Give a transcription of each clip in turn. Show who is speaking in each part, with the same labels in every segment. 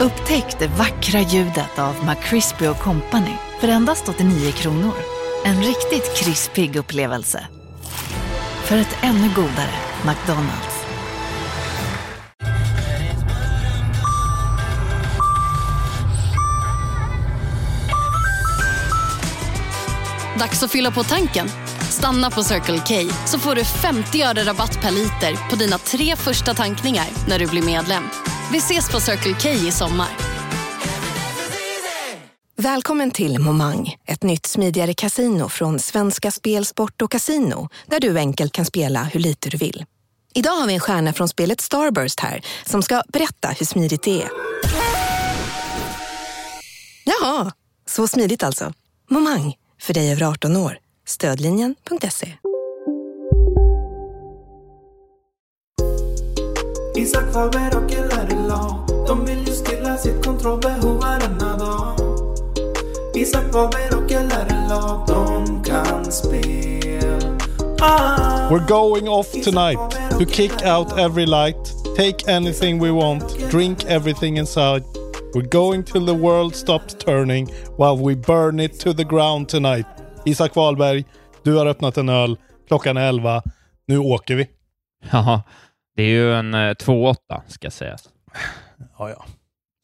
Speaker 1: Upptäck det vackra ljudet av McCrispy Company för endast 89 kronor. En riktigt krispig upplevelse. För ett ännu godare McDonalds.
Speaker 2: Dags att fylla på tanken. Stanna på Circle K så får du 50 öre rabatt per liter på dina tre första tankningar när du blir medlem. Vi ses på Circle K i sommar.
Speaker 3: Välkommen till Momang, ett nytt smidigare casino från Svenska Spel, Sport och Casino där du enkelt kan spela hur lite du vill. Idag har vi en stjärna från spelet Starburst här som ska berätta hur smidigt det är. Jaha, så smidigt alltså. Momang, för dig över 18 år. Stödlinjen.se.
Speaker 4: Isak Faber och De vill ju stilla sitt kontrollbehov varenda dag Isak Faber och LRLA De kan spel ah.
Speaker 5: We're going off tonight to kick out every light, take anything we want, drink everything inside. We're going till the world stops turning while we burn it to the ground tonight. Isak Wahlberg, du har öppnat en öl. Klockan är 11. Nu åker vi.
Speaker 6: Ja, det är ju en eh, 2,8 ska sägas.
Speaker 5: Ja, ja.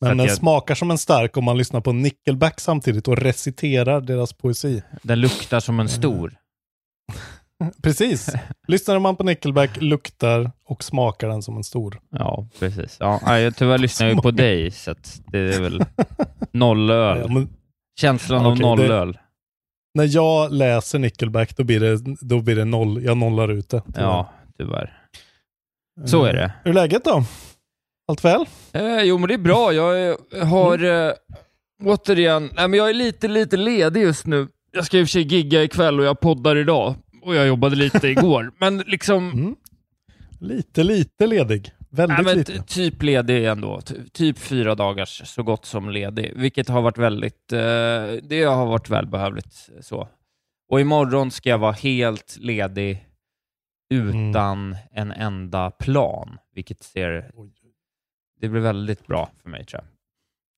Speaker 5: Men den
Speaker 6: jag-
Speaker 5: smakar som en stark om man lyssnar på Nickelback samtidigt och reciterar deras poesi.
Speaker 6: Den luktar som en stor.
Speaker 5: Precis. Lyssnar man på Nickelback luktar och smakar den som en stor.
Speaker 6: Ja, precis. Ja, jag tyvärr lyssnar jag ju på dig, så det är väl noll
Speaker 5: Ja, men
Speaker 6: Känslan av
Speaker 5: Okej,
Speaker 6: noll
Speaker 5: det-
Speaker 6: öl.
Speaker 5: när jag läser Nickelback då blir det, då blir det noll. Jag nollar ut det.
Speaker 6: Ja, tyvärr. Så är det.
Speaker 5: Hur är läget då? Allt väl?
Speaker 6: Eh, jo, men det är bra. Jag har
Speaker 5: Mm.
Speaker 6: eh, återigen, nej, men jag är lite, lite ledig just nu. Jag ska i och för sig gigga ikväll och jag poddar idag. Och jag jobbade lite igår. Men liksom,
Speaker 5: Mm. Lite, lite ledig. Väldigt
Speaker 6: nej, men
Speaker 5: lite.
Speaker 6: typ ledig ändå. Ty- typ fyra dagars så gott som ledig. Vilket har varit väldigt, eh, det har varit välbehövligt. Så. Och imorgon ska jag vara helt ledig utan en enda plan. Vilket ser,
Speaker 5: Oj.
Speaker 6: Det blir väldigt bra för mig tror jag.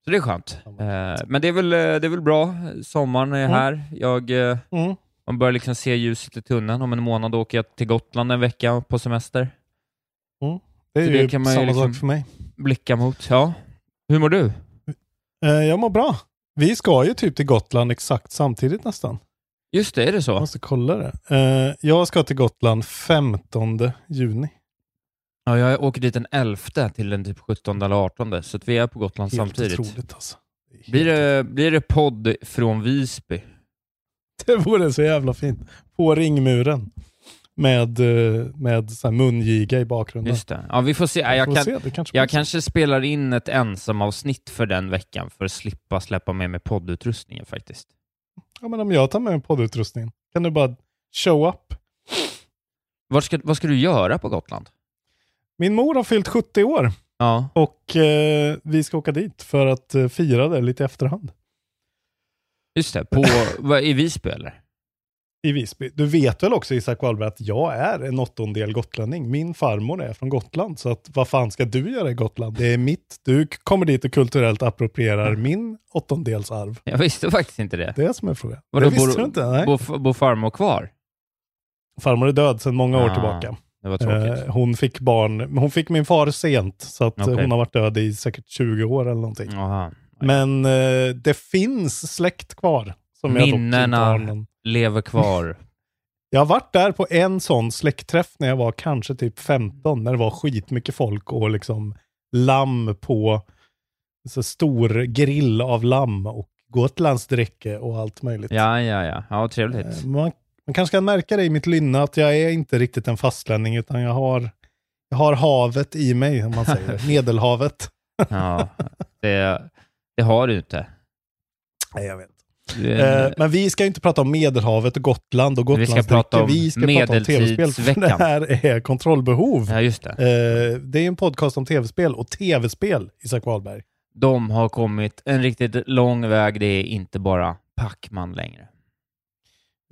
Speaker 6: Så det är skönt. Eh, men det är, väl, eh, det är väl bra. Sommaren är
Speaker 5: Mm.
Speaker 6: här. Jag, eh,
Speaker 5: Mm.
Speaker 6: man börjar liksom se ljuset i tunneln. Om en månad åker jag till Gotland en vecka på semester.
Speaker 5: Det är
Speaker 6: Så det
Speaker 5: ju
Speaker 6: kan man ju
Speaker 5: samma
Speaker 6: liksom-
Speaker 5: sak för mig.
Speaker 6: Blicka mot. Ja. Hur mår du?
Speaker 5: Eh, jag mår bra. Vi ska ju typ till Gotland exakt samtidigt nästan.
Speaker 6: Just det, är det
Speaker 5: Jag
Speaker 6: så?
Speaker 5: måste kolla det. Eh, jag ska till Gotland 15 juni.
Speaker 6: Ja, jag åker dit den 11 till den typ 17 eller 18, så vi är på Gotland
Speaker 5: Helt
Speaker 6: samtidigt.
Speaker 5: otroligt alltså. Är
Speaker 6: Blir
Speaker 5: helt
Speaker 6: det, blir det podd från Visby?
Speaker 5: Det vore så jävla fint. På ringmuren. Med, eh, med så mungiga i bakgrunden.
Speaker 6: Just det. Ja, vi får se. Ja, jag
Speaker 5: Får
Speaker 6: kan,
Speaker 5: se, kanske
Speaker 6: jag kanske spelar in ett ensamavsnitt för den veckan för att slippa släppa med mig poddutrustningen faktiskt.
Speaker 5: Ja, men om jag tar med mig poddutrustningen, kan du bara show up?
Speaker 6: Vad ska, vad ska du göra på Gotland?
Speaker 5: Min mor har fyllt 70 år
Speaker 6: Ja,
Speaker 5: och eh, vi ska åka dit för att eh, fira det lite i efterhand.
Speaker 6: just det. På, vad, I Visby eller?
Speaker 5: I Visby. Du vet väl också Isak Wahlberg att jag är en åttondel gotlänning. Min farmor är från Gotland, så att vad fan ska du göra i Gotland? Det är mitt. Du kommer dit och kulturellt approprierar min åttondelsarv.
Speaker 6: Jag visste faktiskt inte det.
Speaker 5: Det är som är frågan.
Speaker 6: Vadå,
Speaker 5: det visste
Speaker 6: bor-
Speaker 5: du inte? Nej.
Speaker 6: Bor, bor farmor kvar?
Speaker 5: Farmor är död sedan många år
Speaker 6: Ah,
Speaker 5: tillbaka.
Speaker 6: Det var tråkigt.
Speaker 5: Eh, hon fick barn, hon fick min far sent, så att eh,
Speaker 6: Okej.
Speaker 5: hon har varit död i säkert 20 år eller någonting.
Speaker 6: Aha.
Speaker 5: Men eh, det finns släkt kvar. Som jag dock inte
Speaker 6: Minnena. Lever kvar.
Speaker 5: Jag har varit där på en sån släktträff när jag var kanske typ 15, när det var skitmycket folk och liksom lamm på så stor grill av lamm och gotlandsdräcke och allt möjligt.
Speaker 6: Ja, ja, ja. Ja, trevligt.
Speaker 5: Eh, Man, man kanske kan märka det i mitt lynne att jag är inte riktigt en fastlänning utan jag har, jag har havet i mig, om man säger. Medelhavet.
Speaker 6: Ja, det, det har du inte.
Speaker 5: Nej, jag vet.
Speaker 6: Är
Speaker 5: Eh, men vi ska ju inte prata om Medelhavet och Gotland och
Speaker 6: Vi ska
Speaker 5: Gotlandsdrycker.
Speaker 6: prata om
Speaker 5: Vi ska prata om tv-spel. Det här är kontrollbehov.
Speaker 6: ja, just det.
Speaker 5: Eh, det är en podcast om tv-spel och tv-spel, Isak Wahlberg.
Speaker 6: De har kommit en riktigt lång väg. Det är inte bara Pacman längre.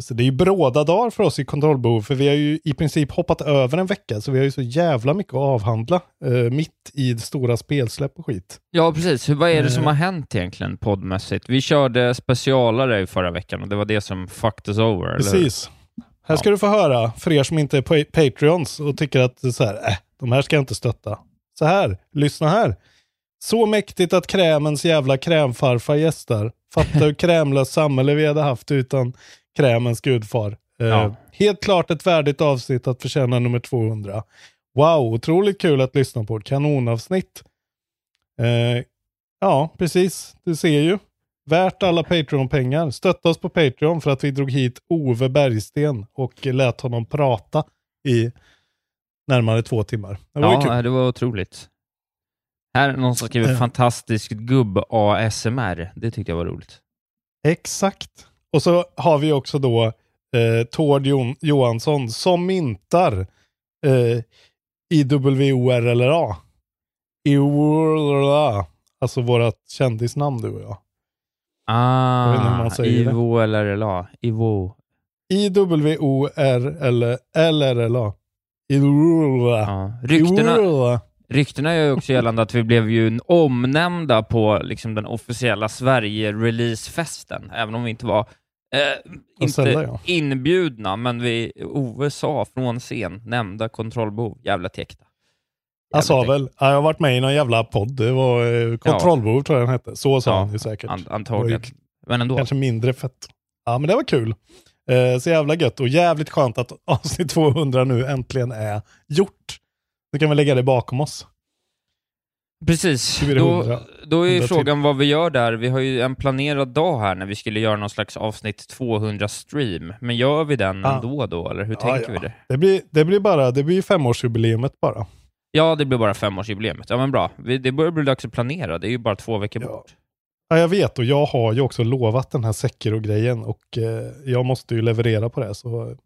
Speaker 5: Så det är ju bråda dagar för oss i kontrollbehov, för vi har ju i princip hoppat över en vecka, så vi har ju så jävla mycket att avhandla eh, mitt i stora spelsläpp och skit.
Speaker 6: Ja, precis. Hur, vad är det som
Speaker 5: Eh.
Speaker 6: har hänt egentligen poddmässigt? Vi körde specialare i förra veckan och det var det som fucked us over?
Speaker 5: Precis. Här ska du få höra, för er som inte är pa- Patreons och tycker att så här, äh, de här ska jag inte stötta. Så här, lyssna här. Så mäktigt att krämens jävla krämfarfar gästar. Fatta hur krämlöst samhälle vi hade haft utan krämens gudfar. Eh,
Speaker 6: Ja.
Speaker 5: Helt klart ett värdigt avsnitt att förtjäna nummer 200. Wow, otroligt kul att lyssna på. Kanonavsnitt. Eh, ja, precis. Du ser ju. Värt alla Patreon-pengar. Stötta oss på Patreon för att vi drog hit Ove Bergsten och lät honom prata i närmare två timmar. Det var
Speaker 6: Ja, det var otroligt. Här är någon som skriver
Speaker 5: Ja.
Speaker 6: fantastiskt gubb-ASMR. Det tyckte jag var roligt.
Speaker 5: Exakt. Och så har vi också då eh, Tord Jon- Johansson som myntar eh, IWORLA. IWORLA. Alltså vårat kändisnamn du och jag.
Speaker 6: Ah,
Speaker 5: man säger det.
Speaker 6: Ivo eller LA? Ivo.
Speaker 5: I-W-O-R-L-A. IWORLA.
Speaker 6: Ja. Ryktena,
Speaker 5: IWORLA.
Speaker 6: Ryktena gör ju också gällande att vi blev ju omnämnda på liksom, den officiella Sverige-releasefesten, även om vi inte var eh, inte
Speaker 5: Sällan, ja.
Speaker 6: inbjudna, men vi, Ove sa från scen, nämnda kontrollbehov, jävla täckta.
Speaker 5: Jag sa väl, ja, jag har varit med i någon jävla podd. Det var eh, Kontrollbehov tror jag den hette. Så sa
Speaker 6: Ja,
Speaker 5: han ju säkert.
Speaker 6: An- antagligen. Men ändå.
Speaker 5: Kanske mindre fett. Ja, men det var kul. Eh, så jävla gött och jävligt skönt att avsnitt 200 nu äntligen är gjort. Nu kan vi lägga det bakom oss.
Speaker 6: Precis. Då,
Speaker 5: 100.
Speaker 6: då är ju
Speaker 5: 100 till.
Speaker 6: frågan vad vi gör där. Vi har ju en planerad dag här när vi skulle göra någon slags avsnitt 200-stream. Men gör vi den
Speaker 5: Ja.
Speaker 6: ändå då, eller hur
Speaker 5: Ja,
Speaker 6: tänker
Speaker 5: ja.
Speaker 6: vi det?
Speaker 5: Det blir, det blir bara, det blir femårsjubileumet bara.
Speaker 6: Ja, det blir bara femårsjubileet. Ja, men bra. Det börjar bli dags att planera. Det är ju bara två veckor
Speaker 5: Ja.
Speaker 6: bort.
Speaker 5: Ja, jag vet och jag har ju också lovat den här Sekiro-grejen och eh, jag måste ju leverera på det. Så jag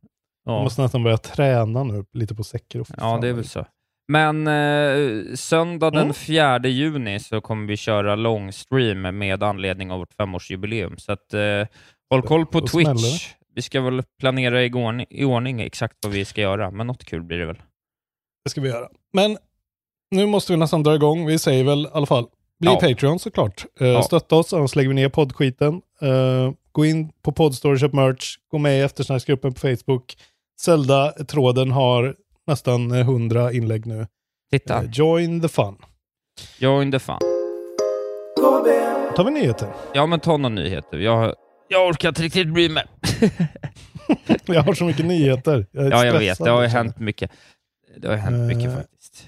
Speaker 6: Ja,
Speaker 5: måste nästan börja träna nu lite på Sekiro.
Speaker 6: Ja det är väl så. Men eh, söndag den
Speaker 5: Mm.
Speaker 6: 4 juni så kommer vi köra långstream med anledning av vårt femårsjubileum. Så att, eh, håll koll på
Speaker 5: smäller
Speaker 6: Twitch. Vi ska väl planera i ordning, i ordning exakt vad vi ska göra, men något kul blir det väl.
Speaker 5: Det ska vi göra. Men nu måste vi nästan dra igång. Vi säger väl i alla fall, bli
Speaker 6: Ja.
Speaker 5: Patreon såklart. Uh,
Speaker 6: Ja.
Speaker 5: Stötta oss, annars lägger vi ner poddskiten. Eh, gå in på Podstore, köp merch. Gå med i eftersnacksgruppen på Facebook. Zelda-tråden har nästan eh, 100 inlägg nu.
Speaker 6: Titta,
Speaker 5: Eh, join the fun.
Speaker 6: join the fun.
Speaker 5: Då tar vi nyheter.
Speaker 6: Ja, men ta några nyheter. Jag, jag orkar inte riktigt bry mig.
Speaker 5: Jag har så mycket nyheter. Jag är
Speaker 6: ja, jag vet. Det har ju hänt mycket. Det har ju hänt mycket
Speaker 5: Eh,
Speaker 6: faktiskt.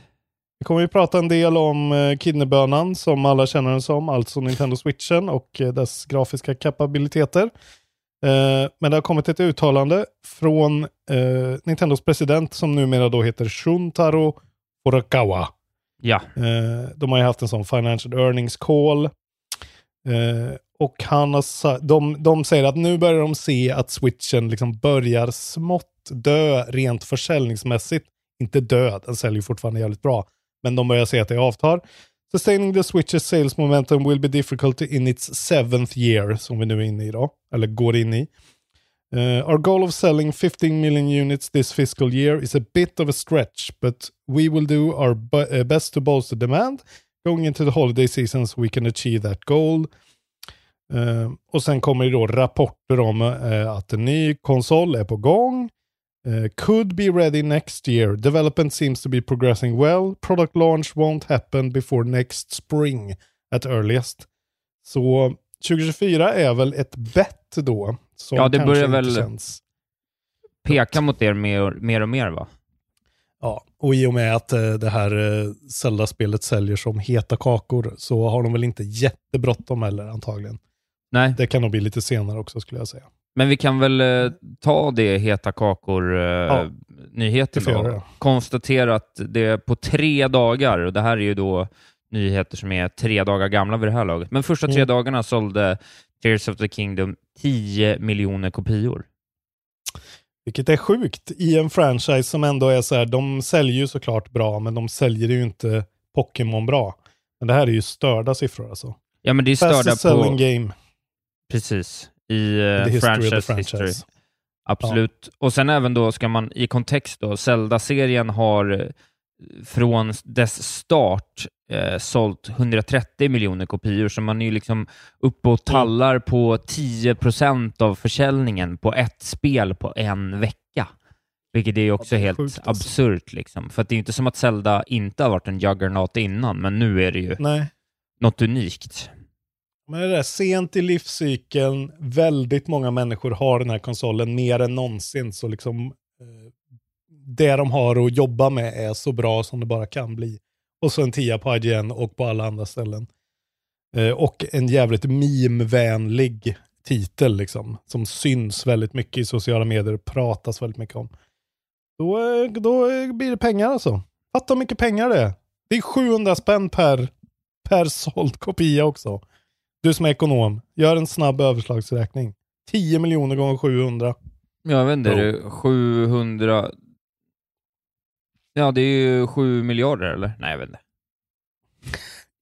Speaker 5: Vi kommer ju prata en del om eh, kidneybönan som alla känner den som, alltså Nintendo Switchen och eh, dess grafiska kapabiliteter. Eh, men det har kommit ett uttalande från eh, Nintendos president som numera då heter Shuntaro Furukawa.
Speaker 6: Ja,
Speaker 5: Eh, de har ju haft en sån financial earnings call. Och han har sa- de, de säger att nu börjar de se att switchen liksom börjar smått dö rent försäljningsmässigt. Inte död, den säljer fortfarande jävligt bra. Men de börjar se att det avtar. Sustaining the switches sales momentum will be difficult in its seventh year, som vi nu är inne i då, eller går in i. Uh, our goal of selling 15 million units this fiscal year is a bit of a stretch, but we will do our bu- uh, best to bolster demand. Going into the holiday season so we can achieve that goal. Uh, och sen kommer det då rapporter om uh, att en ny konsol är på gång. Uh, could be ready next year. Development seems to be progressing well. Product launch won't happen before next spring at earliest. Så 2024 är väl ett bett då. Som
Speaker 6: Ja, det börjar väl-
Speaker 5: Känns.
Speaker 6: peka mot er mer, mer och mer va?
Speaker 5: Ja, och i och med att eh, det här eh, Zelda-spelet säljer som heta kakor så har de väl inte jättebråttom heller antagligen.
Speaker 6: Nej,
Speaker 5: Det kan nog bli lite senare också skulle jag säga.
Speaker 6: Men vi kan väl eh, ta det heta kakor eh,
Speaker 5: Ja,
Speaker 6: då.
Speaker 5: det.
Speaker 6: Konstatera att det är på tre dagar, och det här är ju då nyheter som är tre dagar gamla vid det här laget, men första tre
Speaker 5: Mm.
Speaker 6: dagarna sålde Tears of the Kingdom 10 miljoner kopior.
Speaker 5: Vilket är sjukt i en franchise som ändå är så här, de säljer ju såklart bra, men de säljer ju inte Pokémon bra. Men det här är ju störda siffror alltså.
Speaker 6: Ja, men det är störda
Speaker 5: Fastest selling
Speaker 6: på...
Speaker 5: game
Speaker 6: Precis. I uh,
Speaker 5: history the
Speaker 6: franchise, history.
Speaker 5: franchise.
Speaker 6: Absolut. Och sen även då ska man i kontext då, Zelda-serien har eh, från dess start eh, sålt 130 miljoner kopior, så man är ju liksom uppe och tallar på 10% av försäljningen på ett spel på en vecka. Vilket är också
Speaker 5: Ja,
Speaker 6: helt
Speaker 5: sjukt, alltså.
Speaker 6: absurt. Liksom. För att det är ju inte som att Zelda inte har varit en juggernaut innan, men nu är det ju
Speaker 5: Nej.
Speaker 6: något unikt.
Speaker 5: Men det där sent i livscykeln, väldigt många människor har den här konsolen mer än någonsin. Så liksom eh, det de har att jobba med är så bra som det bara kan bli. Och så en tia på IGN och på alla andra ställen. Eh, och en jävligt meme-vänlig titel liksom. Som syns väldigt mycket i sociala medier och pratas väldigt mycket om. Då, eh, då blir det pengar alltså. Fatta hur mycket pengar det är. Det är 700 spänn per, per såld kopia också. Du som är ekonom, gör en snabb överslagsräkning. 10 miljoner gånger 700.
Speaker 6: Jag vet inte, är det 700... Ja, det är ju 7 miljarder eller? Nej, jag vet inte.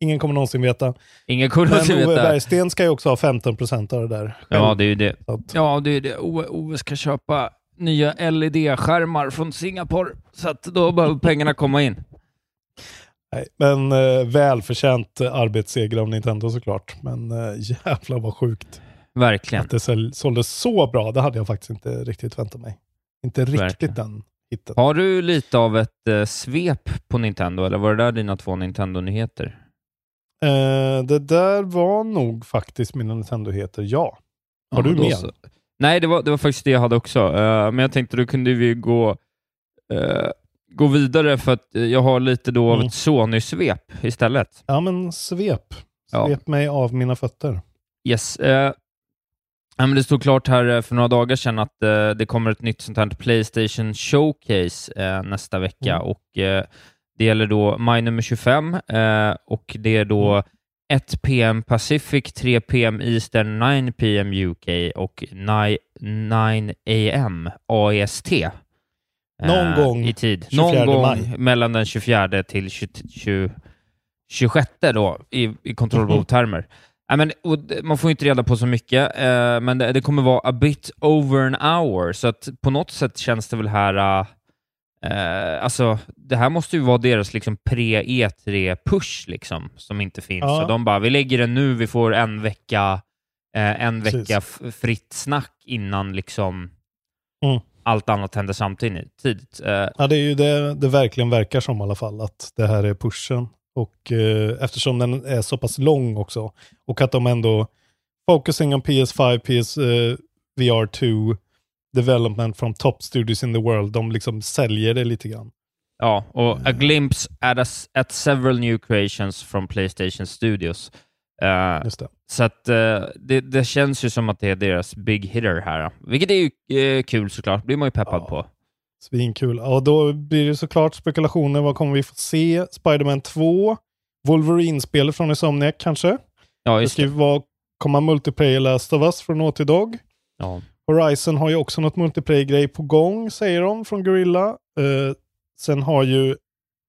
Speaker 5: Ingen kommer någonsin veta.
Speaker 6: Ingen kunde
Speaker 5: Men
Speaker 6: inte
Speaker 5: Ove
Speaker 6: veta.
Speaker 5: Bergsten ska ju också ha 15% av det där.
Speaker 6: Ja, det är ju det.
Speaker 5: Att,
Speaker 6: Ja, det är det. Ove, Ove ska köpa nya LED-skärmar från Singapore, så att då behöver pengarna komma in.
Speaker 5: Nej. Men eh, välförtjänt arbetsseger av Nintendo såklart. Men eh, jävlar vad sjukt.
Speaker 6: Verkligen.
Speaker 5: Att det säl- sålde så bra, det hade jag faktiskt inte riktigt väntat mig. Inte riktigt
Speaker 6: Verkligen.
Speaker 5: den hitten.
Speaker 6: Har du lite av ett eh, svep på Nintendo, eller var det där dina två Nintendo-nyheter?
Speaker 5: Eh, det där var nog faktiskt mina Nintendo-heter, ja. Har du
Speaker 6: då
Speaker 5: mer?
Speaker 6: så. Nej, det var, det var faktiskt det jag hade också. Eh, men jag tänkte då kunde vi gå, eh, gå vidare för att eh, jag har lite då av
Speaker 5: Mm.
Speaker 6: ett Sony-svep istället.
Speaker 5: Ja, men svep.
Speaker 6: Ja.
Speaker 5: Svep mig av mina fötter.
Speaker 6: Yes. Eh, ja, men det stod klart här eh, för några dagar sedan att eh, det kommer ett nytt sånt här Playstation Showcase eh, nästa vecka
Speaker 5: Mm.
Speaker 6: och eh, det gäller då maj nummer 25 eh, och det är då
Speaker 5: Mm.
Speaker 6: 1 PM Pacific, 3 PM Eastern, 9 PM UK och 9, 9 AM AEST. Eh,
Speaker 5: Någon gång
Speaker 6: i tid.
Speaker 5: 24
Speaker 6: Någon gång
Speaker 5: maj.
Speaker 6: mellan den 24 till 20, 20, 26 då i, i kontrollbehov-termer. D- man får inte reda på så mycket, eh, men det, det kommer vara a bit over an hour, så att på något sätt känns det väl här... Eh, alltså, det här måste ju vara deras liksom pre-E3-push, liksom, som inte finns.
Speaker 5: Ja.
Speaker 6: Så de bara, vi lägger den nu, vi får en vecka, eh, en
Speaker 5: Precis.
Speaker 6: vecka fritt snack innan liksom
Speaker 5: Mm.
Speaker 6: Allt annat händer samtidigt. Tid. Eh,
Speaker 5: Ja, det är ju det det verkligen verkar som i alla fall, att det här är pushen. Och eh, eftersom den är så pass lång också, och att de ändå focusing on PS5, PS eh, VR2, development from top studios in the world, de liksom säljer det lite grann.
Speaker 6: Ja, och a glimpse at, a, at several new creations from Playstation Studios.
Speaker 5: Det.
Speaker 6: så att eh, det, det känns ju som att det är deras big hitter här, vilket är ju eh, kul såklart. blir man ju peppad
Speaker 5: Ja.
Speaker 6: på.
Speaker 5: Svinkul. Ja, då blir det såklart spekulationer. Vad kommer vi få se? Spider-Man 2? Wolverine-spel från Insomniac kanske?
Speaker 6: Ja,
Speaker 5: Det
Speaker 6: just
Speaker 5: ska ju
Speaker 6: det.
Speaker 5: vara, komma multiplayer Last of Us från Naughty Dog.
Speaker 6: Ja.
Speaker 5: Horizon har ju också något multiplayer-grej på gång, säger de från Gorilla. Sen har ju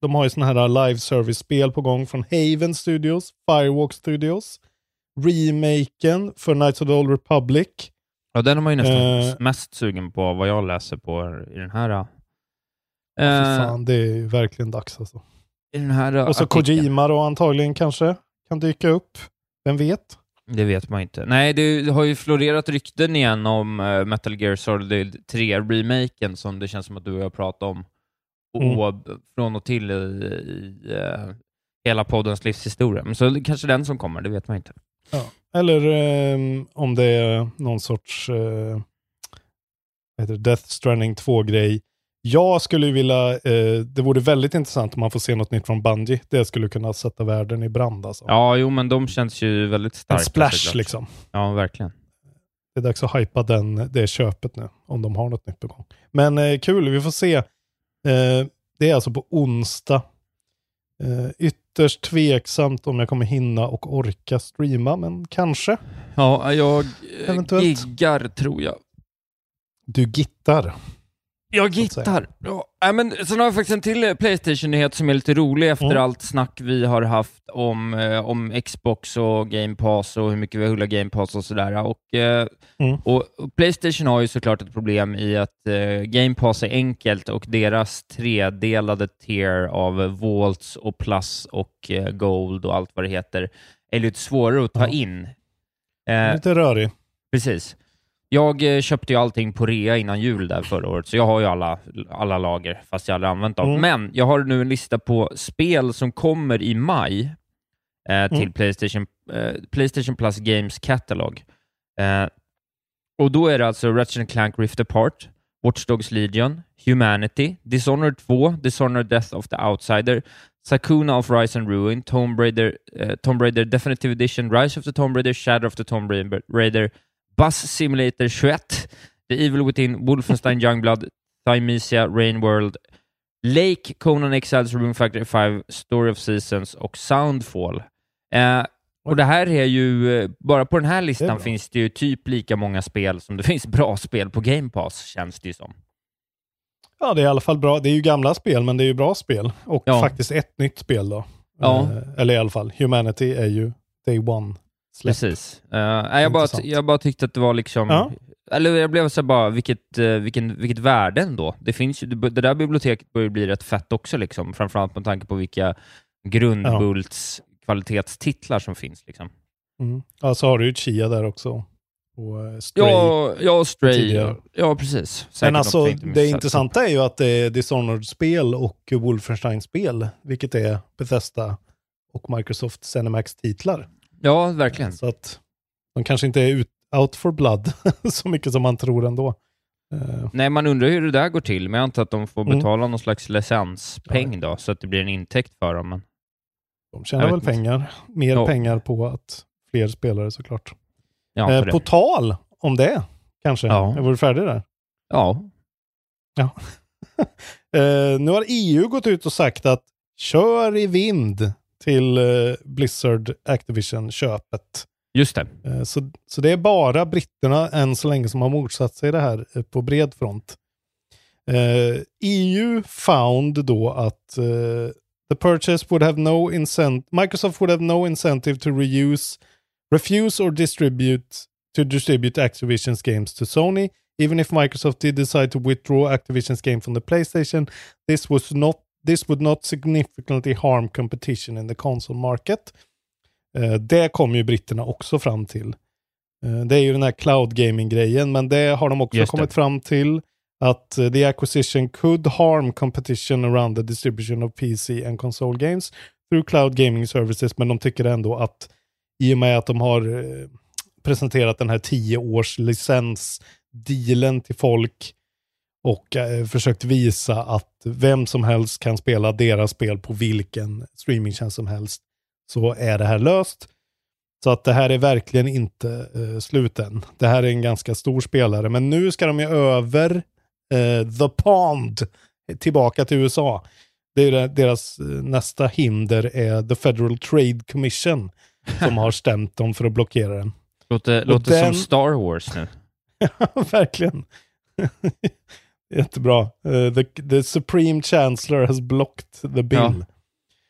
Speaker 5: de har ju sådana här live service-spel på gång från Haven Studios, Firewalk Studios, remaken för Knights of the Old Republic.
Speaker 6: ja, den är man ju nästan
Speaker 5: Eh.
Speaker 6: mest sugen på vad jag läser på i den här. Eh,
Speaker 5: fan, det är ju verkligen dags alltså.
Speaker 6: I den här
Speaker 5: Och så
Speaker 6: artikeln.
Speaker 5: Kojima då antagligen kanske kan dyka upp. Vem vet?
Speaker 6: Det vet man inte. Nej, det har ju florerat rykten igen om eh, Metal Gear Solid 3-remaken som det känns som att du och jag pratat om och,
Speaker 5: Mm.
Speaker 6: och från och till i, i eh, hela poddens livshistoria. Men så kanske den som kommer, det vet man inte.
Speaker 5: Eller ehm, om det är någon sorts vad heter Death Stranding 2-grej. Jag skulle vilja, eh, det vore väldigt intressant om man får se något nytt från Bungie. Det skulle kunna sätta världen i brand alltså.
Speaker 6: Ja, jo, men de känns ju väldigt
Speaker 5: en
Speaker 6: starka.
Speaker 5: splash
Speaker 6: såklart.
Speaker 5: liksom.
Speaker 6: Ja, verkligen.
Speaker 5: Det är dags att hypa den, det köpet nu, om de har något nytt på gång. Men eh, kul, vi får se. Eh, det är alltså på onsdag. Eh, ytterst tveksamt om jag kommer hinna och orka streama, men kanske.
Speaker 6: Ja, jag eh,
Speaker 5: Eventuellt.
Speaker 6: giggar tror jag.
Speaker 5: Du gittar.
Speaker 6: Jag gittar. Ja, men sen har jag faktiskt en till Playstation-nyhet som är lite rolig efter
Speaker 5: Mm.
Speaker 6: allt snack vi har haft om, eh, om Xbox och Game Pass och hur mycket vi hyllar Game Pass och sådär. Och, eh,
Speaker 5: Mm.
Speaker 6: och, och Playstation har ju såklart ett problem i att eh, Game Pass är enkelt och deras tredelade tier av Vaults och Plus och eh, Gold och allt vad det heter är lite svårare att ta
Speaker 5: Ja.
Speaker 6: in. Eh,
Speaker 5: Lite rörig.
Speaker 6: Precis. Jag eh, köpte ju allting på rea innan jul där förra året, så jag har ju alla, alla lager, fast jag aldrig använt dem.
Speaker 5: Mm.
Speaker 6: Men jag har nu en lista på spel som kommer i maj eh, till
Speaker 5: Mm.
Speaker 6: Playstation, eh, Playstation Plus Games Catalog. Eh, och då är det alltså Ratchet Clank Rift Apart, Watch Dogs Legion, Humanity, Dishonored 2, Dishonored Death of the Outsider, Sakuna of Rise and Ruin, Tomb Raider, eh, Tomb Raider Definitive Edition, Rise of the Tomb Raider, Shadow of the Tomb Raider, Raider Bus Simulator 21, The Evil Within, Wolfenstein Youngblood, Thymesia, Rain World, Lake, Conan Exiles, Room Factory 5, Story of Seasons och Soundfall. Eh, och det här är ju, eh, bara på den här
Speaker 5: Det är
Speaker 6: listan
Speaker 5: bra.
Speaker 6: finns det ju typ lika många spel som det finns bra spel på Game Pass, känns det ju som.
Speaker 5: Ja, det är i alla fall bra. Det är ju gamla spel, men det är ju bra spel. Och
Speaker 6: Ja.
Speaker 5: faktiskt ett nytt spel då.
Speaker 6: Ja.
Speaker 5: Eh, eller i alla fall, Humanity är ju Day One. Släpp.
Speaker 6: Precis. Uh, jag, bara, jag bara tyckte att det var liksom...
Speaker 5: Ja.
Speaker 6: Eller jag blev så bara, vilket, eh, vilken, vilket värde ändå. Det, finns det, där biblioteket börjar bli rätt fett också, liksom. framförallt med tanke på vilka grundbults kvalitetstitlar som finns. Liksom.
Speaker 5: Mm. Ja, så har du ju Chia där också. Och eh, Stray.
Speaker 6: Ja, ja, Stray.
Speaker 5: tidigare.
Speaker 6: Ja, precis. Säkert
Speaker 5: Men alltså, det intressanta är ju att det är Dishonored-spel och Wolfenstein-spel, vilket är Bethesda och Microsoft Cinemax-titlar.
Speaker 6: Ja, verkligen.
Speaker 5: Så att de kanske inte är ut, out for blood så mycket som man tror ändå. Eh,
Speaker 6: Nej, man undrar hur det där går till, men jag antar att de får
Speaker 5: Mm.
Speaker 6: betala någon slags licenspeng då, så att det blir en intäkt för dem. Men...
Speaker 5: de tjänar väl
Speaker 6: vet inte.
Speaker 5: pengar. Mer
Speaker 6: Ja.
Speaker 5: pengar på att fler spelare såklart.
Speaker 6: Antar
Speaker 5: Eh,
Speaker 6: det.
Speaker 5: på tal om det, kanske.
Speaker 6: Ja.
Speaker 5: Jag var färdig där.
Speaker 6: Ja,
Speaker 5: Eh, nu har EU gått ut och sagt att kör i vind till eh, Blizzard Activision-köpet.
Speaker 6: just det.
Speaker 5: Eh, så, så det är bara britterna än så länge som har motsatt sig det här eh, på bred front. Eh, EU found då att eh, the purchase would have no incent Microsoft would have no incentive to reuse, refuse or distribute to distribute Activision's games to Sony. Even if Microsoft did decide to withdraw Activision's game from the PlayStation, this was not this would not significantly harm competition in the console market. Eh, det kom ju britterna också fram till. Eh, det är ju den här cloud gaming-grejen, men det har de också
Speaker 6: Just det.
Speaker 5: kommit fram till att eh, the acquisition could harm competition around the distribution of PC and console games through cloud gaming services, men de tycker ändå att i och med att de har eh, presenterat den här 10 års licensdealen till folk och eh, försökt visa att vem som helst kan spela deras spel på vilken streamingtjänst som helst så är det här löst. Så att det här är verkligen inte eh, slut än. Det här är en ganska stor spelare, men nu ska de ju över eh, the pond tillbaka till USA. Det är deras eh, nästa hinder är the Federal Trade Commission som har stämt dem för att blockera den.
Speaker 6: Låter, låter
Speaker 5: den-
Speaker 6: som Star Wars nu.
Speaker 5: Verkligen. Jättebra. Eh, the, the Supreme Chancellor has blocked the bill.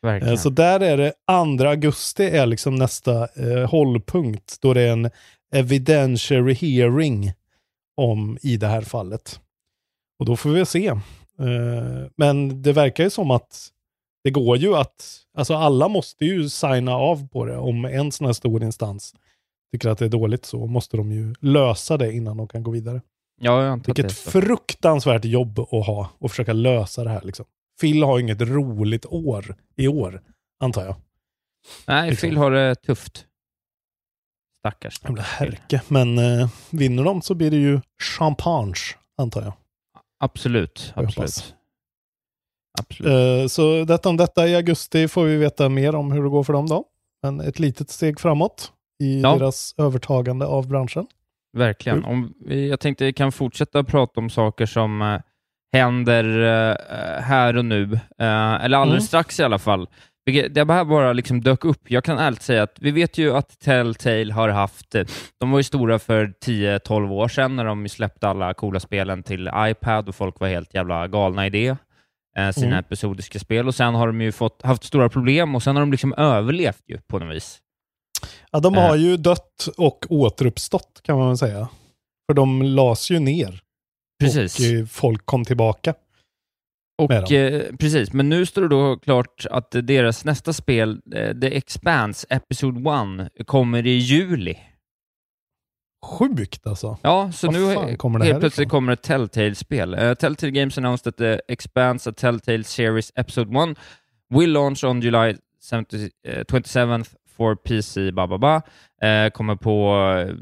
Speaker 6: Ja.
Speaker 5: Eh, Så där är det 2 augusti är liksom nästa eh, hållpunkt då det är en evidentiary hearing om i det här fallet. Och då får vi se. Eh, men det verkar ju som att det går ju att, alltså alla måste ju signa av på det om en sån här stor instans tycker att det är dåligt så måste de ju lösa det innan de kan gå vidare.
Speaker 6: Ja, jag antar det
Speaker 5: Vilket
Speaker 6: så.
Speaker 5: fruktansvärt jobb att ha och försöka lösa det här liksom. Phil har inget roligt år i år, antar jag.
Speaker 6: Nej,
Speaker 5: liksom.
Speaker 6: Phil har det tufft. Stackars.
Speaker 5: Jävla härke. Men eh, vinner de så blir det ju champagne, antar jag.
Speaker 6: Absolut.
Speaker 5: Jag
Speaker 6: Absolut. Absolut.
Speaker 5: Eh, så detta om detta i augusti får vi veta mer om hur det går för dem då. Men ett litet steg framåt i
Speaker 6: Ja.
Speaker 5: deras övertagande av branschen.
Speaker 6: Verkligen. Om vi, jag tänkte vi kan fortsätta prata om saker som eh, händer eh, här och nu, eh, eller alldeles
Speaker 5: Mm.
Speaker 6: strax i alla fall. Det här bara liksom dök upp. Jag kan ärligt säga att vi vet ju att Telltale har haft, eh, de var ju stora för 10-12 år sedan när de släppte alla coola spelen till iPad och folk var helt jävla galna i det. eh, Sina
Speaker 5: Mm.
Speaker 6: episodiska spel och sen har de ju fått, haft stora problem och sen har de liksom överlevt ju på något vis.
Speaker 5: Ja, de
Speaker 6: Eh.
Speaker 5: har ju dött och återuppstått kan man väl säga. För de las ju ner.
Speaker 6: Precis.
Speaker 5: Och eh, folk kom tillbaka.
Speaker 6: Och, eh, precis, men nu står det då klart att deras nästa spel, eh, The Expanse Episode 1, kommer i juli.
Speaker 5: Sjukt alltså.
Speaker 6: Ja, så
Speaker 5: Var
Speaker 6: nu
Speaker 5: kommer
Speaker 6: helt plötsligt kommer ett Telltale-spel. Uh, Telltale Games announced that the Expanse, a Telltale series Episode 1, will launch on July 70, eh, 27th for PC, ba, ba, ba. Eh, kommer på eh,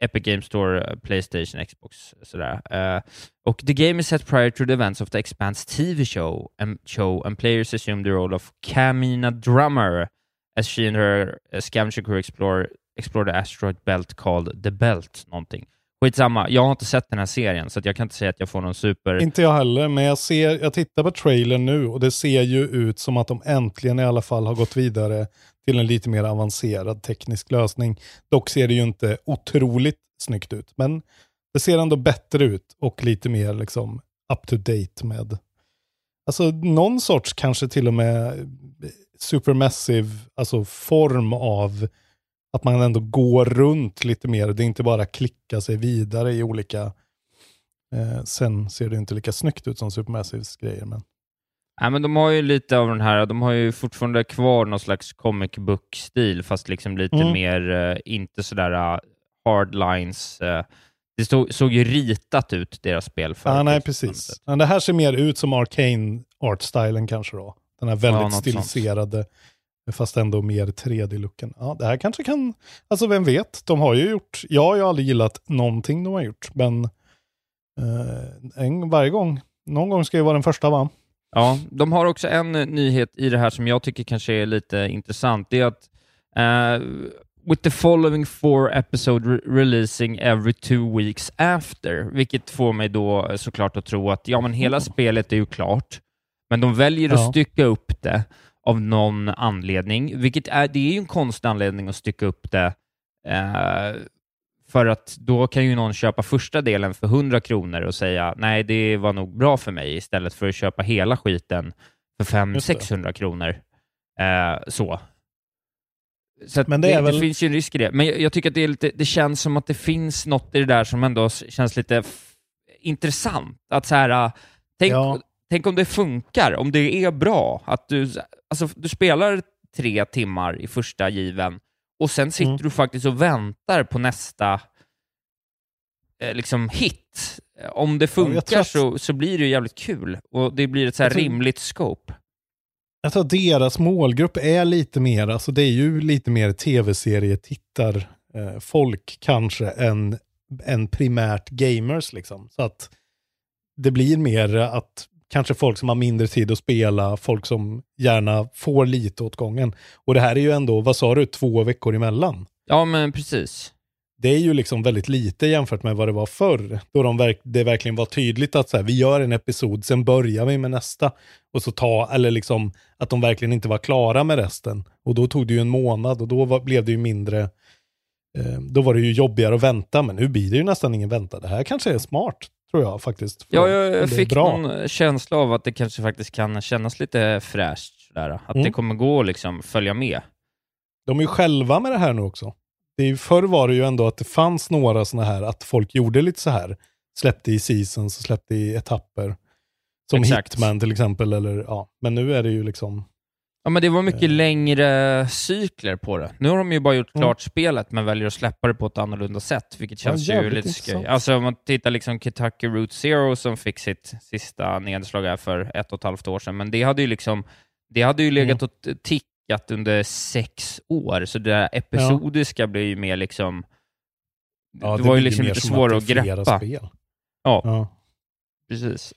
Speaker 6: Epic Games Store, eh, Playstation, Xbox, sådär. Eh, och the game is set prior to the events of the Expanse TV show and, show and players assume the role of Kamina Drummer as she and her eh, uh, scavenger crew explore, explore the asteroid belt called The Belt, någonting. Skitsamma, jag har inte sett den här serien, så att jag kan inte säga att jag får någon super...
Speaker 5: Inte jag heller, men jag, ser, jag tittar på trailern nu och det ser ju ut som att de äntligen i alla fall har gått vidare till en lite mer avancerad teknisk lösning. Dock ser det ju inte otroligt snyggt ut, men det ser ändå bättre ut och lite mer liksom up to date med, alltså någon sorts kanske till och med supermassive, alltså form av att man ändå går runt lite mer. Det är inte bara klicka sig vidare i olika Eh, sen ser det inte lika snyggt ut som Supermassives grejer. Men...
Speaker 6: Nej, men de har ju lite av den här, de har ju fortfarande kvar någon slags comic book-stil, fast liksom lite
Speaker 5: Mm.
Speaker 6: mer, eh, inte sådär uh, hard lines. eh. det stod, såg ju ritat ut, deras spel. förut,
Speaker 5: Ah, nej, precis. Men det här ser mer ut som Arcane art-stylen kanske då. Den här
Speaker 6: Ja,
Speaker 5: väldigt
Speaker 6: något sånt.
Speaker 5: Fast ändå mer 3D-looken. Ja, det här kanske kan, alltså vem vet, de har ju gjort, jag har ju aldrig gillat någonting de har gjort, men eh, en, varje gång, någon gång ska ju vara den första va?
Speaker 6: Ja, de har också en eh, nyhet i det här som jag tycker kanske är lite intressant. Det är att eh, with the following four episode re- releasing every two weeks after, vilket får mig då eh, såklart att tro att ja, men hela spelet är ju klart, men de väljer att
Speaker 5: Ja.
Speaker 6: stycka upp det av någon anledning, vilket är, det är ju en konstig anledning att stycka upp det eh, för att då kan ju någon köpa första delen för 100 kronor och säga nej, det var nog bra för mig istället för att köpa hela skiten för
Speaker 5: Just det.
Speaker 6: 500-600 kronor. Eh, så. Så
Speaker 5: Men
Speaker 6: det,
Speaker 5: det
Speaker 6: det,
Speaker 5: väl-
Speaker 6: finns ju en risk i det. Men jag, jag tycker att det, lite, det känns som att det finns något i det där som ändå känns lite intressant. Att så här, äh, tänk,
Speaker 5: Ja.
Speaker 6: tänk om det funkar, om det är bra. Att du, alltså, du spelar tre timmar i första given och sen sitter
Speaker 5: Mm.
Speaker 6: du faktiskt och väntar på nästa eh, liksom hit. Om det funkar så, så blir det ju jävligt kul och det blir ett så
Speaker 5: tror-
Speaker 6: rimligt scope.
Speaker 5: Jag tror att deras målgrupp är lite mer, alltså det är ju lite mer tv-serietittar eh, folk kanske än, än primärt gamers liksom. Så att det blir mer att kanske folk som har mindre tid att spela, folk som gärna får lite åt gången. Och det här är ju ändå, vad sa du, två veckor emellan.
Speaker 6: Ja, men precis.
Speaker 5: Det är ju liksom väldigt lite jämfört med vad det var förr. Då de verk, det verkligen var tydligt att så här, vi gör en episod, sen börjar vi med nästa. Och så ta, eller liksom att de verkligen inte var klara med resten. Och då tog det ju en månad och då var, blev det ju mindre, eh, då var det ju jobbigare att vänta. Men nu blir det ju nästan ingen vänta. Det här kanske är smart, tror jag faktiskt.
Speaker 6: Ja, jag, fick
Speaker 5: bra.
Speaker 6: någon känsla av att det kanske faktiskt kan kännas lite fräscht. Sådär. Att
Speaker 5: Mm.
Speaker 6: det kommer gå att liksom följa med.
Speaker 5: De är ju själva med det här nu också. Det är förr var det ju ändå att det fanns några sådana här, att folk gjorde lite så här. Släppte i seasons och släppte i etapper. Som
Speaker 6: Exakt.
Speaker 5: Hitman till exempel, eller ja. Men nu är det ju liksom,
Speaker 6: Ja, men det var mycket längre cykler på det. Nu har de ju bara gjort
Speaker 5: Mm.
Speaker 6: klart spelet, men väljer att släppa det på ett annorlunda sätt, vilket
Speaker 5: Ja,
Speaker 6: känns ju
Speaker 5: jävligt
Speaker 6: lite skoj. Alltså om man tittar liksom Kentucky Route Zero som fick sitt sista nedslag här för ett och ett halvt år sedan, men det hade ju liksom, det hade ju legat och tickat under sex år, så det där episodiska blir ju mer liksom,
Speaker 5: ja,
Speaker 6: det, var ju liksom lite svårare
Speaker 5: att
Speaker 6: att
Speaker 5: det
Speaker 6: greppa.
Speaker 5: Spel.
Speaker 6: Ja.
Speaker 5: Ja.
Speaker 6: Precis.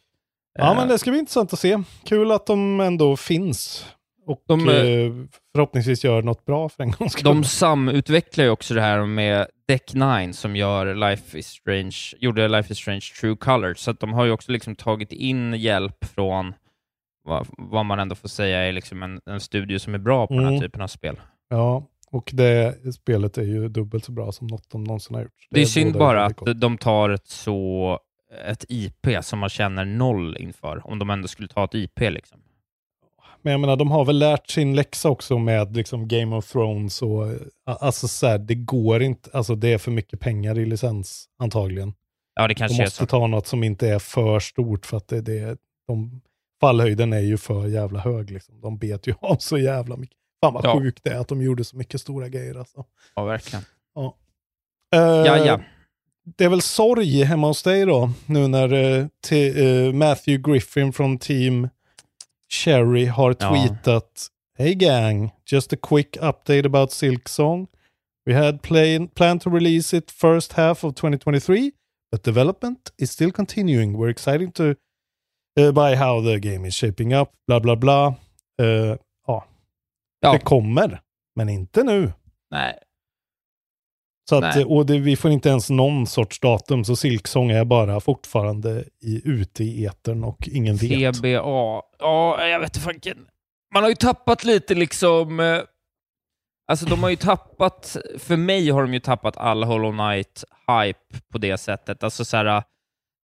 Speaker 5: ja,
Speaker 6: Eh,
Speaker 5: men det ska bli intressant att se. Kul att de ändå finns. Och
Speaker 6: De,
Speaker 5: eh, förhoppningsvis gör något bra för en gångs skull.
Speaker 6: De samutvecklar ju också det här med Deck 9 som gör Life is Strange, gjorde Life is Strange True Colors, så att de har ju också liksom tagit in hjälp från vad, vad man ändå får säga är liksom en, en studio som är bra på den
Speaker 5: Mm.
Speaker 6: här typen av spel.
Speaker 5: Ja, och det spelet är ju dubbelt så bra som något de någonsin har gjort.
Speaker 6: Det är synd bara
Speaker 5: gott.
Speaker 6: att de tar ett så ett IP som man känner noll inför, om de ändå skulle ta ett IP. Liksom.
Speaker 5: Men jag menar, de har väl lärt sin läxa också med liksom Game of Thrones och eh, alltså så här, det går inte, alltså det är för mycket pengar i licens antagligen.
Speaker 6: Ja, det
Speaker 5: De
Speaker 6: kanske är
Speaker 5: måste
Speaker 6: så.
Speaker 5: ta något som inte är för stort för att det, det de, fallhöjden är ju för jävla hög liksom. De bet ju av så jävla mycket. Fan vad
Speaker 6: Ja.
Speaker 5: sjukt det är att de gjorde så mycket stora grejer alltså.
Speaker 6: Ja, verkligen.
Speaker 5: Eh,
Speaker 6: Ja, ja.
Speaker 5: Det är väl sorg hemma hos dig då, nu när te, eh, Matthew Griffin från Team Cherry har
Speaker 6: Ja.
Speaker 5: tweetat Hey gang, just a quick update about Silk Song. We had plan, planned to release it first half of 2023, but development is still continuing. We're excited to uh, by how the game is shaping up, bla bla bla. Eh, ja,
Speaker 6: Ja,
Speaker 5: det kommer, men inte nu.
Speaker 6: nej.
Speaker 5: Så att,
Speaker 6: Nej.
Speaker 5: och det, vi får inte ens någon sorts datum, så Silksång är bara fortfarande i, ute i etern och ingen vet.
Speaker 6: TBA. Ja, jag vet inte. Man har ju tappat lite liksom... eh, Alltså de har ju tappat, för mig har de ju tappat all Hollow Knight-hype på det sättet. Alltså så här, eh,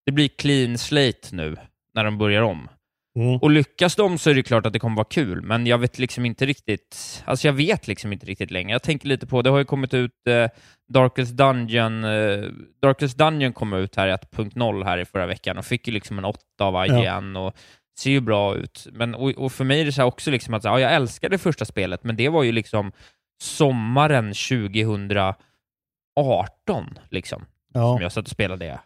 Speaker 6: det blir clean slate nu när de börjar om.
Speaker 5: Mm.
Speaker 6: Och lyckas de så är det klart att det kommer vara kul, men jag vet liksom inte riktigt, alltså jag vet liksom inte riktigt längre. Jag tänker lite på, det har ju kommit ut eh, Darkest Dungeon, eh, Darkest Dungeon kom ut här i 1.0 här i förra veckan och fick ju liksom en 8 av IGN och ser ju bra ut. Men, och, och för mig är det så också liksom att, ja, jag älskar det första spelet, men det var ju liksom sommaren 2018, liksom
Speaker 5: Ja.
Speaker 6: som jag satt och spelade det.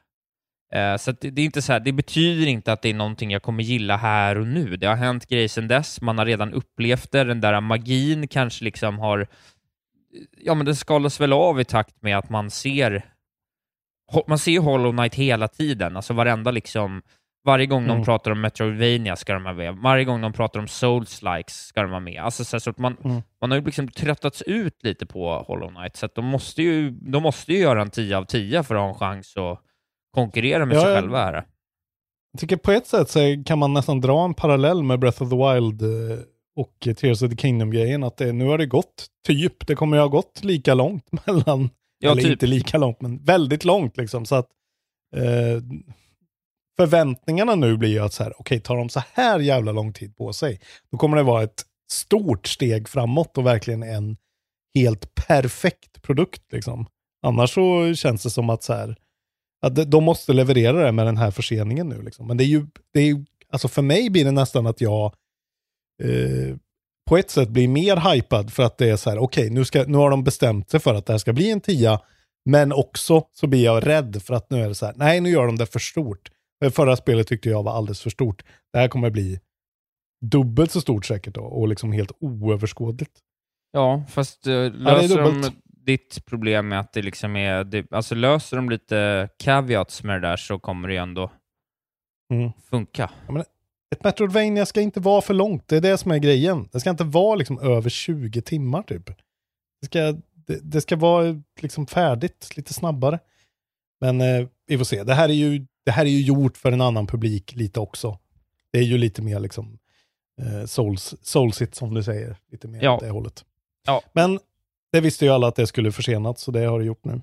Speaker 6: Eh, så det är inte så här, det betyder inte att det är någonting jag kommer gilla här och nu. Det har hänt grejer sedan dess, man har redan upplevt det, den där magin kanske liksom har... Ja, men den skalas väl av i takt med att man ser... Man ser Hollow Knight hela tiden, alltså varenda liksom... Varje gång de
Speaker 5: Mm.
Speaker 6: pratar om Metroidvania ska de vara med. Varje gång de pratar om Souls-likes ska de vara med. Alltså så, så att man,
Speaker 5: Mm.
Speaker 6: man har ju liksom tröttats ut lite på Hollow Knight, så de måste ju, de måste ju göra en 10 av 10 för att ha en chans att konkurrera med
Speaker 5: Ja,
Speaker 6: sig själva här.
Speaker 5: Jag tycker på ett sätt så kan man nästan dra en parallell med Breath of the Wild eh, och Tears of the Kingdom-grejen. Att det, nu har det gått, typ, det kommer ju ha gått lika långt mellan,
Speaker 6: Ja,
Speaker 5: eller
Speaker 6: typ.
Speaker 5: inte lika långt, men väldigt långt liksom. Så att eh, förväntningarna nu blir ju att så här, okej, tar de så här jävla lång tid på sig, då kommer det vara ett stort steg framåt och verkligen en helt perfekt produkt liksom. Annars så känns det som att så här, att de- de måste leverera det med den här förseningen nu liksom. Men det är ju, det är ju, alltså för mig blir det nästan att jag eh, på ett sätt blir mer hypad för att det är så här, okej, nu, ska, nu har de bestämt sig för att det här ska bli en tia, men också så blir jag rädd för att nu är det så här, nej, nu gör de det för stort. Det Förra spelet tyckte jag var alldeles för stort. Det här kommer bli dubbelt så stort säkert då, och liksom helt oöverskådligt.
Speaker 6: Ja, fast
Speaker 5: är
Speaker 6: löser de
Speaker 5: dubbelt.
Speaker 6: ditt problem med att det liksom är, det, alltså löser de lite caveats med det där så kommer det ju ändå
Speaker 5: Mm.
Speaker 6: funka.
Speaker 5: Ett Metroidvania ska inte vara för långt, det är det som är grejen. Det ska inte vara liksom över 20 timmar typ. Det ska, det, det ska vara liksom färdigt lite snabbare. Men eh, vi får se, det här, är ju, det här är ju gjort för en annan publik lite också. Det är ju lite mer liksom eh, souls, soulsigt som du säger, lite mer
Speaker 6: Ja.
Speaker 5: åt det hållet.
Speaker 6: Ja.
Speaker 5: Men det visste ju alla att det skulle försenas, så det har det gjort nu.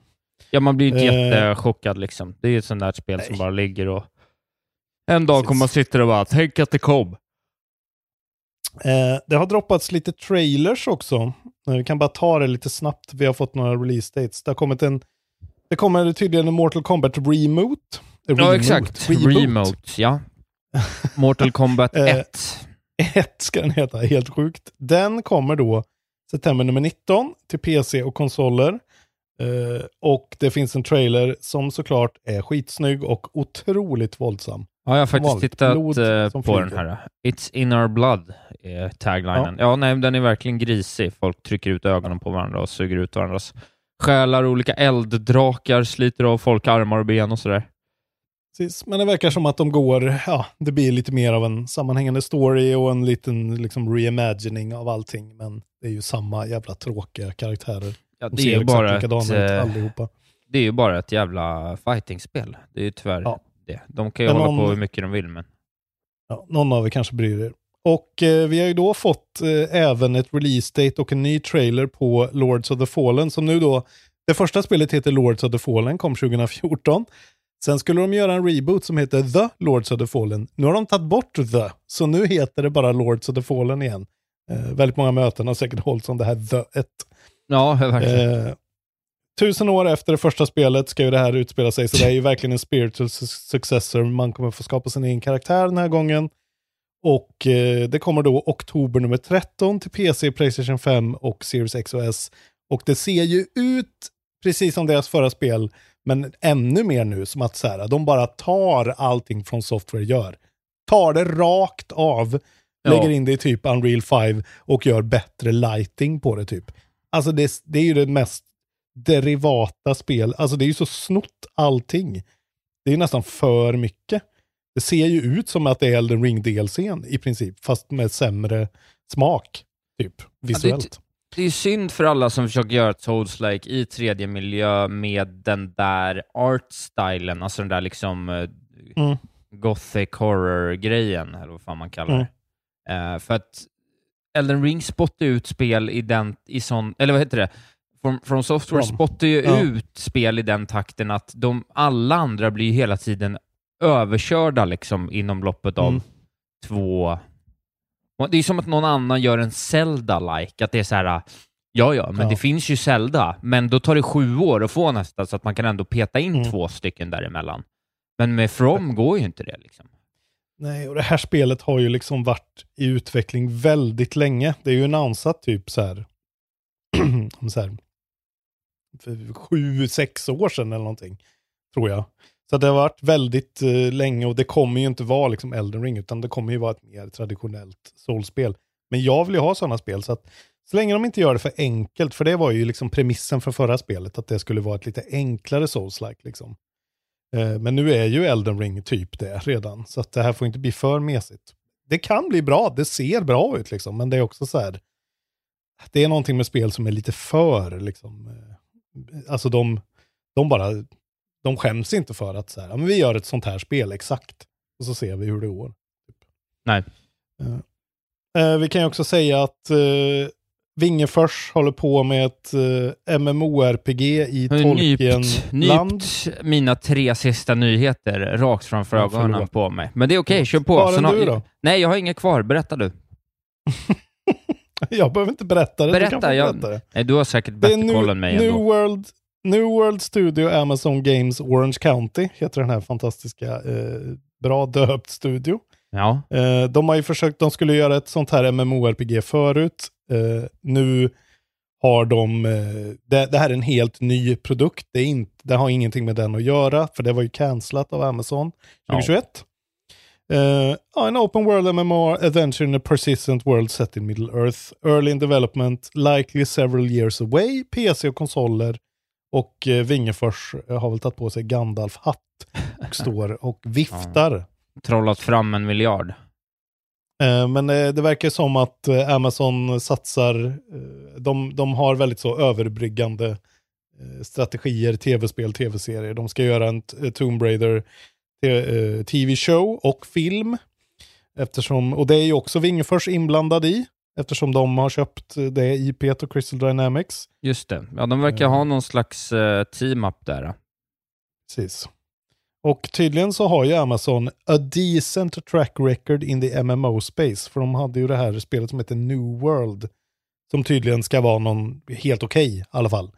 Speaker 6: Ja, man blir ju inte
Speaker 5: Eh.
Speaker 6: jättechockad liksom. Det är ju ett sånt där spel som
Speaker 5: Nej.
Speaker 6: bara ligger och... En dag kommer man sitta och bara, tänk att det kom.
Speaker 5: Eh, det har droppats lite trailers också. Eh, Vi kan bara ta det lite snabbt. Vi har fått några release dates. Det har kommit en... Det kommer tydligen en Mortal Kombat remote. Eh,
Speaker 6: Ja,
Speaker 5: remote.
Speaker 6: exakt.
Speaker 5: Reboot.
Speaker 6: Remote, ja. Mortal Kombat
Speaker 5: Eh,
Speaker 6: 1.
Speaker 5: Ett ska den heta, helt sjukt. Den kommer då september nummer 19 till PC och konsoler. Eh, och det finns en trailer som såklart är skitsnygg och otroligt våldsam.
Speaker 6: Ja, jag har faktiskt
Speaker 5: vanligt.
Speaker 6: tittat
Speaker 5: Blod
Speaker 6: eh, på den här. It's in our blood, är taglinen. Ja. nej, den är verkligen grisig. Folk trycker ut ögonen på varandra och suger ut varandras själar. Olika elddrakar sliter av folk armar och ben och sådär.
Speaker 5: Precis, men det verkar som att de går, ja, det blir lite mer av en sammanhängande story och en liten liksom reimagining av allting. Men det är ju samma jävla tråkiga karaktärer.
Speaker 6: Ja,
Speaker 5: De
Speaker 6: det,
Speaker 5: ser
Speaker 6: är ju bara ett,
Speaker 5: ut
Speaker 6: eh,
Speaker 5: allihopa.
Speaker 6: det är ju bara ett jävla fightingspel. Det är ju tyvärr
Speaker 5: Ja.
Speaker 6: Det. De kan ju
Speaker 5: Men
Speaker 6: hålla
Speaker 5: någon-
Speaker 6: på hur mycket de vill, men...
Speaker 5: Ja, någon av er kanske bryr er. Och eh, vi har ju då fått eh, även ett release date och en ny trailer på Lords of the Fallen som nu då, det första spelet heter Lords of the Fallen, kom 2014. Sen skulle de göra en reboot som heter The Lords of the Fallen. Nu har de tagit bort The, så nu heter det bara Lords of the Fallen igen. Eh, väldigt många möten har säkert hållits om det här The 1.
Speaker 6: Ja, verkligen.
Speaker 5: Eh, tusen år efter det första spelet ska ju det här utspela sig, så det är ju verkligen en spiritual su- successor. Man kommer få skapa sin egen karaktär den här gången. Och eh, det kommer då oktober nummer 13 till PC, Playstation 5 och Series X och S. Och det ser ju ut precis som deras förra spel, men ännu mer nu som att så här, de bara tar allting från software gör. Tar det rakt av,
Speaker 6: Ja.
Speaker 5: lägger in det i typ Unreal 5 och gör bättre lighting på det typ. Alltså det, det är ju det mest derivata spel, alltså det är ju så snott allting. Det är ju nästan för mycket. Det ser ju ut som att det är Elden ring DLCn i princip, fast med sämre smak, typ, visuellt.
Speaker 6: Det är synd för alla som försöker göra ett Souls-like i 3D-miljö med den där art-stylen, alltså den där liksom eh,
Speaker 5: Mm.
Speaker 6: gothic horror-grejen, eller vad fan man kallar
Speaker 5: Mm.
Speaker 6: det. Eh, för att Elden Ring spottar ut spel i den, i sån, eller vad heter det? From, From Software
Speaker 5: From.
Speaker 6: spottar ju
Speaker 5: Ja.
Speaker 6: ut spel i den takten att de, alla andra blir hela tiden överkörda liksom inom loppet av
Speaker 5: Mm.
Speaker 6: två... Det är som att någon annan gör en Zelda-like, att det är så här, ja ja, men
Speaker 5: Ja.
Speaker 6: det finns ju Zelda, men då tar det sju år att få nästa, så att man kan ändå peta in
Speaker 5: Mm.
Speaker 6: två stycken däremellan. Men med From går ju inte det liksom.
Speaker 5: Nej, och det här spelet har ju liksom varit i utveckling väldigt länge. Det är ju annonsat typ så här, om så här sju, sex år sedan eller någonting, tror jag. Så det har varit väldigt eh, länge och det kommer ju inte vara liksom Elden Ring, utan det kommer ju vara ett mer traditionellt soulspel. Men jag vill ju ha sådana spel, så att så länge de inte gör det för enkelt, för det var ju liksom premissen för förra spelet, att det skulle vara ett lite enklare souls-like liksom. Eh, Men nu är ju Elden Ring typ det redan, så att det här får inte bli för mesigt. Det kan bli bra, det ser bra ut liksom, men det är också så här, det är någonting med spel som är lite för, liksom, eh, alltså de, de bara, de skäms inte för att så här, men vi gör ett sånt här spel exakt, och så ser vi hur det går.
Speaker 6: Nej.
Speaker 5: Eh, vi kan ju också säga att eh, Vingefors håller på med ett eh, MMORPG i
Speaker 6: har nypt,
Speaker 5: Tolkien-land.
Speaker 6: nypt mina tre sista nyheter rakt framför ögonen på mig. Men det är okej, kör på.
Speaker 5: Har- du då?
Speaker 6: Nej, jag har inget kvar. Berätta du.
Speaker 5: Jag behöver inte berätta det, du kan
Speaker 6: Berätta, jag-
Speaker 5: berätta det.
Speaker 6: Nej, du har säkert bättre koll än mig
Speaker 5: New
Speaker 6: ändå.
Speaker 5: World, New World Studio Amazon Games Orange County heter den här fantastiska, eh, bra döpt studio.
Speaker 6: Ja.
Speaker 5: Eh, de har ju försökt, de skulle göra ett sånt här MMORPG förut. Eh, nu har de, eh, det, det här är en helt ny produkt. Det, är inte, det har ingenting med den att göra, för det var ju cancelat av Amazon 2021. Eh, ja, en open world MMO adventure in a persistent world set in Middle Earth. Early in development, likely several years away, PC och konsoler. Och eh, Wingefors eh, har väl tagit på sig Gandalf-hatt och står och viftar.
Speaker 6: Trollat fram en miljard.
Speaker 5: Eh, Men eh, det verkar som att eh, Amazon satsar, eh, de, de har väldigt så överbryggande eh, strategier, tv-spel, tv-serier. De ska göra en Tomb Raider eh, tv-show och film. Eftersom, och det är ju också Wingefors inblandad i, eftersom de har köpt eh, det IP och Crystal Dynamics.
Speaker 6: Just det. Ja, de verkar
Speaker 5: Eh.
Speaker 6: ha någon slags team-up där.
Speaker 5: Precis. Och tydligen så har ju Amazon a decent track record in the MMO space. För de hade ju det här spelet som heter New World. Som tydligen ska vara någon helt okej i alla fall.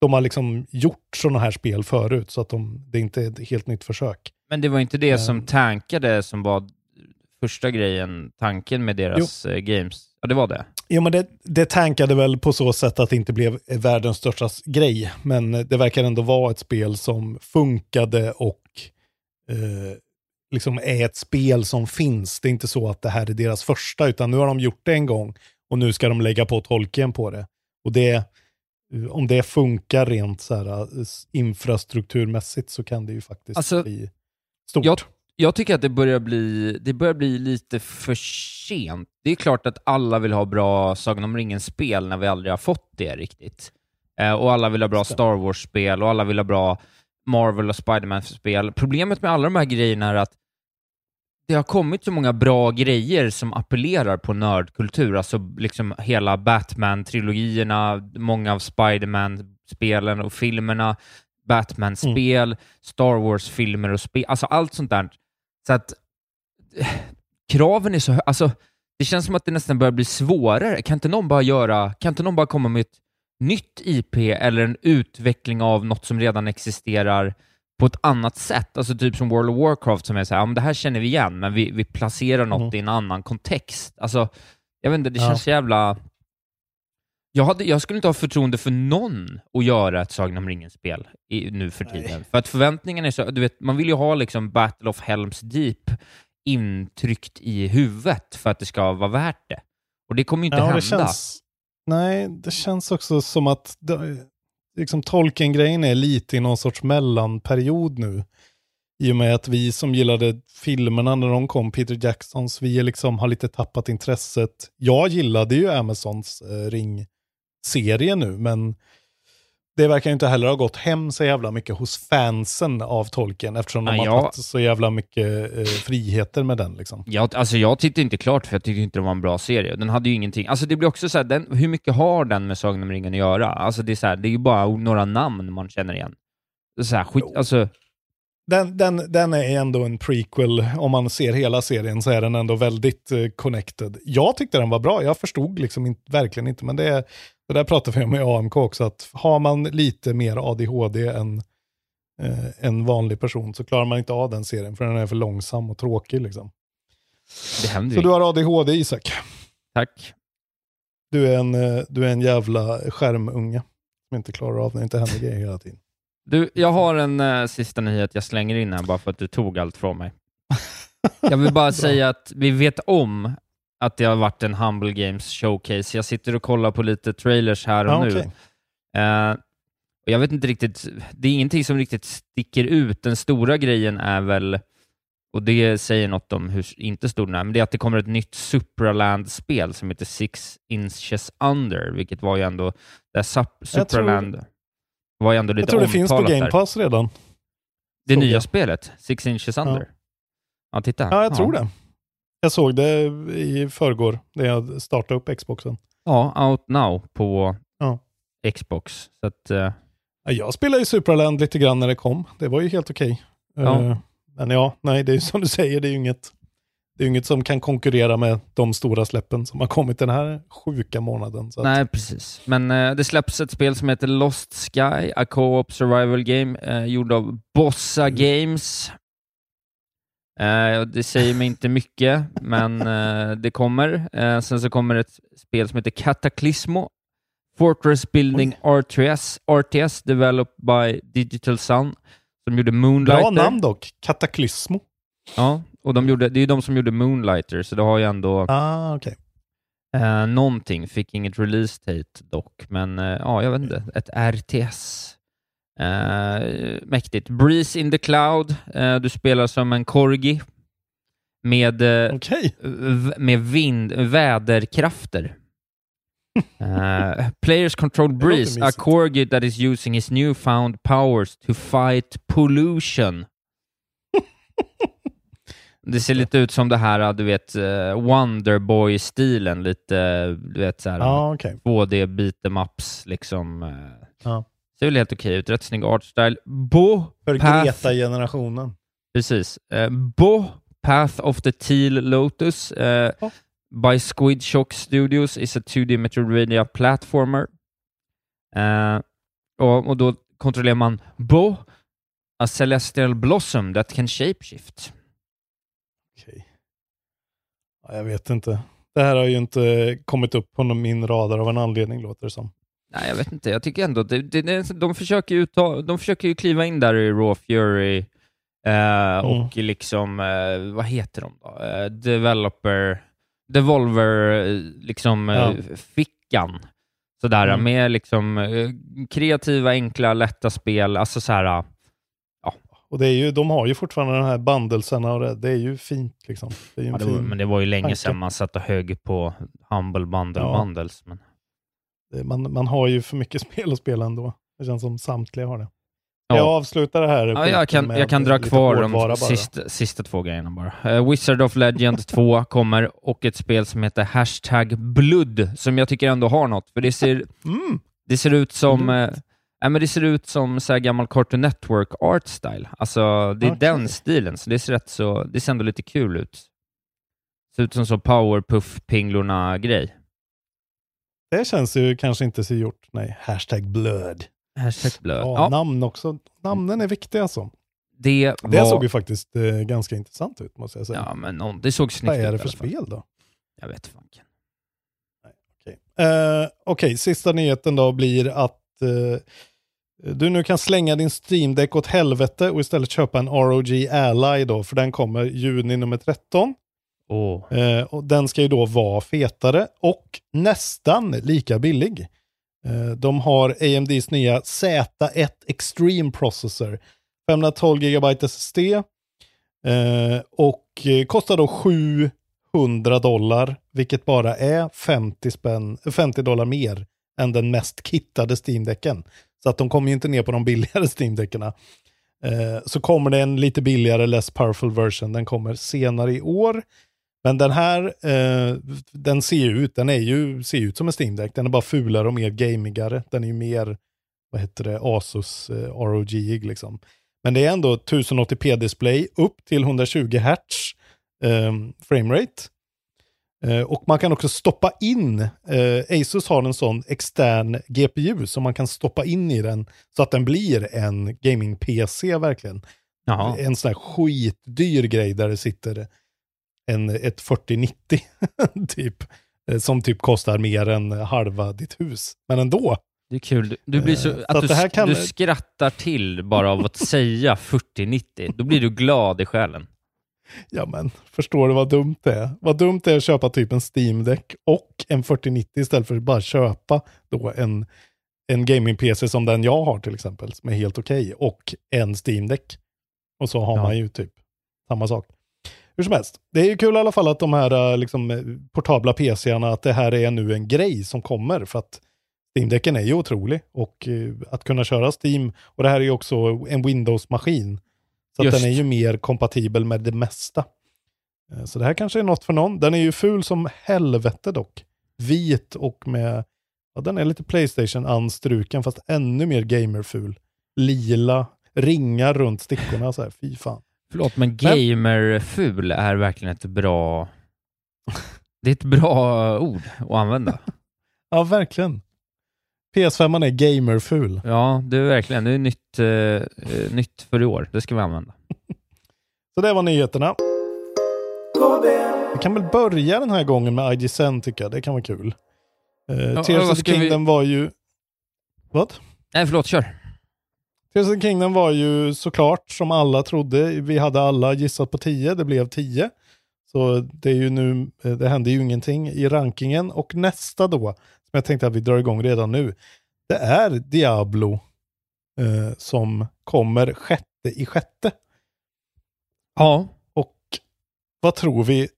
Speaker 5: De har liksom gjort sådana här spel förut så att de, det är inte är ett helt nytt försök.
Speaker 6: Men det var inte det
Speaker 5: Eh.
Speaker 6: som tankade som var första grejen, tanken med deras eh, games? Ja, det var det.
Speaker 5: Jo men det, det tankade väl på så sätt att det inte blev världens största grej. Men det verkar ändå vara ett spel som funkade och eh, liksom är ett spel som finns. Det är inte så att det här är deras första, utan nu har de gjort det en gång och nu ska de lägga på tolken på det. Och det, eh, om det funkar rent så här, eh, infrastrukturmässigt så kan det ju faktiskt
Speaker 6: Alltså,
Speaker 5: bli stort.
Speaker 6: jag- Jag tycker att det börjar, bli, det börjar bli lite för sent. Det är klart att alla vill ha bra Sagan om ringen-spel när vi aldrig har fått det riktigt. Eh, och alla vill ha bra Star Wars-spel och alla vill ha bra Marvel och Spiderman-spel. Problemet med alla de här grejerna är att det har kommit så många bra grejer som appellerar på nördkultur, alltså liksom hela Batman-trilogierna, många av Spiderman-spelen och filmerna, Batman-spel,
Speaker 5: Mm.
Speaker 6: Star Wars-filmer och spel, alltså allt sånt där. Så att kraven är så hö- alltså det känns som att det nästan börjar bli svårare. Kan inte någon bara göra, kan inte någon bara komma med ett nytt IP eller en utveckling av något som redan existerar på ett annat sätt? Alltså typ som World of Warcraft som är så här, ja, det här känner vi igen, men vi, vi placerar något
Speaker 5: Mm.
Speaker 6: i en annan kontext. Alltså, jag vet inte, det
Speaker 5: Ja.
Speaker 6: känns så jävla... Jag, hade, jag skulle inte ha förtroende för någon att göra ett Sagan om ringen-spel nu för
Speaker 5: Nej.
Speaker 6: tiden. För att förväntningen är så, du vet, man vill ju ha liksom Battle of Helms Deep intryckt i huvudet för att det ska vara värt det. Och det kommer ju inte
Speaker 5: Ja,
Speaker 6: hända.
Speaker 5: känns, nej, det känns också som att det, liksom Tolkien-grejen är lite i någon sorts mellanperiod nu. I och med att vi som gillade filmerna när de kom, Peter Jacksons, vi liksom har lite tappat intresset. Jag gillade ju Amazons eh, ring-serie nu, men det verkar ju inte heller ha gått hem så jävla mycket hos fansen av Tolkien, eftersom de
Speaker 6: Nej,
Speaker 5: har tagit så jävla mycket eh, friheter med den. Liksom.
Speaker 6: Jag, alltså jag tittade inte klart för jag tyckte inte det var en bra serie. Den hade ju ingenting. Alltså det blir också så här, den, hur mycket har den med Sagan om ringen att göra? Alltså det är så här, det är ju bara några namn man känner igen. Så här, skit,
Speaker 5: Jo.
Speaker 6: alltså,
Speaker 5: Den, den, den är ändå en prequel, om man ser hela serien så är den ändå väldigt eh, connected. Jag tyckte den var bra, jag förstod liksom inte, verkligen inte, men det, är, det där pratade vi om i AMK också, att har man lite mer ADHD än eh, en vanlig person så klarar man inte av den serien, för den är för långsam och tråkig liksom.
Speaker 6: det händer
Speaker 5: Så
Speaker 6: ju.
Speaker 5: du har ADHD Isak,
Speaker 6: Tack.
Speaker 5: du är en, eh, du är en jävla skärmunge som inte klarar av när det inte händer grejer hela tiden.
Speaker 6: Du, jag har en eh, sista nyhet jag slänger in här bara för att du tog allt från mig. Jag vill bara säga att vi vet om att det har varit en Humble Games showcase. Jag sitter och kollar på lite trailers här och
Speaker 5: Ja,
Speaker 6: nu.
Speaker 5: okej.
Speaker 6: Eh, och jag vet inte riktigt, det är ingenting som riktigt sticker ut. Den stora grejen är väl, och det säger något om hur inte stor den är, men det är att det kommer ett nytt Supraland-spel som heter Six Inches Under, vilket var ju ändå, det här Sup-
Speaker 5: Jag tror-
Speaker 6: Supraland var ju ändå lite
Speaker 5: Jag tror det finns på Game
Speaker 6: där.
Speaker 5: Pass redan.
Speaker 6: Det nya
Speaker 5: jag.
Speaker 6: spelet, Six Inches Under. Ja, titta.
Speaker 5: Ja, jag tror det. Jag såg det i förrgår när jag startade upp Xboxen.
Speaker 6: Ja, out now på
Speaker 5: Ja.
Speaker 6: Xbox. Så att,
Speaker 5: Ja, Jag spelade ju Supraland lite grann när det kom. Det var ju helt okej.
Speaker 6: Ja.
Speaker 5: Eh, Men ja, nej, det är ju som du säger, det är ju inget, det är inget som kan konkurrera med de stora släppen som har kommit den här sjuka månaden. Så att,
Speaker 6: Nej, precis. Men eh, det släpps ett spel som heter Lost Sky, a co-op survival game, gjord av Bossa
Speaker 5: Mm.
Speaker 6: Games. Och det säger mig inte mycket, men eh, det kommer. Eh, sen så kommer ett spel som heter Cataclysmo, Fortress Building RTS, RTS developed by Digital Sun, som gjorde Moonlighter.
Speaker 5: Bra namn dock, Kataklysmo.
Speaker 6: Ja, och de gjorde, det är ju de som gjorde Moonlighter, så det har ju ändå
Speaker 5: Ah,
Speaker 6: eh, någonting. Fick inget release date dock, men ja, jag vet inte. Ett RTS. Eh, mäktigt. Breeze in the cloud. Eh, du spelar som en corgi med, eh, v- med vind, väderkrafter. Eh, players control Breeze, a corgi that is using his newfound powers to fight pollution. Det ser lite ut som det här, du vet, eh, Wonderboy-stilen, lite, du vet såhär,
Speaker 5: Ja, okej.
Speaker 6: 2D beat'em ups liksom. eh. Ser väl helt okej ut, rätt snygg artstyle. Bo
Speaker 5: För Greta-generationen.
Speaker 6: Precis. Eh, Bo, Path of the Teal Lotus eh, by Squid Shock Studios is a 2D Metroidvania platformer. Eh, och, och då kontrollerar man Bo, a celestial blossom that can shapeshift.
Speaker 5: Okej. Ja, jag vet inte. Det här har ju inte kommit upp på min radar av en anledning, låter det som.
Speaker 6: Nej, jag vet inte. Jag tycker ändå att det, det, det, de, försöker ju ta, de försöker ju kliva in där i Raw Fury eh, och liksom, eh, vad heter de då? Eh, developer, Devolver, eh, liksom eh,
Speaker 5: Ja.
Speaker 6: fickan. Sådär,
Speaker 5: Mm.
Speaker 6: med liksom eh, kreativa, enkla, lätta spel. Alltså så här,
Speaker 5: Och det är ju, de har ju fortfarande de här bandelsarna och det, det är ju fint liksom. Det ju
Speaker 6: ja, det var, men det var ju länge
Speaker 5: tanke.
Speaker 6: sedan man satt och högg på Humble Bundle
Speaker 5: Ja.
Speaker 6: Bundles. Men,
Speaker 5: man, man har ju för mycket spel att spela ändå. Det känns som samtliga har det. Ska jag avsluta det här?
Speaker 6: Ja, jag kan, jag kan dra kvar de sista, sista två grejerna bara. Eh, Wizard of Legend 2 kommer och ett spel som heter Hashtag Blood, som jag tycker ändå har något, för det ser,
Speaker 5: Mm.
Speaker 6: det ser ut som eh, ja, men det ser ut som så här gammal Cartoon Network art style. Alltså, det är
Speaker 5: Okej.
Speaker 6: den stilen, så det ser rätt så, det ser ändå lite kul ut. Ser ut som så Powerpuff-pinglorna-grej.
Speaker 5: Det känns ju kanske inte så gjort. Nej, hashtag blood.
Speaker 6: Hashtag Blood.
Speaker 5: Ja,
Speaker 6: Ja,
Speaker 5: Namn också. Namnen är viktiga alltså.
Speaker 6: det var...
Speaker 5: Det såg ju faktiskt eh, ganska intressant ut måste jag säga.
Speaker 6: Ja, men någon, det såg snyggt
Speaker 5: Vad
Speaker 6: ut
Speaker 5: är
Speaker 6: i
Speaker 5: det för spel då?
Speaker 6: Jag vet fanken.
Speaker 5: Okej, Eh, okej, sista nyheten då blir att eh, du nu kan slänga din Steam Deck åt helvete och istället köpa en ROG Ally då, för den kommer juni nummer 13.
Speaker 6: Oh.
Speaker 5: Eh, och den ska ju då vara fetare och nästan lika billig. Eh, de har AMDs nya Z1 Extreme Processor. 512 GB SSD. Eh, och eh, kostar då 700 dollar, vilket bara är 50, spänn, 50 dollar mer än den mest kittade Steam-däcken. Så att de kommer ju inte ner på de billigare Steam-däckerna. Eh, så kommer det en lite billigare, less powerful version. Den kommer senare i år. Men den här, eh, den ser ju ut, den är ju, ser ut som en Steam Deck. Den är bara fulare och mer gamigare. Den är ju mer, vad heter det, Asus eh, ROG liksom. Men det är ändå 1080p-display upp till 120 Hz eh, framerate. Eh, och man kan också stoppa in, eh, Asus har en sån extern GPU som man kan stoppa in i den så att den blir en gaming-PC verkligen.
Speaker 6: Jaha.
Speaker 5: En sån här skitdyr grej där det sitter en, ett 4090 typ. eh, Som typ kostar mer än halva ditt hus. Men ändå.
Speaker 6: Det är kul. Du- blir så,
Speaker 5: Eh, så
Speaker 6: att
Speaker 5: att
Speaker 6: du,
Speaker 5: kan-
Speaker 6: du skrattar till bara av att säga 4090. Då blir du glad i själen.
Speaker 5: Ja men, förstår du vad dumt det är? Vad dumt det är att köpa typ en Steam Deck och en 4090 istället för att bara köpa då en, en gaming-PC som den jag har till exempel, som är helt okej, och en Steam Deck. Och så har
Speaker 6: Ja.
Speaker 5: man ju typ samma sak. Hur som helst, det är ju kul i alla fall att de här eh, liksom, eh, portabla PCarna, att det här är nu en grej som kommer, för att Steam-däcken är ju otrolig. Och eh, att kunna köra Steam, och det här är ju också en Windows-maskin. Så den är ju mer kompatibel med det mesta. Så det här kanske är något för någon. Den är ju ful som helvete dock. Vit och med, ja den är lite Playstation-anstruken fast ännu mer gamerful. Lila, ringar runt stickorna så här, fy fan.
Speaker 6: Förlåt, men gamerful är verkligen ett bra... Det är ett bra ord att använda.
Speaker 5: Ja, verkligen. PS5 är gamerful.
Speaker 6: Ja, det är verkligen. Det är nytt, eh, eh, nytt för i år. Det ska vi använda.
Speaker 5: Så det var nyheterna. Vi kan väl börja den här gången med IGSN tycker jag. Det kan vara kul. Uh,
Speaker 6: Ja,
Speaker 5: Tears of the
Speaker 6: ska vi-
Speaker 5: Kingdom var ju... Vad?
Speaker 6: Nej, förlåt. Kör.
Speaker 5: Tears Kingdom var ju såklart som alla trodde. Vi hade alla gissat på 10, det blev 10. Så det är ju nu, eh, det hände ju ingenting i rankingen. Och nästa då, som jag tänkte att vi drar igång redan nu, det är Diablo eh, som kommer sjätte i sjätte.
Speaker 6: Ja.
Speaker 5: Och vad tror vi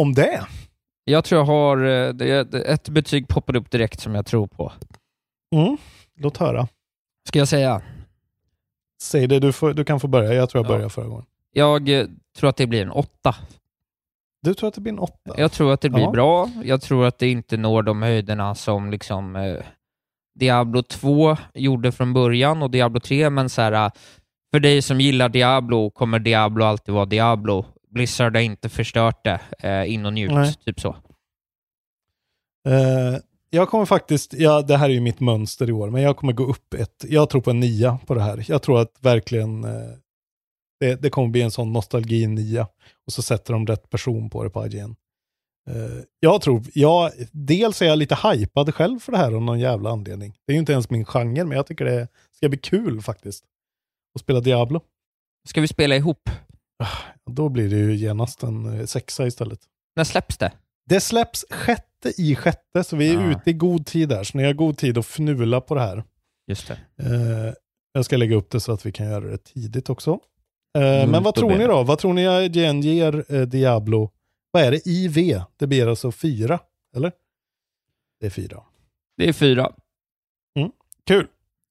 Speaker 5: om det?
Speaker 6: Jag tror jag har... eh, Ett betyg poppade upp direkt som jag tror på.
Speaker 5: Mm, låt höra.
Speaker 6: Ska jag säga?
Speaker 5: Säg det, du, får, du kan få börja. Jag tror jag
Speaker 6: Ja.
Speaker 5: började förra gången.
Speaker 6: Jag eh, tror att det blir en åtta.
Speaker 5: Du tror att det blir en åtta?
Speaker 6: Jag tror att det blir
Speaker 5: Ja.
Speaker 6: bra. Jag tror att det inte når de höjderna som liksom eh, Diablo 2 gjorde från början och Diablo 3, men så här, eh, för dig som gillar Diablo kommer Diablo alltid vara Diablo. Blizzard har inte förstört det. Eh, in och njut,
Speaker 5: Nej.
Speaker 6: typ så.
Speaker 5: Eh, jag kommer faktiskt, ja, det här är ju mitt mönster i år, men jag kommer gå upp ett, jag tror på en nia på det här. Jag tror att verkligen eh, det, det kommer bli en sån nostalgi-nia. Och så sätter de rätt person på det på IGN. Eh, jag tror, jag, dels är jag lite hypad själv för det här av någon jävla anledning. Det är ju inte ens min genre, men jag tycker det ska bli kul faktiskt. Att spela Diablo.
Speaker 6: Ska vi spela ihop?
Speaker 5: Då blir det ju genast en eh, sexa istället.
Speaker 6: När släpps det?
Speaker 5: Det släpps sjätte i sjätte, så vi är
Speaker 6: Ah.
Speaker 5: ute i god tid där. Så ni har god tid att fnula på det här.
Speaker 6: Just det.
Speaker 5: Eh, jag ska lägga upp det så att vi kan göra det tidigt också. Eh,
Speaker 6: Mm,
Speaker 5: men vad tror ni
Speaker 6: det.
Speaker 5: då? Vad tror ni IGN ger eh, Diablo? Vad är det? IV? Det blir alltså fyra, eller? Det är fyra.
Speaker 6: Det är fyra.
Speaker 5: Kul.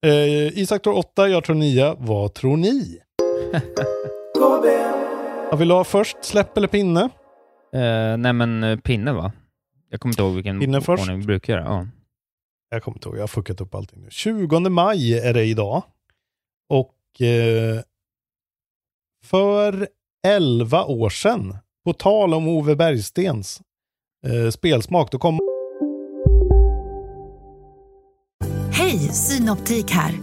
Speaker 5: Eh, Isak tror 8, jag tror 9. Vad tror ni? Jag vill ha först släpp eller pinne?
Speaker 6: Eh, nej men eh, pinne va? Jag kommer inte ihåg vilken
Speaker 5: Pinne först.
Speaker 6: ordning vi brukar göra. Ja.
Speaker 5: Jag kommer inte ihåg, jag har fuckat upp allting nu. 20 maj är det idag. Och eh, för 11 år sedan, på tal om Ove Bergstens eh, spelsmak, då kom
Speaker 1: Hej, Synoptik här.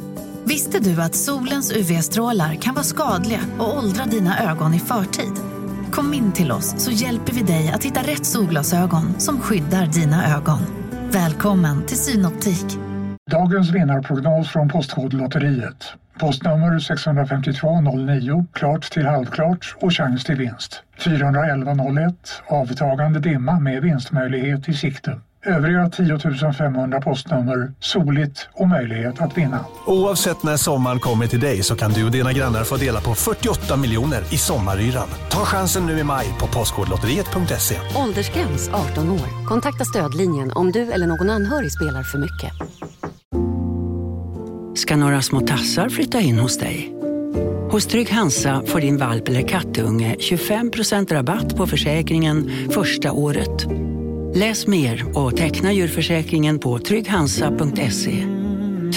Speaker 1: Visste du att solens UV-strålar kan vara skadliga och åldra dina ögon i förtid? Kom in till oss så hjälper vi dig att hitta rätt solglasögon som skyddar dina ögon. Välkommen till Synoptik.
Speaker 7: Dagens vinnarprognos från Postkodlotteriet. Postnummer 65209, klart till halvklart och chans till vinst. 41101, avtagande dimma med vinstmöjlighet i sikte. Övriga 10 500 postnummer, soligt och möjlighet att vinna.
Speaker 8: Oavsett när sommaren kommer till dig så kan du och dina grannar få dela på 48 miljoner i sommaryran. Ta chansen nu i maj på Postkodlotteriet.se.
Speaker 9: Åldersgräns 18 år. Kontakta stödlinjen om du eller någon anhörig spelar för mycket.
Speaker 10: Ska några små tassar flytta in hos dig? Hos Trygg Hansa får din valp eller kattunge 25% rabatt på försäkringen första året. Läs mer och teckna djurförsäkringen på trygghansa.se.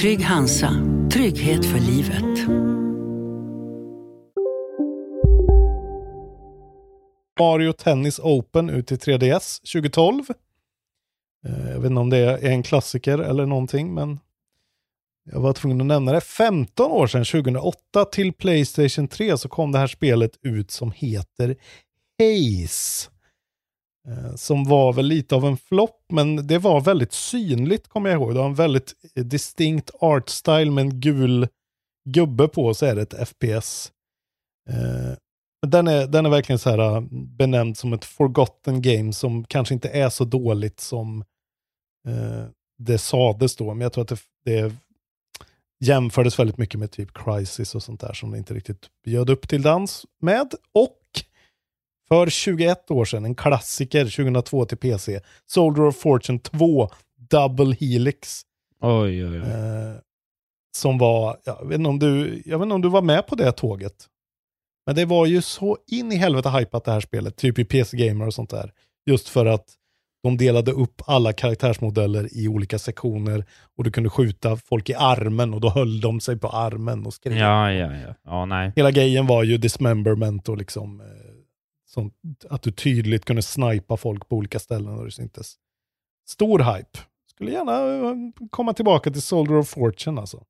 Speaker 10: Trygg Hansa, trygghet för livet.
Speaker 5: Mario Tennis Open ut i 3DS 2012. Eh, jag vet inte om det är en klassiker eller någonting, men jag var tvungen att nämna det. 15 år sedan, 2008, till Playstation 3 så kom det här spelet ut som heter Haze. Eh, som var väl lite av en flopp, men det var väldigt synligt kommer jag ihåg. Det var en väldigt eh, distinkt art style med en gul gubbe på så är det ett FPS. Eh, den är, den är verkligen så här benämnd som ett forgotten game som kanske inte är så dåligt som det sades då. Men jag tror att det, det jämfördes väldigt mycket med typ Crisis och sånt där som det inte riktigt bjöd upp till dans med. Och för 21 år sedan, en klassiker 2002 till PC, Soldier of Fortune 2 Double Helix.
Speaker 6: Oj, oj, oj.
Speaker 5: Eh, som var, jag vet, inte om du, jag vet inte om du var med på det tåget. Men det var ju så in i helvete hypat det här spelet, typ i PC Gamer och sånt där. Just för att de delade upp alla karaktärsmodeller i olika sektioner och du kunde skjuta folk i armen och då höll de sig på armen och skrek.
Speaker 6: Ja, ja, ja. Ja, nej.
Speaker 5: Hela grejen var ju dismemberment och liksom sånt, att du tydligt kunde snipa folk på olika ställen och det syntes. Stor hype. Skulle gärna eh, komma tillbaka till Soldier of Fortune alltså.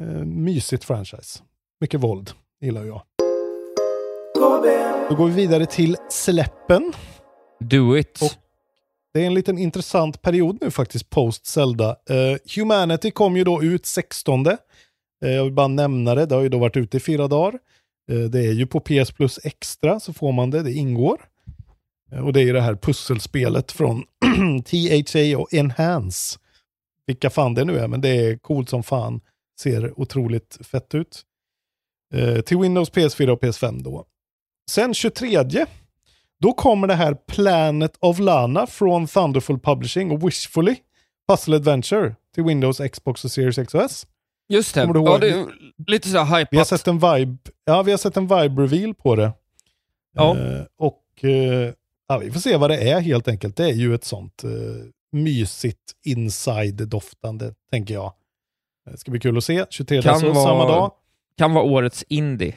Speaker 5: Eh, mysigt franchise. Mycket våld, gillar jag. Då går vi vidare till släppen.
Speaker 6: Do it.
Speaker 5: Och- Det är en liten intressant period nu faktiskt, post Zelda. Eh, Humanity kom ju då ut 16. Eh, jag vill bara nämna det, det har ju då varit ute i fyra dagar. Eh, det är ju på PS Plus Extra så får man det, det ingår. Eh, och det är ju det här pusselspelet från THA och Enhance. Vilka fan det nu är, men det är coolt som fan. Ser otroligt fett ut. Eh, till Windows, PS4 och PS5 då. Sen 23 då kommer det här Planet of Lana från Thunderful Publishing och Wishfully Puzzle Adventure till Windows, Xbox och Series XOS.
Speaker 6: Just det. Ja, det är lite så här hypat.
Speaker 5: Vi har sett en vibe, ja, vi har sett en vibe-reveal på det.
Speaker 6: Ja.
Speaker 5: Eh, och eh, ja, vi får se vad det är helt enkelt. Det är ju ett sånt eh, mysigt inside-doftande, tänker jag. Det ska bli kul att se. 23
Speaker 6: Kan vara-
Speaker 5: samma dag.
Speaker 6: Kan vara årets indie.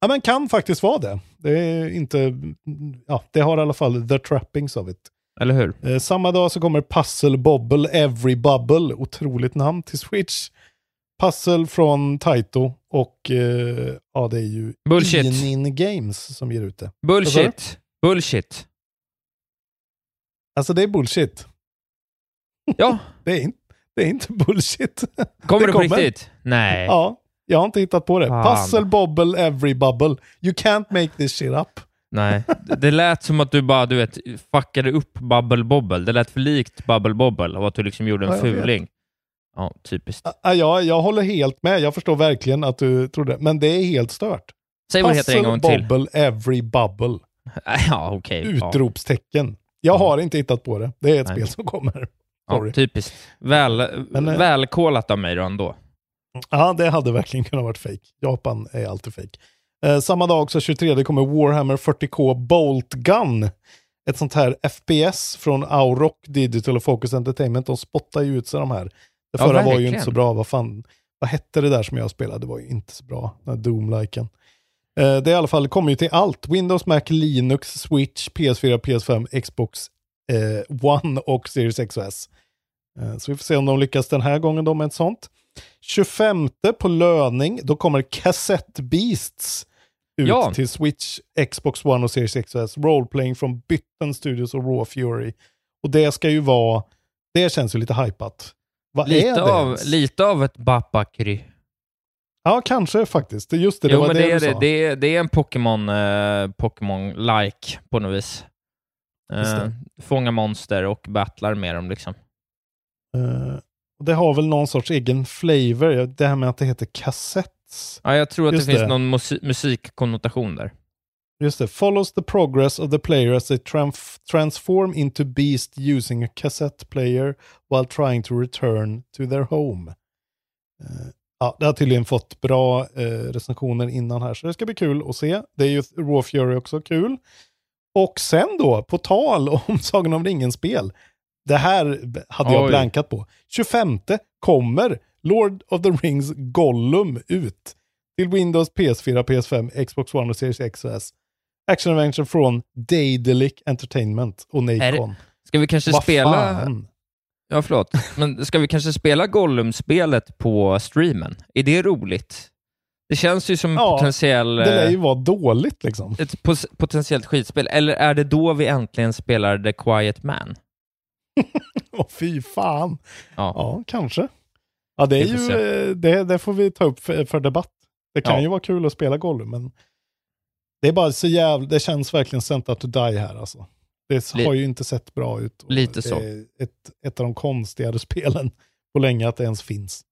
Speaker 5: Ja, men kan faktiskt vara det. Det är inte, ja, det har i alla fall the trappings of it.
Speaker 6: Eller hur?
Speaker 5: Eh, samma dag så kommer Puzzle Bobble Every Bubble, otroligt namn till Switch. Puzzle från Taito och eh, ja, det är ju
Speaker 6: Bullshit.
Speaker 5: Inin Games som ger ut det.
Speaker 6: Bullshit. Bullshit.
Speaker 5: Alltså det är bullshit.
Speaker 6: Ja,
Speaker 5: Det är, inte, det är inte bullshit.
Speaker 6: kommer det, på
Speaker 5: kommer.
Speaker 6: riktigt? Nej.
Speaker 5: ja, jag har inte hittat på det.
Speaker 6: Fan.
Speaker 5: Puzzle Bobble Every Bubble. You can't make this shit up.
Speaker 6: Nej. Det lät som att du bara, du vet, fuckade upp Bubble Bobble. Det lät för likt Bubble Bobble och att du liksom gjorde en
Speaker 5: Ja,
Speaker 6: fuling. Ja, typiskt.
Speaker 5: Ja, jag, jag håller helt med. Jag förstår verkligen att du trodde, men det är helt stört.
Speaker 6: Säg vad det heter en gång till.
Speaker 5: Bobble Every Bubble.
Speaker 6: Ja, okej. Ja.
Speaker 5: Utropstecken. Jag har inte hittat på det. Det är ett
Speaker 6: Nej.
Speaker 5: spel som kommer.
Speaker 6: Ja, typiskt. Väl,
Speaker 5: Men, eh,
Speaker 6: välkolat av mig då ändå.
Speaker 5: Ja, det hade verkligen kunnat varit fake. Japan är alltid fake. Eh, samma dag, så 23, kommer Warhammer 40K Bolt Gun. Ett sånt här FPS från Auroch Digital och Focus Entertainment. De spottar ju ut sig de här. Det
Speaker 6: Ja,
Speaker 5: förra var ju inte så bra. Vad fan, vad hette det där som jag spelade? Det var ju inte så bra. Den här Doom-liken. Eh, det är i alla fall, kommer ju till allt. Windows, Mac, Linux, Switch, PS4, PS5, Xbox eh, One och Series X och S. Eh, så vi får se om de lyckas den här gången då med ett sånt. 25 på löning, då kommer Cassette Beasts ut
Speaker 6: Ja.
Speaker 5: till Switch, Xbox One och Series X och S. Roleplaying från Bytten Studios och Raw Fury. Och det ska ju vara, det känns ju lite hypat. Vad är
Speaker 6: Lite
Speaker 5: det
Speaker 6: av, lite av ett Bapakry.
Speaker 5: Ja, kanske faktiskt. Just det, det
Speaker 6: Jo,
Speaker 5: var
Speaker 6: men
Speaker 5: det,
Speaker 6: det är
Speaker 5: du
Speaker 6: det.
Speaker 5: sa.
Speaker 6: Det är, det är en Pokémon, eh, Pokémon-like på något vis. Eh, fånga monster och battlar med dem liksom.
Speaker 5: Eh, det har väl någon sorts egen flavor, det här med att det heter kassetts.
Speaker 6: Ja, jag tror att
Speaker 5: Just
Speaker 6: det finns någon musi- musikkonnotation där.
Speaker 5: Just det, follows the progress of the player as they transform into beast using a cassette player while trying to return to their home. Eh, ja, det har tydligen fått bra eh, recensioner innan här, så det ska bli kul att se. Det är ju Raw Fury också kul. Och sen då, på tal om Sagan om ringen-spel. Det här hade jag
Speaker 6: Oj.
Speaker 5: blankat på. 25 kommer Lord of the Rings Gollum ut till Windows, PS4, PS5, Xbox One och Series X och S. Action Adventure från Daedalic Entertainment och Nacon.
Speaker 6: Ska vi kanske
Speaker 5: Vad
Speaker 6: spela...
Speaker 5: fan?
Speaker 6: Ja, förlåt. Men ska vi kanske spela Gollum-spelet på streamen? Är det roligt? Det känns ju som en
Speaker 5: Ja,
Speaker 6: potentiell,
Speaker 5: Det lär ju
Speaker 6: eh,
Speaker 5: vara dåligt liksom.
Speaker 6: ett potentiellt skitspel. Eller är det då vi äntligen spelar The Quiet Man?
Speaker 5: Åh fy fan.
Speaker 6: Ja.
Speaker 5: Ja, kanske. Ja, det är ju, eh, det, det får vi ta upp för, för debatt. Det kan
Speaker 6: Ja.
Speaker 5: ju vara kul att spela Gollum, men det är bara så jävla, det känns verkligen sent out to die här alltså. Det har ju inte sett bra ut.
Speaker 6: Lite så.
Speaker 5: Ett, ett av de konstigare spelen på länge att det ens finns.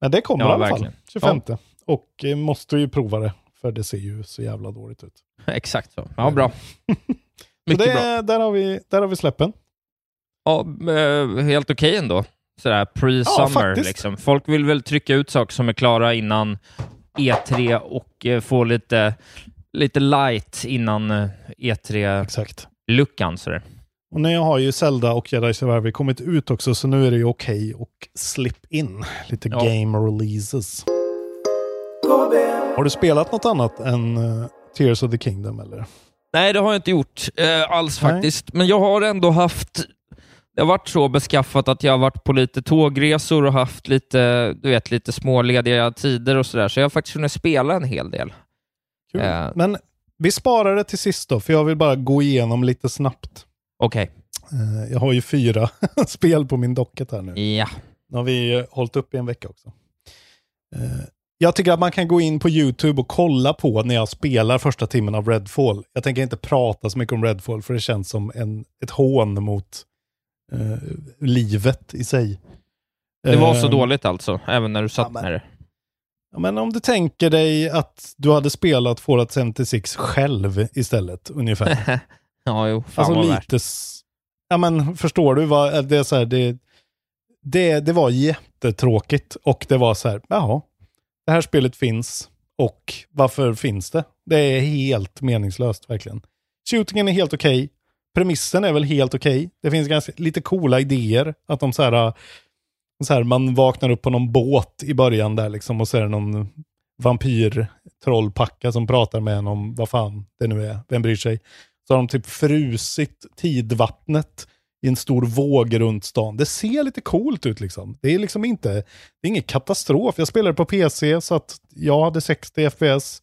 Speaker 5: Men det kommer
Speaker 6: Ja,
Speaker 5: i alla
Speaker 6: verkligen.
Speaker 5: fall, 25. Och eh, måste ju prova det, för det ser ju så jävla dåligt ut.
Speaker 6: Exakt så. Ja, bra. Mycket
Speaker 5: det,
Speaker 6: bra.
Speaker 5: Där, har vi, där har vi släppen.
Speaker 6: Ja, eh, helt okej ändå. Sådär pre-summer
Speaker 5: faktiskt.
Speaker 6: liksom. Folk vill väl trycka ut saker som är klara innan E3 och eh, få lite, lite light innan eh, E3-luckan.
Speaker 5: Exakt.
Speaker 6: sådär.
Speaker 5: Och nu har ju Zelda och Jedi Survivor kommit ut också, så nu är det ju okej och slip in lite
Speaker 6: Ja.
Speaker 5: game releases. Har du spelat något annat än eh, Tears of the Kingdom eller?
Speaker 6: Nej, det har jag inte gjort eh, alls
Speaker 5: Nej.
Speaker 6: faktiskt. Men jag har ändå haft... Det har varit så beskaffat att jag har varit på lite tågresor och haft lite, du vet, lite smålediga tider och sådär. Så jag har faktiskt kunnat spela en hel del.
Speaker 5: Kul.
Speaker 6: Eh.
Speaker 5: Men vi sparar det till sist då, för jag vill bara gå igenom lite snabbt.
Speaker 6: Okej.
Speaker 5: Eh, jag har ju fyra spel på min docket här nu.
Speaker 6: Ja.
Speaker 5: Nu har vi hållit upp i en vecka också. Eh, jag tycker att man kan gå in på YouTube och kolla på när jag spelar första timmen av Redfall. Jag tänker inte prata så mycket om Redfall för det känns som en, ett hån mot eh, livet i sig.
Speaker 6: Det var så
Speaker 5: Eh,
Speaker 6: dåligt alltså, även när du satt
Speaker 5: ja, men-
Speaker 6: med det.
Speaker 5: Ja, men om du tänker dig att du hade spelat Fallout 76 själv istället, ungefär.
Speaker 6: ja, jo. Fan
Speaker 5: alltså
Speaker 6: vad
Speaker 5: lite...
Speaker 6: värt.
Speaker 5: Ja, men förstår du? Vad, det, är så här, det, det, det var jättetråkigt och det var så här, jaha, det här spelet finns och varför finns det? Det är helt meningslöst verkligen. Shootingen är helt okej. Premissen är väl helt okej. Det finns ganska lite coola idéer. Att de så här, så här, man vaknar upp på någon båt i början där liksom och så är det någon vampyr trollpacka som pratar med en om vad fan det nu är. Vem bryr sig? Så har de typ frusit tidvattnet i en stor våg runt stan. Det ser lite coolt ut liksom. Det är liksom inte, det är ingen katastrof. Jag spelade på PC så att jag hade 60 FPS.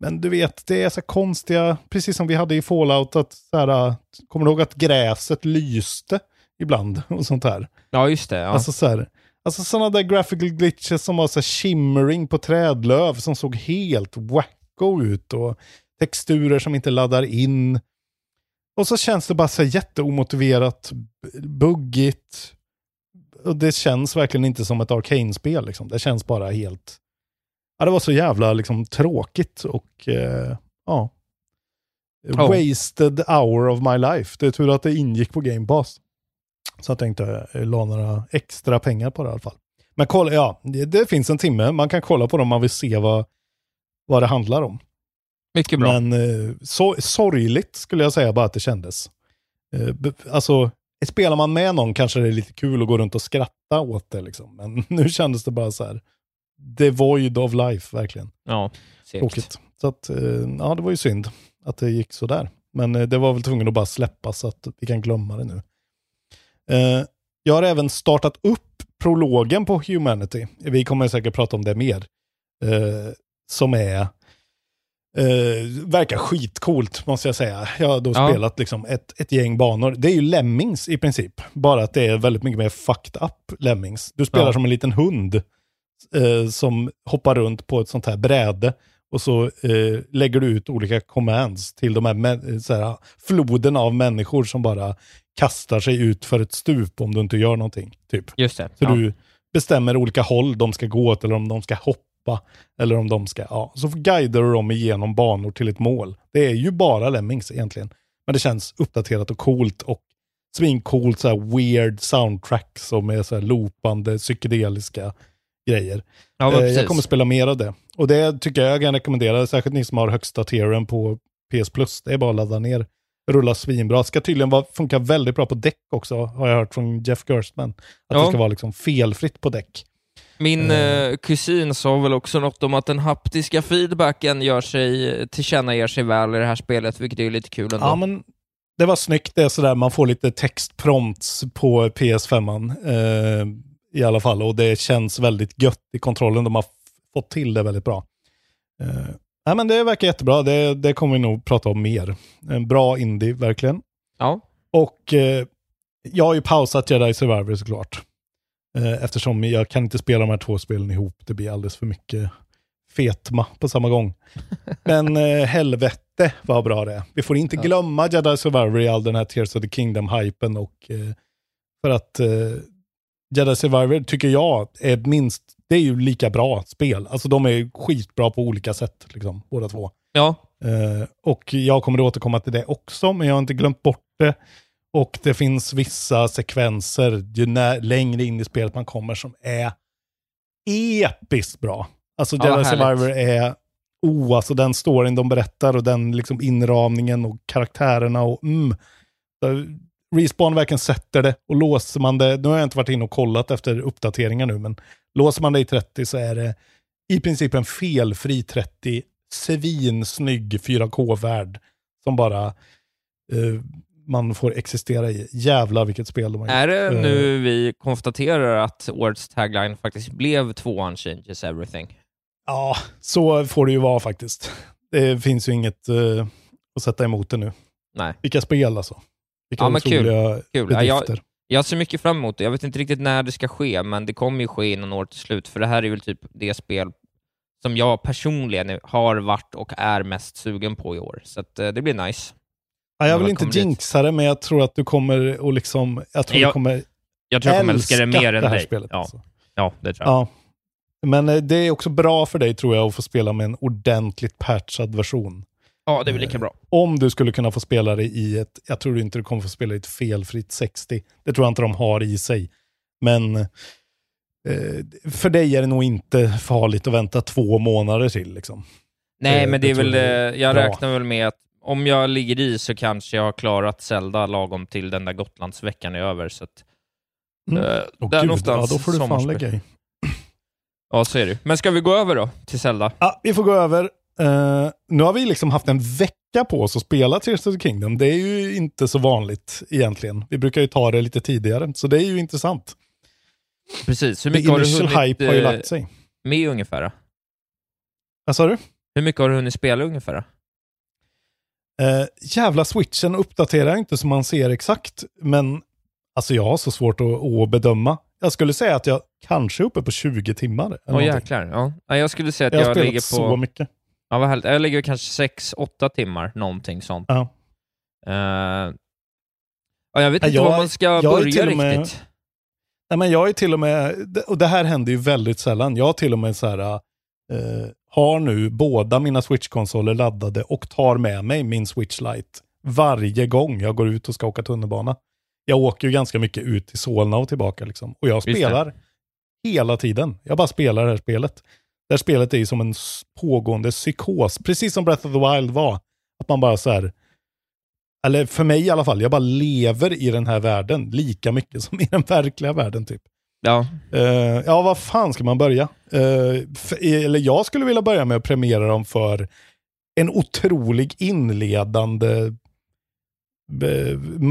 Speaker 5: Men du vet, det är så konstiga, precis som vi hade i Fallout, att så här, kommer du ihåg att gräset lyste ibland och sånt här?
Speaker 6: Ja, just det. Ja.
Speaker 5: Alltså så här, alltså sådana där graphical glitches som var så shimmering på trädlöv som såg helt wacko ut och texturer som inte laddar in. Och så känns det bara så jätteomotiverat, buggigt. Och det känns verkligen inte som ett Arcane-spel liksom. Det känns bara helt... Ja, det var så jävla liksom tråkigt och eh, ja.
Speaker 6: Ja.
Speaker 5: Wasted hour of my life. Det är tur att det ingick på Game Pass. Så jag tänkte eh, la några extra pengar på det i alla fall. Men kolla, ja, det, det finns en timme. Man kan kolla på dem om man vill se vad, vad det handlar om.
Speaker 6: Mycket bra.
Speaker 5: Men eh, så, sorgligt skulle jag säga bara att det kändes. Eh, alltså, spelar man med någon kanske det är lite kul att gå runt och skratta åt det. Liksom. Men nu kändes det bara så här, the void of life verkligen.
Speaker 6: Ja.
Speaker 5: Tråkigt. Så att, eh, ja, det var ju synd att det gick så där. Men det var väl tvungen att bara släppa så att vi kan glömma det nu. Eh, jag har även startat upp prologen på Humanity. Vi kommer säkert prata om det mer. Eh, som är Eh, verkar skitcoolt måste jag säga. Jag har då
Speaker 6: Ja.
Speaker 5: spelat liksom ett, ett gäng banor. Det är ju Lemmings i princip. Bara att det är väldigt mycket mer fucked up Lemmings. Du spelar
Speaker 6: Ja.
Speaker 5: som en liten hund eh, som hoppar runt på ett sånt här bräde. Och så eh, lägger du ut olika commands till de här, så här floden av människor som bara kastar sig ut för ett stup om du inte gör någonting. Typ.
Speaker 6: Just det.
Speaker 5: Så
Speaker 6: ja.
Speaker 5: du bestämmer olika håll de ska gå åt eller om de ska hoppa. Eller om de ska, ja. Så guidar du dem igenom banor till ett mål. Det är ju bara Lemmings egentligen. Men det känns uppdaterat och coolt och svincoolt så här weird soundtrack som är så här loopande psykedeliska grejer.
Speaker 6: Ja,
Speaker 5: Eh, jag kommer spela mer av det. Och det tycker jag jag kan rekommendera, särskilt ni som har högsta tieren på PS Plus. Det är bara att ladda ner. Rullar svinbra. Ska tydligen vara, funka väldigt bra på däck också, har jag hört från Jeff Gerstman. Att
Speaker 6: Ja.
Speaker 5: det ska vara liksom felfritt på däck.
Speaker 6: Min eh, kusin sa väl också något om att den haptiska feedbacken gör sig, tillkännager sig väl i det här spelet, vilket är lite kul ändå.
Speaker 5: Ja, men det var snyggt. Det är sådär, man får lite textprompts på PS5. Eh, I alla fall. Och det känns väldigt gött i kontrollen. De har fått till det väldigt bra. Eh, nej, men det verkar jättebra. Det, det kommer vi nog prata om mer. En bra indie, verkligen.
Speaker 6: Ja.
Speaker 5: Och eh, jag har ju pausat Jedi Survivor såklart. Eh, eftersom jag kan inte spela de här två spelen ihop. Det blir alldeles för mycket fetma på samma gång. Men eh, helvete vad bra det är. Vi får inte glömma Jedi Survivor i all den här Tears of the Kingdom-hypen. Och, eh, för att eh, Jedi Survivor tycker jag är minst, det är ju lika bra spel. Alltså de är skitbra på olika sätt, liksom, båda två.
Speaker 6: Ja,
Speaker 5: Eh, och jag kommer att återkomma till det också, men jag har inte glömt bort det. Och det finns vissa sekvenser ju när, längre in i spelet man kommer som är episkt bra. Alltså
Speaker 6: Ja,
Speaker 5: Jedi. Survivor är, oh, alltså den storyn de berättar och den liksom inramningen och karaktärerna och mm. Respawn verkligen sätter det och låser man det, nu har jag inte varit inne och kollat efter uppdateringar nu, men låser man det i 30 så är det i princip en felfri 30, svinsnygg 4K-värld som bara eh, man får existera i. Jävlar vilket spel de har
Speaker 6: är det
Speaker 5: gjort. Eh,
Speaker 6: nu vi konstaterar att årets tagline faktiskt blev tvåan changes everything?
Speaker 5: Ja, så får det ju vara faktiskt. Det finns ju inget eh, att sätta emot det nu.
Speaker 6: Nej.
Speaker 5: Vilka spel alltså. Vilka
Speaker 6: Ja, men kul. Kul. Ja, jag, jag ser mycket fram emot det. Jag vet inte riktigt när det ska ske, men det kommer ju ske innan året är slut, för det här är väl typ det spel som jag personligen har varit och är mest sugen på i år. Så att, eh, det blir nice.
Speaker 5: Ja, jag vill inte jinxa det, men jag tror att du kommer att liksom, jag tror
Speaker 6: Jag-
Speaker 5: du kommer
Speaker 6: Jag tror jag kommer älska det mer än
Speaker 5: det här
Speaker 6: dig.
Speaker 5: spelet.
Speaker 6: Ja.
Speaker 5: Alltså.
Speaker 6: ja, det tror jag.
Speaker 5: Ja. Men eh, det är också bra för dig tror jag att få spela med en ordentligt patchad version.
Speaker 6: Ja, det är väl lika bra.
Speaker 5: Om du skulle kunna få spela det i ett, jag tror inte du kommer få spela i ett felfritt 60. Det tror jag inte de har i sig. Men eh, för dig är det nog inte farligt att vänta två månader till. Liksom.
Speaker 6: Nej,
Speaker 5: Eh,
Speaker 6: men det är väl,
Speaker 5: jag
Speaker 6: eh, jag räknar väl med att om jag ligger i så kanske jag har klarat Zelda lagom till den där Gotlandsveckan är över. Så att,
Speaker 5: Mm.
Speaker 6: eh,
Speaker 5: Åh,
Speaker 6: där
Speaker 5: gud,
Speaker 6: någonstans
Speaker 5: ja, då får du fan lägga i.
Speaker 6: Ja, så är det. Men ska vi gå över då till Zelda?
Speaker 5: Ja, vi får gå över. Eh, nu har vi liksom haft en vecka på oss att spela Tears of the Kingdom. Det är ju inte så vanligt egentligen. Vi brukar ju ta det lite tidigare, så det är ju intressant.
Speaker 6: Precis. Hur mycket har du hunnit
Speaker 5: hype har ju
Speaker 6: eh,
Speaker 5: lagt sig.
Speaker 6: med ungefär? då?
Speaker 5: Vad sa du?
Speaker 6: Hur mycket har du hunnit spela ungefär? då?
Speaker 5: Eh, jävla switchen uppdaterar inte som man ser exakt, men alltså jag har så svårt att, att bedöma. Jag skulle säga att jag kanske är uppe på 20 timmar.
Speaker 6: Åh
Speaker 5: någonting.
Speaker 6: jäklar. Ja. Ja, jag skulle säga att
Speaker 5: Jag har
Speaker 6: jag,
Speaker 5: spelat
Speaker 6: ligger
Speaker 5: så
Speaker 6: på...
Speaker 5: mycket.
Speaker 6: Ja, vad härligt. Jag ligger kanske 6-8 timmar, någonting sånt.
Speaker 5: Ja.
Speaker 6: Eh, ja, jag vet inte
Speaker 5: jag-
Speaker 6: var man ska
Speaker 5: jag
Speaker 6: börja
Speaker 5: och med-
Speaker 6: riktigt.
Speaker 5: Nej, men jag är till och med, och det här händer ju väldigt sällan, jag har till och med så här, eh, har nu båda mina Switch-konsoler laddade och tar med mig min Switch Lite varje gång jag går ut och ska åka tunnelbana. Jag åker ju ganska mycket ut till Solna och tillbaka liksom. Och jag spelar hela tiden. Jag bara spelar det här spelet. Det här spelet är ju som en pågående psykos, precis som Breath of the Wild var. Att man bara så här, eller för mig i alla fall, jag bara lever i den här världen lika mycket som i den verkliga världen typ.
Speaker 6: Ja,
Speaker 5: Eh, ja, vad fan ska man börja? Eh, för, eller jag skulle vilja börja med att premiera dem för en otrolig inledande,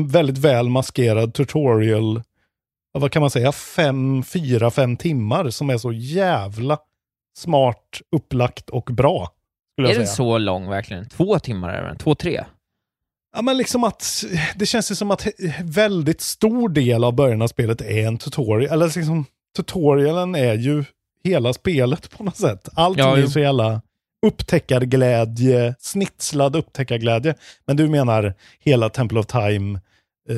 Speaker 5: väldigt väl maskerad tutorial. Vad kan man säga? Fem, fyra, fem timmar som är så jävla smart, upplagt och bra. Skulle
Speaker 6: är den så lång verkligen? Två timmar är den? Två, tre?
Speaker 5: Ja, men liksom att det känns ju som att väldigt stor del av början av spelet är en tutorial. Eller liksom, tutorialen är ju hela spelet på något sätt. Allt
Speaker 6: Ja,
Speaker 5: är
Speaker 6: jo.
Speaker 5: så jävla upptäckarglädje, snitslad upptäckarglädje. Men du menar hela Temple of Time eh,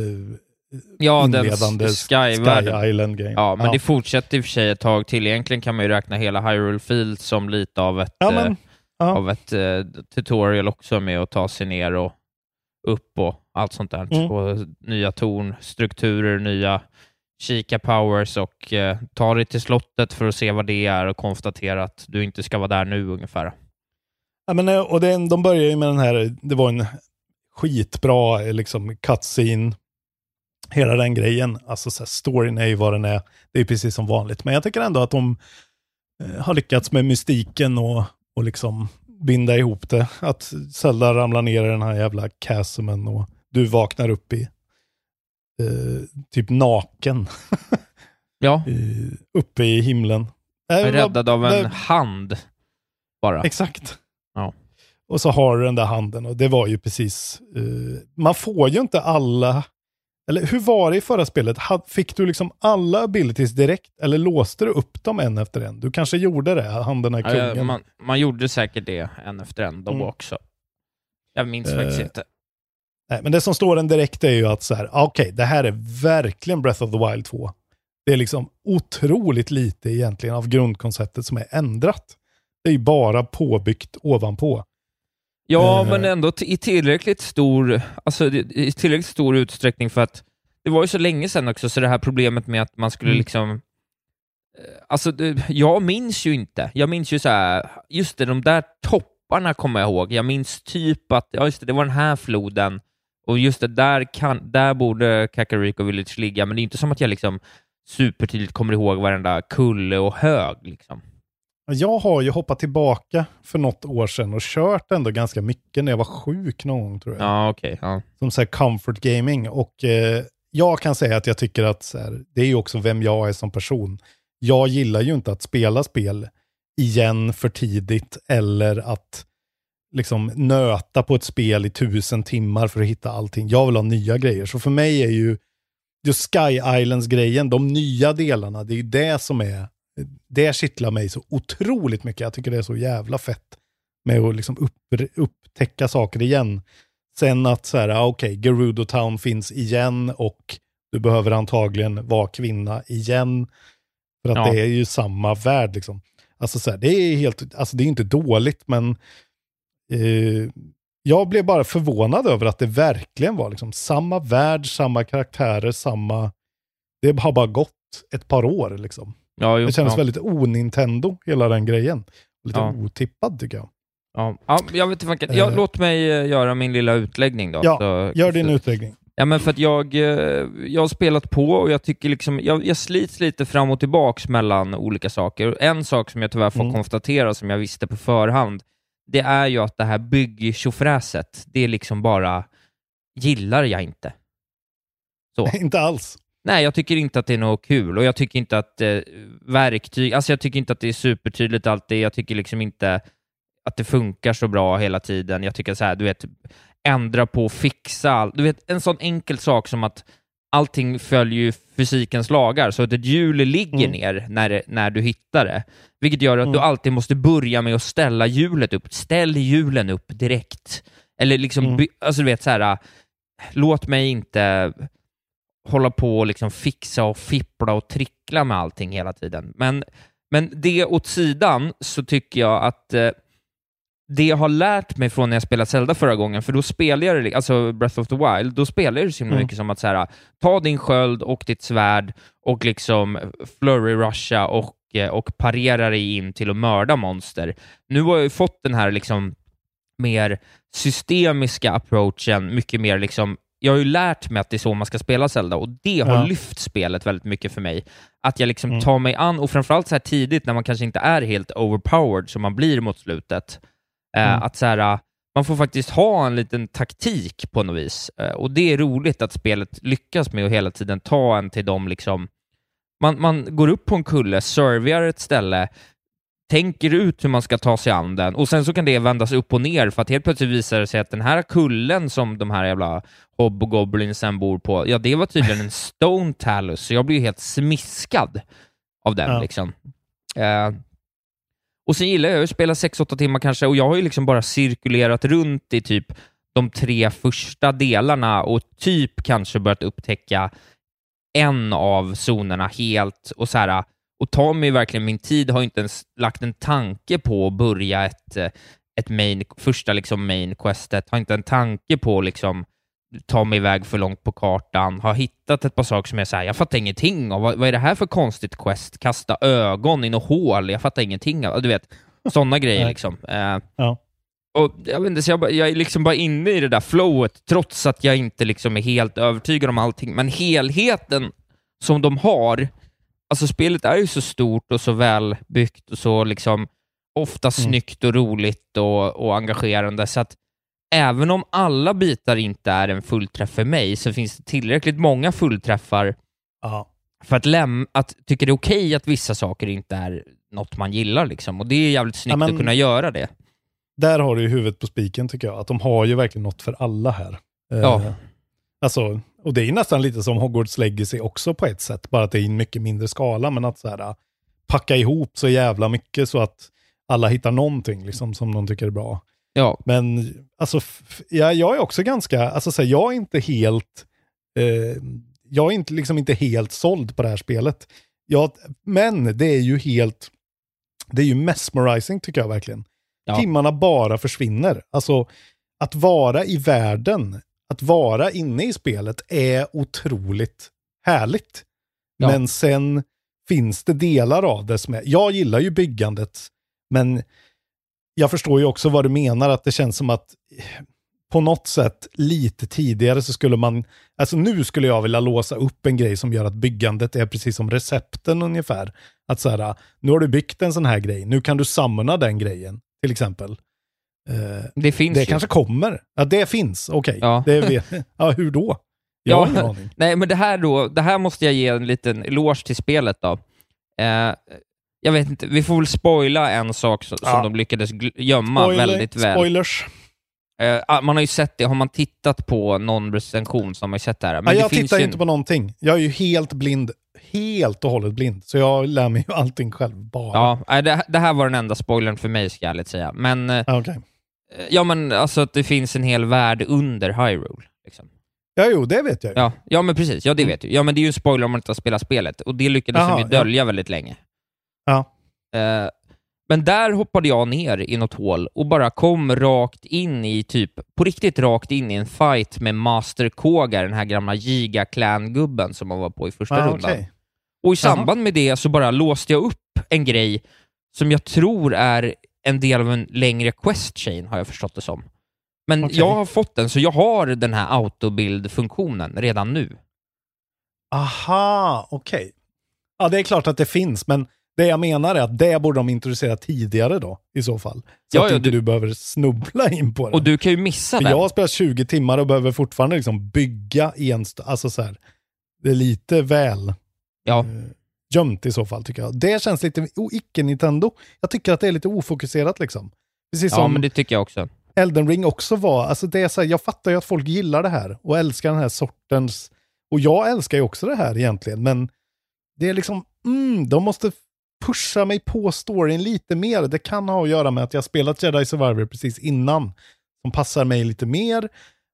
Speaker 6: Ja, den
Speaker 5: inledande
Speaker 6: s-
Speaker 5: Sky,
Speaker 6: Sky-världen.
Speaker 5: Island-grejen.
Speaker 6: Ja, men det fortsätter i och för sig ett tag till. Egentligen kan man ju räkna hela Hyrule Field som lite av ett,
Speaker 5: Ja, men,
Speaker 6: eh,
Speaker 5: ja.
Speaker 6: av ett eh, tutorial också med att ta sig ner och upp och allt sånt där.
Speaker 5: Mm.
Speaker 6: Och nya torn, strukturer, nya kika powers och eh, ta dig till slottet för att se vad det är och konstatera att du inte ska vara där nu ungefär.
Speaker 5: Ja, men, eh, och det, de börjar ju med den här, det var en skitbra eh, liksom, cutscene. Hela den grejen. Alltså så här, storyn är ju vad den är. Det är precis som vanligt. Men jag tycker ändå att de eh, har lyckats med mystiken och, och liksom binda ihop det. Att Zelda ramlar ner i den här jävla chasmen och du vaknar upp i eh, typ naken.
Speaker 6: Ja,
Speaker 5: i, uppe i himlen. Vad-
Speaker 6: räddad av en
Speaker 5: det-
Speaker 6: hand bara.
Speaker 5: Exakt.
Speaker 6: Ja.
Speaker 5: Och så har du den där handen och det var ju precis, eh, man får ju inte alla, eller hur var det i förra spelet? Fick du liksom alla abilities direkt eller låste du upp dem en efter en? Du kanske gjorde det, handen är
Speaker 6: Ja,
Speaker 5: kungen.
Speaker 6: ja, man, man gjorde säkert det en efter en då
Speaker 5: Mm.
Speaker 6: också. Jag minns
Speaker 5: Eh,
Speaker 6: faktiskt inte.
Speaker 5: Nej, men det som står en direkt är ju att så här, ah, okej, det här är verkligen Breath of the Wild 2. Det är liksom otroligt lite egentligen av grundkonceptet som är ändrat. Det är ju bara påbyggt ovanpå.
Speaker 6: Ja,
Speaker 5: Eh.
Speaker 6: men ändå i tillräckligt stor, alltså i tillräckligt stor utsträckning för att det var ju så länge sedan också, så det här problemet med att man skulle
Speaker 5: Mm.
Speaker 6: liksom eh, Alltså, jag minns ju inte. Jag minns ju så här, just det, de där topparna kommer jag ihåg. Jag minns typ att, ja just det, det var den här floden och just det, där, kan, där borde Kakariko Village ligga, men det är inte som att jag liksom supertydligt kommer ihåg varenda kulle och hög. Liksom.
Speaker 5: Jag har ju hoppat tillbaka för något år sedan och kört ändå ganska mycket när jag var sjuk någon gång tror jag.
Speaker 6: Ja, okej. ja.
Speaker 5: Som så här comfort gaming. Och eh, jag kan säga att jag tycker att här, det är ju också vem jag är som person. Jag gillar ju inte att spela spel igen för tidigt eller att liksom nöta på ett spel i tusen timmar för att hitta allting. Jag vill ha nya grejer. Så för mig är ju just Sky Islands-grejen, de nya delarna, det är ju det som är, det kittlar mig så otroligt mycket. Jag tycker det är så jävla fett med att liksom upp, upptäcka saker igen. Sen att så här, ah, okej, Gerudo Town finns igen och du behöver antagligen vara kvinna igen. För att
Speaker 6: Ja.
Speaker 5: det är ju samma värld liksom. Alltså så här, det är helt, alltså det är inte dåligt men eh, jag blev bara förvånad över att det verkligen var liksom samma värld, samma karaktärer, samma, det har bara gått ett par år liksom.
Speaker 6: Ja, jo,
Speaker 5: Det kändes
Speaker 6: ja.
Speaker 5: väldigt o-Nintendo, hela den grejen. Lite
Speaker 6: Ja.
Speaker 5: otippad tycker jag.
Speaker 6: Ja, ja, jag vet inte, vad- ja,
Speaker 5: Eh.
Speaker 6: låt mig eh, göra min lilla utläggning då.
Speaker 5: Ja,
Speaker 6: Så-
Speaker 5: Gör din
Speaker 6: så-
Speaker 5: utläggning.
Speaker 6: Ja, men för att jag, eh, jag har spelat på och jag tycker liksom, jag, jag slits lite fram och tillbaks mellan olika saker. En sak som jag tyvärr får
Speaker 5: Mm.
Speaker 6: konstatera, som jag visste på förhand, det är ju att det här bygg det är liksom bara, gillar jag inte. Så.
Speaker 5: inte alls.
Speaker 6: Nej, jag tycker inte att det är något kul och jag tycker inte att eh, verktyg, alltså jag tycker inte att det är supertydligt alltid, jag tycker liksom inte att det funkar så bra hela tiden. Jag tycker så här, du vet, ändra på och fixa allt. Du vet, en sån enkel sak som att allting följer fysikens lagar, så att ett hjul ligger
Speaker 5: Mm.
Speaker 6: ner när, när du hittar det, vilket gör att du
Speaker 5: Mm.
Speaker 6: alltid måste börja med att ställa hjulet upp. Ställ hjulen upp direkt. Eller liksom,
Speaker 5: Mm.
Speaker 6: alltså du vet så här, låt mig inte hålla på och liksom fixa och fippla och trickla med allting hela tiden. Men, men det åt sidan så tycker jag att eh, det jag har lärt mig från när jag spelade Zelda förra gången, för då spelade jag det, alltså Breath of the Wild, då spelade jag det så himla
Speaker 5: Mm.
Speaker 6: mycket som att så här, ta din sköld och ditt svärd och liksom flurry rusha och, eh, och parera dig in till att mörda monster. Nu har jag ju fått den här liksom mer systemiska approachen, mycket mer liksom jag har ju lärt mig att det är så man ska spela Zelda och det har
Speaker 5: Ja.
Speaker 6: lyft spelet väldigt mycket för mig. Att jag liksom
Speaker 5: Mm.
Speaker 6: tar mig an, och framförallt så här tidigt när man kanske inte är helt overpowered som man blir mot slutet, eh,
Speaker 5: Mm.
Speaker 6: att så här, man får faktiskt ha en liten taktik på något vis. Eh, och det är roligt att spelet lyckas med att hela tiden ta en till dem liksom man, man går upp på en kulle, servar ett ställe, tänker ut hur man ska ta sig an den och sen så kan det vändas upp och ner för att helt plötsligt visar det sig att den här kullen som de här jävla hobgoblinsen bor på, ja det var tydligen en stone talus, så jag blir ju helt smiskad av den
Speaker 5: Ja.
Speaker 6: liksom. Eh, och sen gillar jag att spela 6-8 timmar kanske, och jag har ju liksom bara cirkulerat runt i typ de tre första delarna och typ kanske börjat upptäcka en av zonerna helt och så här, och tar mig verkligen min tid, har inte ens lagt en tanke på att börja ett, eh, ett main, första liksom main questet, har inte en tanke på att liksom ta mig iväg för långt på kartan, har hittat ett par saker som jag säger, jag fattar ingenting av, vad, vad är det här för konstigt quest? Kasta ögon i något hål, jag fattar ingenting av, du vet, sådana grejer liksom. Eh,
Speaker 5: Ja.
Speaker 6: och jag, vet inte, så jag, jag är liksom bara inne i det där flowet, trots att jag inte liksom är helt övertygad om allting. Men helheten som de har, alltså spelet är ju så stort och så välbyggt och så liksom ofta snyggt och roligt och, och engagerande, så att även om alla bitar inte är en fullträff för mig, så finns det tillräckligt många fullträffar
Speaker 5: Ja.
Speaker 6: för att, läm- att tycka det är okej att vissa saker inte är något man gillar. Liksom. Och det är jävligt snyggt
Speaker 5: Ja, men-
Speaker 6: att kunna göra det.
Speaker 5: Där har du ju huvudet på spiken tycker jag. Att de har ju verkligen något för alla här. Eh,
Speaker 6: Ja.
Speaker 5: Alltså, och det är ju nästan lite som Hogwarts Legacy också på ett sätt. Bara att det är i en mycket mindre skala. Men att så här, packa ihop så jävla mycket så att alla hittar någonting liksom, som de tycker är bra.
Speaker 6: Ja.
Speaker 5: Men alltså, f- ja, jag är också ganska, alltså så här, jag är inte helt, eh, jag är inte, liksom inte helt såld på det här spelet. Jag, men det är ju helt, det är ju mesmerizing tycker jag verkligen.
Speaker 6: Ja.
Speaker 5: Timmarna bara försvinner. Alltså att vara i världen, att vara inne i spelet är otroligt härligt.
Speaker 6: Ja.
Speaker 5: Men sen finns det delar av det som är, jag gillar ju byggandet, men jag förstår ju också vad du menar, att det känns som att eh, på något sätt lite tidigare så skulle man, alltså nu skulle jag vilja låsa upp en grej som gör att byggandet är precis som recepten ungefär. Att så här, nu har du byggt en sån här grej, nu kan du samla den grejen, till exempel. Eh,
Speaker 6: Det finns
Speaker 5: det
Speaker 6: ju.
Speaker 5: kanske kommer. Ja, det finns, okej.
Speaker 6: Ja.
Speaker 5: Det vet, ja, hur då? Jag har ingen aning.
Speaker 6: Nej, men det här då, det här måste jag ge en liten eloge till spelet då. Eh, jag vet inte, vi får väl spoila en sak som, som
Speaker 5: Ja.
Speaker 6: de lyckades gömma
Speaker 5: Spoiler-
Speaker 6: väldigt väl.
Speaker 5: Spoilers.
Speaker 6: Eh, ah, man har ju sett det, har man tittat på någon recension så har man sett det här.
Speaker 5: Ja,
Speaker 6: det
Speaker 5: jag tittar
Speaker 6: ju
Speaker 5: inte på någonting. Jag är ju helt blind, helt och hållet blind. Så jag lär mig ju allting själv bara.
Speaker 6: Ja, det, det här var den enda spoilern för mig, ska jag ärligt säga. Men, eh,
Speaker 5: Ja, okej.
Speaker 6: ja men alltså att det finns en hel värld under Hyrule. Liksom.
Speaker 5: ja jo, det vet jag ju.
Speaker 6: Ja, ja, men precis. Ja, det vet du. Ja, men det är ju en spoiler om man inte har spelat spelet, och det lyckades de ju dölja väldigt länge.
Speaker 5: Ja.
Speaker 6: Eh, men där hoppade jag ner i något hål och bara kom rakt in i, typ, på riktigt rakt in i en fight med Master Koga, den här gamla Giga Clan-gubben som man var på i första
Speaker 5: Ah,
Speaker 6: rundan.
Speaker 5: okej.
Speaker 6: Och i samband med det så bara låste jag upp en grej som jag tror är en del av en längre quest chain, har jag förstått det som. Men
Speaker 5: Okej.
Speaker 6: jag har fått den, så jag har den här autobild-funktionen redan nu.
Speaker 5: Aha, okej. Ja, det är klart att det finns, men det jag menar är att det borde de introducera tidigare då, i så fall. Så
Speaker 6: Ja,
Speaker 5: att
Speaker 6: ja,
Speaker 5: inte
Speaker 6: du-
Speaker 5: du behöver snubbla in på det.
Speaker 6: Och du kan ju missa
Speaker 5: För
Speaker 6: den.
Speaker 5: jag har spelat 20 timmar och behöver fortfarande liksom bygga en... Alltså så här, det är lite väl
Speaker 6: Ja.
Speaker 5: Gömt i så fall tycker jag. Det känns lite icke-Nintendo. Jag tycker att det är lite ofokuserat liksom. Precis
Speaker 6: ja,
Speaker 5: som
Speaker 6: men det tycker jag också.
Speaker 5: Elden Ring också var. Alltså det är så här, jag fattar ju att folk gillar det här och älskar den här sortens... Och jag älskar ju också det här egentligen, men det är liksom, mm, de måste pusha mig på storyn lite mer. Det kan ha att göra med att jag spelat Jedi Survivor precis innan, som passar mig lite mer.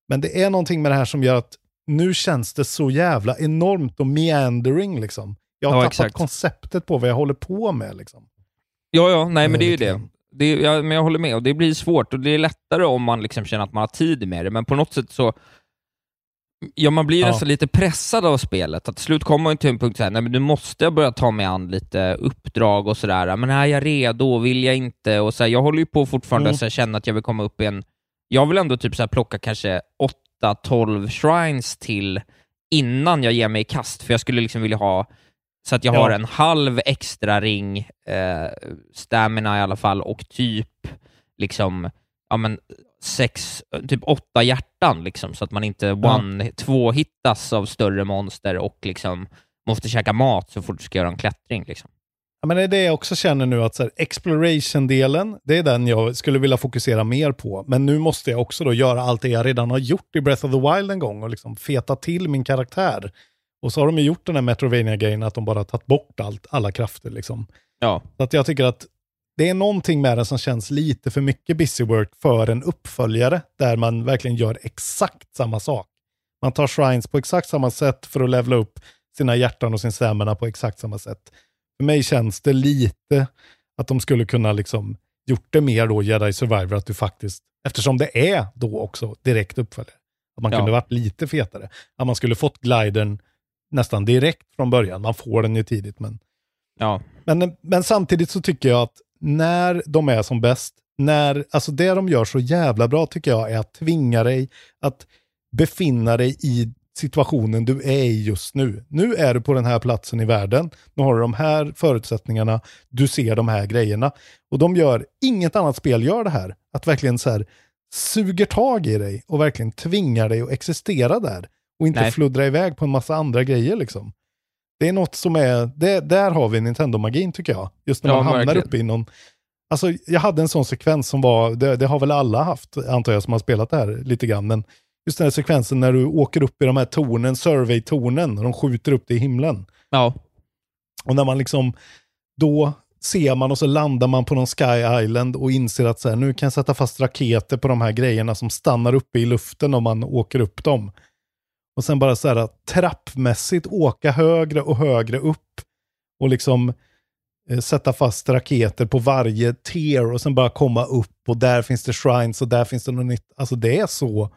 Speaker 5: Men det är någonting med det här som gör att nu känns det så jävla enormt och meandering liksom. Jag har
Speaker 6: Ja,
Speaker 5: tappat
Speaker 6: exakt.
Speaker 5: konceptet på vad jag håller på med liksom.
Speaker 6: Ja, ja, nej men det är ju det. Det, ja, men jag håller med, och det blir svårt och det är lättare om man liksom känner att man har tid med det, men på något sätt så Ja, man blir ju
Speaker 5: Ja.
Speaker 6: nästan lite pressad av spelet. Att till slut kommer man till en punkt så här, nej men nu måste jag börja ta mig an lite uppdrag och sådär. Men är jag redo? Vill jag inte? Och så här, jag håller ju på fortfarande
Speaker 5: Mm.
Speaker 6: så här, känna att jag vill komma upp i en... Jag vill ändå typ så här, plocka kanske 8-12 shrines till innan jag ger mig i kast, för jag skulle liksom vilja ha så att jag
Speaker 5: Ja.
Speaker 6: har en halv extra ring, eh, stamina i alla fall, och typ liksom, ja men sex, typ åtta hjärtan liksom, så att man inte
Speaker 5: Ja.
Speaker 6: one, två hittas av större monster och liksom måste käka mat så fort du ska göra en klättring. Liksom.
Speaker 5: Ja, men det är det jag också känner nu, att exploration-delen, det är den jag skulle vilja fokusera mer på. Men nu måste jag också då göra allt det jag redan har gjort i Breath of the Wild en gång och liksom feta till min karaktär. Och så har de ju gjort den här Metrovania-grejen att de bara tagit bort allt, alla krafter liksom.
Speaker 6: Ja.
Speaker 5: Så att jag tycker att det är någonting med det som känns lite för mycket busy work för en uppföljare, där man verkligen gör exakt samma sak. Man tar shrines på exakt samma sätt för att levla upp sina hjärtan och sin stamina på exakt samma sätt. För mig känns det lite att de skulle kunna liksom gjort det mer då Jedi Survivor, att du faktiskt, eftersom det är då också direkt uppföljare, att man
Speaker 6: Ja.
Speaker 5: kunde varit lite fetare. Att man skulle fått glidern nästan direkt från början. Man får den ju tidigt, men
Speaker 6: Ja.
Speaker 5: men, men samtidigt så tycker jag att när de är som bäst, när, alltså det de gör så jävla bra tycker jag är att tvinga dig att befinna dig i situationen du är i just nu. Nu är du på den här platsen i världen, nu har du de här förutsättningarna, du ser de här grejerna. Och de gör, inget annat spel gör det här, att verkligen så här suger tag i dig och verkligen tvingar dig att existera där. Och inte
Speaker 6: Nej.
Speaker 5: fluddra iväg på en massa andra grejer liksom. Det är något som är, det, där har vi Nintendo-magin tycker jag. Just när
Speaker 6: Ja,
Speaker 5: man hamnar
Speaker 6: verkligen.
Speaker 5: uppe i någon, alltså jag hade en sån sekvens som var, det, det har väl alla haft antar jag som har spelat det här lite grann, men just den här sekvensen när du åker upp i de här tornen, survey-tornen, och de skjuter upp dig i himlen.
Speaker 6: Ja.
Speaker 5: Och när man liksom, då ser man och så landar man på någon Sky Island och inser att så här, nu kan jag sätta fast raketer på de här grejerna som stannar uppe i luften om man åker upp dem. Och sen bara så här trappmässigt åka högre och högre upp och liksom eh, sätta fast raketer på varje tier och sen bara komma upp och där finns det shrines och där finns det något nytt. Alltså det är så,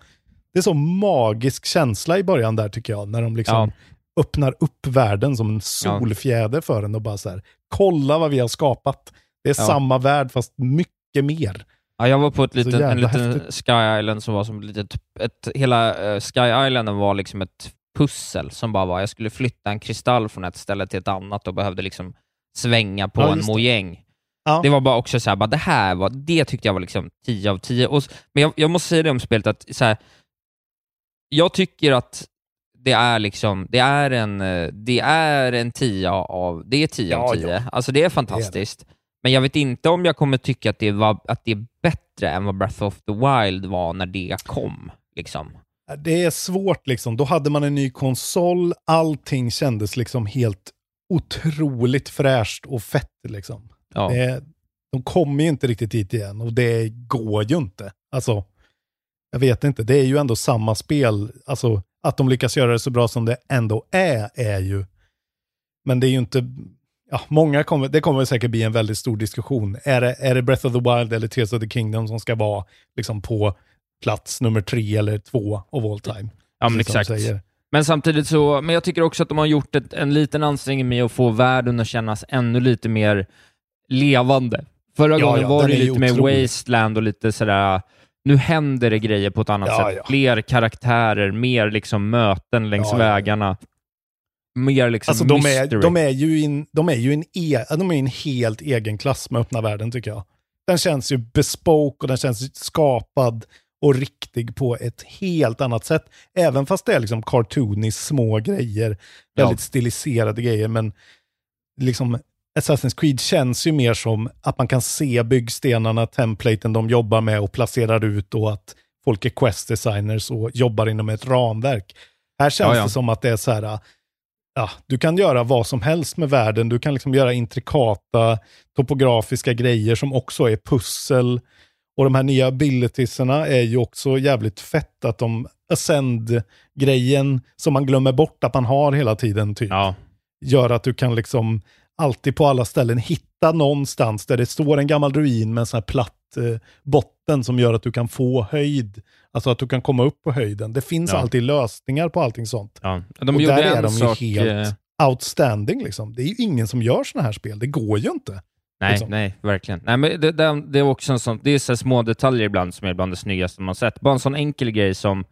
Speaker 5: det är så magisk känsla i början där tycker jag, när de liksom
Speaker 6: Ja.
Speaker 5: öppnar upp världen som en solfjäder för en och bara så här, kolla vad vi har skapat. Det är
Speaker 6: Ja.
Speaker 5: samma värld fast mycket mer.
Speaker 6: Ja, jag var på ett litet, en liten
Speaker 5: häftigt.
Speaker 6: Sky Island som var som litet, ett, hela eh, Sky Islanden var liksom ett pussel som bara var, jag skulle flytta en kristall från ett ställe till ett annat och behövde liksom svänga på
Speaker 5: Ja,
Speaker 6: en
Speaker 5: det.
Speaker 6: mojäng.
Speaker 5: Ja.
Speaker 6: Det var bara också så här, bara det här var, det tyckte jag var liksom 10 av 10. Och, men jag, jag måste säga det om spelet att så här, jag tycker att det är liksom, det är en, eh, det är en 10 av, det är 10
Speaker 5: Ja,
Speaker 6: av 10.
Speaker 5: ja.
Speaker 6: Alltså det är fantastiskt. Men jag vet inte om jag kommer tycka att det, var, att det är bättre än vad Breath of the Wild var när det kom. Liksom.
Speaker 5: Det är svårt liksom. Då hade man en ny konsol, allting kändes liksom helt otroligt fräscht och fett liksom.
Speaker 6: Ja.
Speaker 5: Det, de kommer ju inte riktigt dit igen och det går ju inte. Alltså, jag vet inte, det är ju ändå samma spel. Alltså, att de lyckas göra det så bra som det ändå är, är ju... Men det är ju inte... Ja, många kommer, det kommer säkert bli en väldigt stor diskussion. Är det, är det Breath of the Wild eller Tears of the Kingdom som ska vara liksom på plats nummer tre eller två of all time?
Speaker 6: Ja, men exakt. Men samtidigt så, men jag tycker också att de har gjort ett, en liten ansträngning med att få världen att kännas ännu lite mer levande. Förra
Speaker 5: Ja,
Speaker 6: gången
Speaker 5: ja,
Speaker 6: var det lite mer wasteland och lite sådär, nu händer det grejer på ett annat
Speaker 5: Ja,
Speaker 6: sätt. Fler karaktärer, mer liksom möten längs vägarna. Mer liksom
Speaker 5: Alltså de
Speaker 6: mystery.
Speaker 5: är, de är ju in, de är ju en, e, de är en helt egen klass med öppna världen tycker jag. Den känns ju bespoke och den känns skapad och riktig på ett helt annat sätt. Även fast det är liksom cartoony små grejer,
Speaker 6: Ja.
Speaker 5: väldigt stiliserade grejer, men liksom Assassin's Creed känns ju mer som att man kan se byggstenarna, templaten de jobbar med och placerar ut och att folk är quest designers och jobbar inom ett ramverk. Här känns
Speaker 6: Ja, ja.
Speaker 5: det som att det är så här, ja, du kan göra vad som helst med världen. Du kan liksom göra intrikata topografiska grejer som också är pussel. Och de här nya abilitiesarna är ju också jävligt fett att de ascend-grejen som man glömmer bort att man har hela tiden typ.
Speaker 6: Ja.
Speaker 5: Gör att du kan liksom alltid på alla ställen hitta någonstans där det står en gammal ruin med en sån här platt botten som gör att du kan få höjd. Alltså att du kan komma upp på höjden. Det finns
Speaker 6: Ja.
Speaker 5: alltid lösningar på allting sånt.
Speaker 6: Ja. De
Speaker 5: och där är
Speaker 6: en
Speaker 5: de ju
Speaker 6: sak,
Speaker 5: helt
Speaker 6: eh,
Speaker 5: outstanding liksom. Det är ju ingen som gör såna här spel. Det går ju inte.
Speaker 6: Nej,
Speaker 5: liksom.
Speaker 6: nej, verkligen. Nej, men det, det, det är också en sån, det är så små detaljer ibland som är bland det snyggaste man sett. Bara en sån enkel grej som